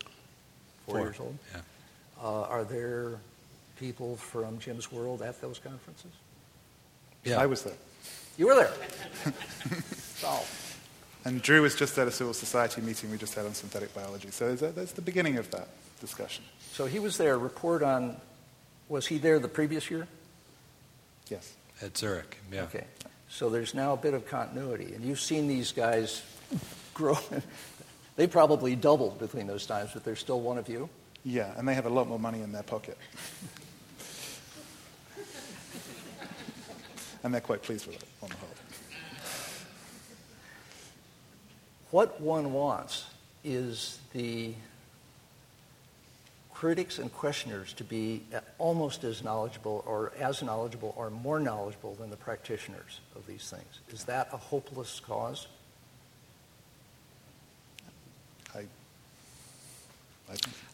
Four, Four. years old? Yeah. Uh, are there people from Jim's world at those conferences? Yeah. I was there. You were there. so, oh. And Drew was just at a civil society meeting we just had on synthetic biology. So there's- that's the beginning of that discussion. so he was there. Report on. Was he there the previous year? Yes. At Zurich, yeah. Okay. So there's now a bit of continuity, and you've seen these guys grow. they probably doubled between those times, but they're still one of you. Yeah, and they have a lot more money in their pocket. and they're quite pleased with it on the whole. What one wants is the critics and questioners to be almost as knowledgeable or as knowledgeable or more knowledgeable than the practitioners of these things. Is that a hopeless cause?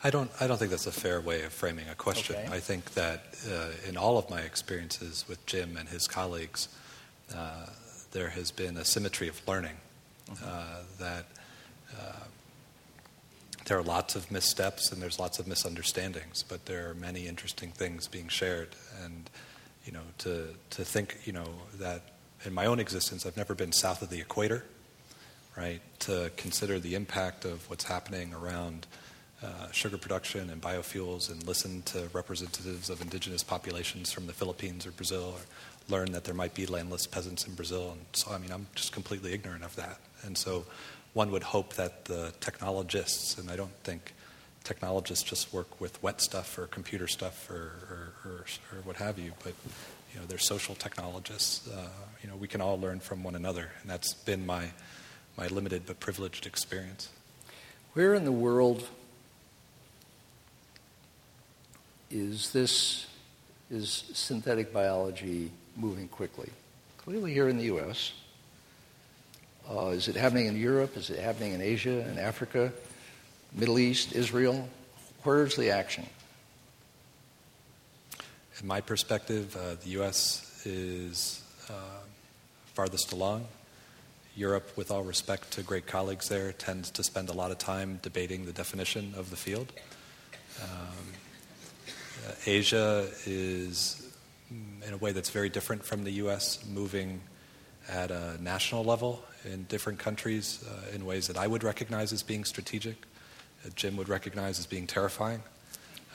I don't, I don't think that's a fair way of framing a question. Okay. I think that uh, in all of my experiences with Jim and his colleagues, uh, there has been a symmetry of learning. Uh, that uh, there are lots of missteps and there's lots of misunderstandings, but there are many interesting things being shared. And you know, to to think, you know, that in my own existence, I've never been south of the equator, right? To consider the impact of what's happening around uh, sugar production and biofuels, and listen to representatives of indigenous populations from the Philippines or Brazil, or learn that there might be landless peasants in Brazil. And so, I mean, I'm just completely ignorant of that. And so, one would hope that the technologists, and I don't think technologists just work with wet stuff or computer stuff or, or, or, or what have you, but you know, they're social technologists. Uh, you know, we can all learn from one another, and that's been my my limited but privileged experience. Where in the world is this is synthetic biology moving quickly? Clearly here in the U.S. Uh, is it happening in Europe? Is it happening in Asia and Africa, Middle East, Israel? Where's the action? In my perspective, uh, the U.S. is uh, farthest along. Europe, with all respect to great colleagues there, tends to spend a lot of time debating the definition of the field. Um, Asia is, in a way that's very different from the U.S., moving at a national level in different countries uh, in ways that I would recognize as being strategic, that Jim would recognize as being terrifying,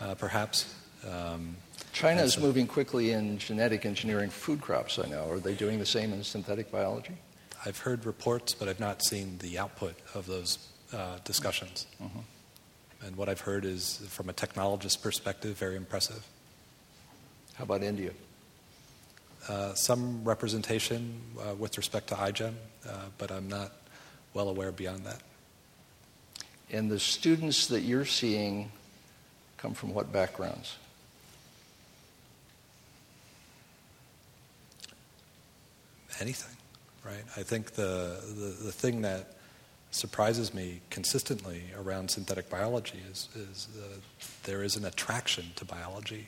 uh, perhaps. Um, China is so- moving quickly in genetic engineering food crops, I know. Are they doing the same in synthetic biology? I've heard reports, but I've not seen the output of those uh, discussions. And what I've heard is, from a technologist perspective, very impressive. How about India? Uh, some representation uh, with respect to iGEM, uh, but I'm not well aware beyond that. And the students that you're seeing come from what backgrounds? anything, right? I think the, the, the thing that surprises me consistently around synthetic biology is, is uh, there is an attraction to biology,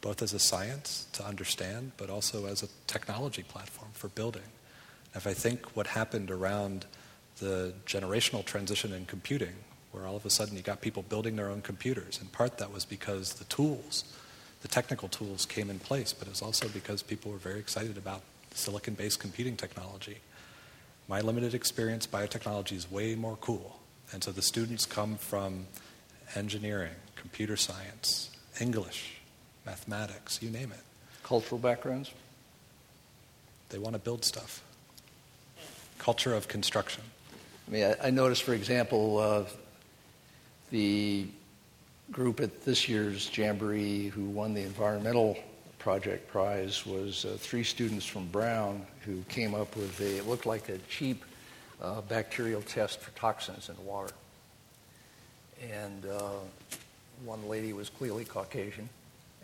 both as a science to understand, but also as a technology platform for building. If I think what happened around the generational transition in computing, where all of a sudden you got people building their own computers, in part that was because the tools, the technical tools came in place, but it was also because people were very excited about silicon based computing technology. My limited experience, biotechnology is way more cool. And so the students come from engineering, computer science, English, mathematics, you name it. Cultural backgrounds? They want to build stuff. Culture of construction. I mean, I, I noticed, for example, uh, the group at this year's Jamboree who won the environmental project prize was uh, three students from Brown who came up with a, it looked like a cheap uh, bacterial test for toxins in water. And uh, one lady was clearly Caucasian,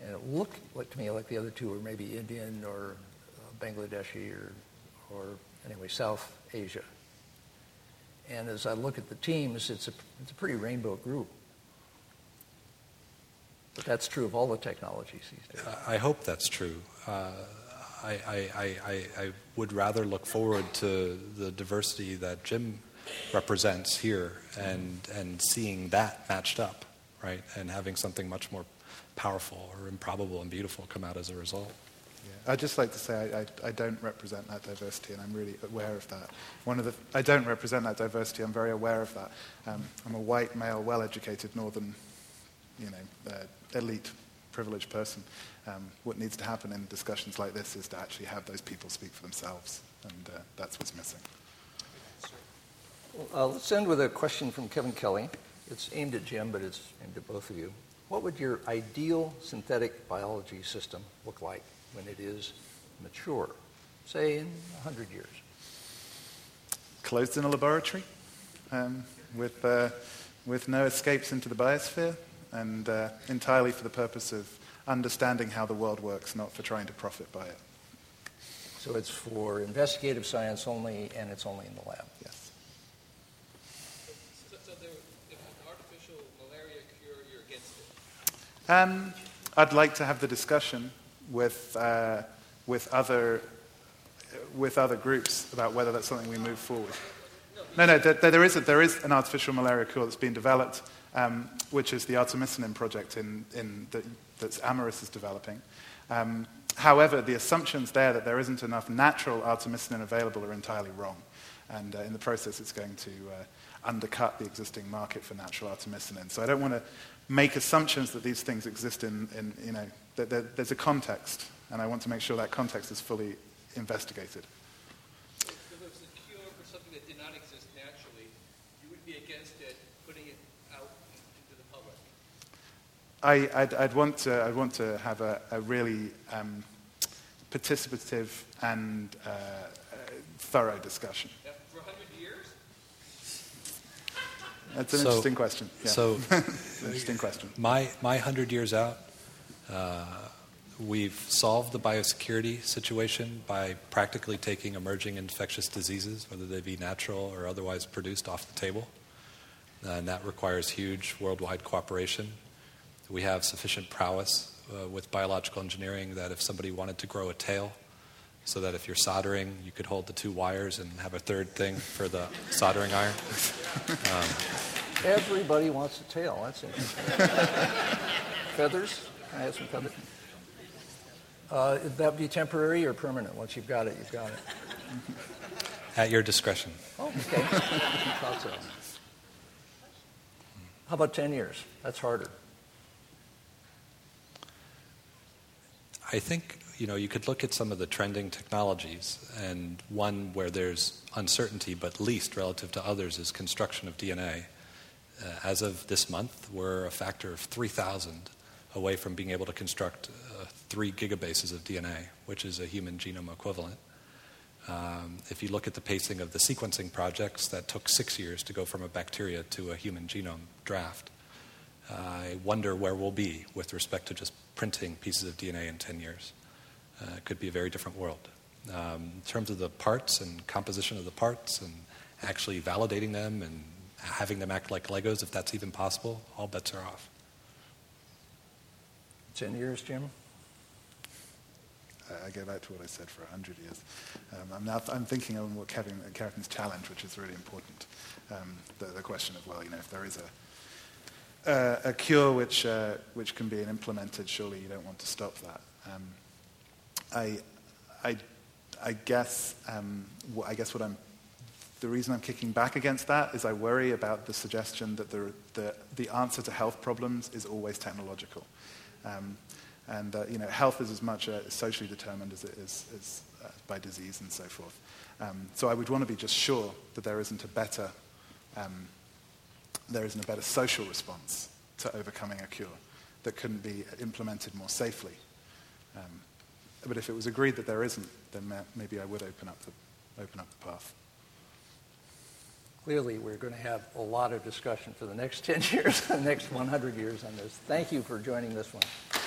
and it looked like to me like the other two were maybe Indian or uh, Bangladeshi or, or anyway, South Asia. And as I look at the teams, it's a, it's a pretty rainbow group. But that's true of all the technologies these days. I hope that's true. Uh, I, I, I, I, would rather look forward to the diversity that Jim represents here and, and seeing that matched up, right? And having something much more powerful or improbable and beautiful come out as a result. I'd just like to say I, I, I, don't represent that diversity, and I'm really aware of that. One of the, I don't represent that diversity. I'm very aware of that. Um, I'm a white, male, well-educated, northern, you know, uh, elite, privileged person. Um, what needs to happen in discussions like this is to actually have those people speak for themselves, and uh, that's what's missing. Well, uh, let's end with a question from Kevin Kelly. It's aimed at Jim, but it's aimed at both of you. What would your ideal synthetic biology system look like when it is mature, say in 100 years? Closed in a laboratory um, with, uh, with no escapes into the biosphere and uh, entirely for the purpose of understanding how the world works, not for trying to profit by it. So it's for investigative science only, and it's only in the lab? Yes. So, so there, if an artificial malaria cure, you're against it? Um, I'd like to have the discussion with, uh, with, other, with other groups about whether that's something we move forward. No, no, there, there, is, a, there is an artificial malaria cure that's been developed, um, which is the artemisinin project in, in the, that Amyris is developing. Um, however, the assumptions there that there isn't enough natural artemisinin available are entirely wrong. And uh, in the process, it's going to uh, undercut the existing market for natural artemisinin. So I don't want to make assumptions that these things exist in, in you know, that there, there's a context, and I want to make sure that context is fully investigated. If it was a cure for something that did not exist naturally, you would be against it putting it out into the public? I, would I'd want, to, I'd want to have a, a really um, participative and uh, uh, thorough discussion. That's an so, interesting question. Yeah. So, interesting question. My my hundred years out, uh, we've solved the biosecurity situation by practically taking emerging infectious diseases, whether they be natural or otherwise produced, off the table, and that requires huge worldwide cooperation. We have sufficient prowess uh, with biological engineering that if somebody wanted to grow a tail, so that if you're soldering, you could hold the two wires and have a third thing for the soldering iron. Um, Everybody wants a tail. That's interesting. feathers? Can I have some feathers? Uh, that be temporary or permanent? Once you've got it, you've got it. At your discretion. Oh, okay. How about 10 years? That's harder. I think you know you could look at some of the trending technologies, and one where there's uncertainty, but least relative to others, is construction of DNA. Uh, as of this month, we're a factor of 3,000 away from being able to construct uh, three gigabases of DNA, which is a human genome equivalent. Um, if you look at the pacing of the sequencing projects, that took six years to go from a bacteria to a human genome draft. I wonder where we'll be with respect to just printing pieces of DNA in 10 years. Uh, it could be a very different world. Um, in terms of the parts and composition of the parts and actually validating them and having them act like Legos, if that's even possible, all bets are off. 10 years, Jim? I go back to what I said for 100 years. Um, I'm now th- I'm thinking of what Kevin, Kevin's challenge, which is really important. Um, the, the, question of, well, you know, if there is a, uh, a cure which, uh, which can be implemented, surely you don't want to stop that. Um, I, I, I, guess, um, I guess what I'm the reason I'm kicking back against that is I worry about the suggestion that the, the, the answer to health problems is always technological. Um, and you know, health is as much uh, socially determined as it is, is uh, by disease and so forth. Um, so I would want to be just sure that there isn't a better, um, there isn't a better social response to overcoming a cure that couldn't be implemented more safely. Um, but if it was agreed that there isn't, then maybe I would open up the, open up the path clearly we're going to have a lot of discussion for the next 10 years, the next 100 years on this. Thank you for joining this one.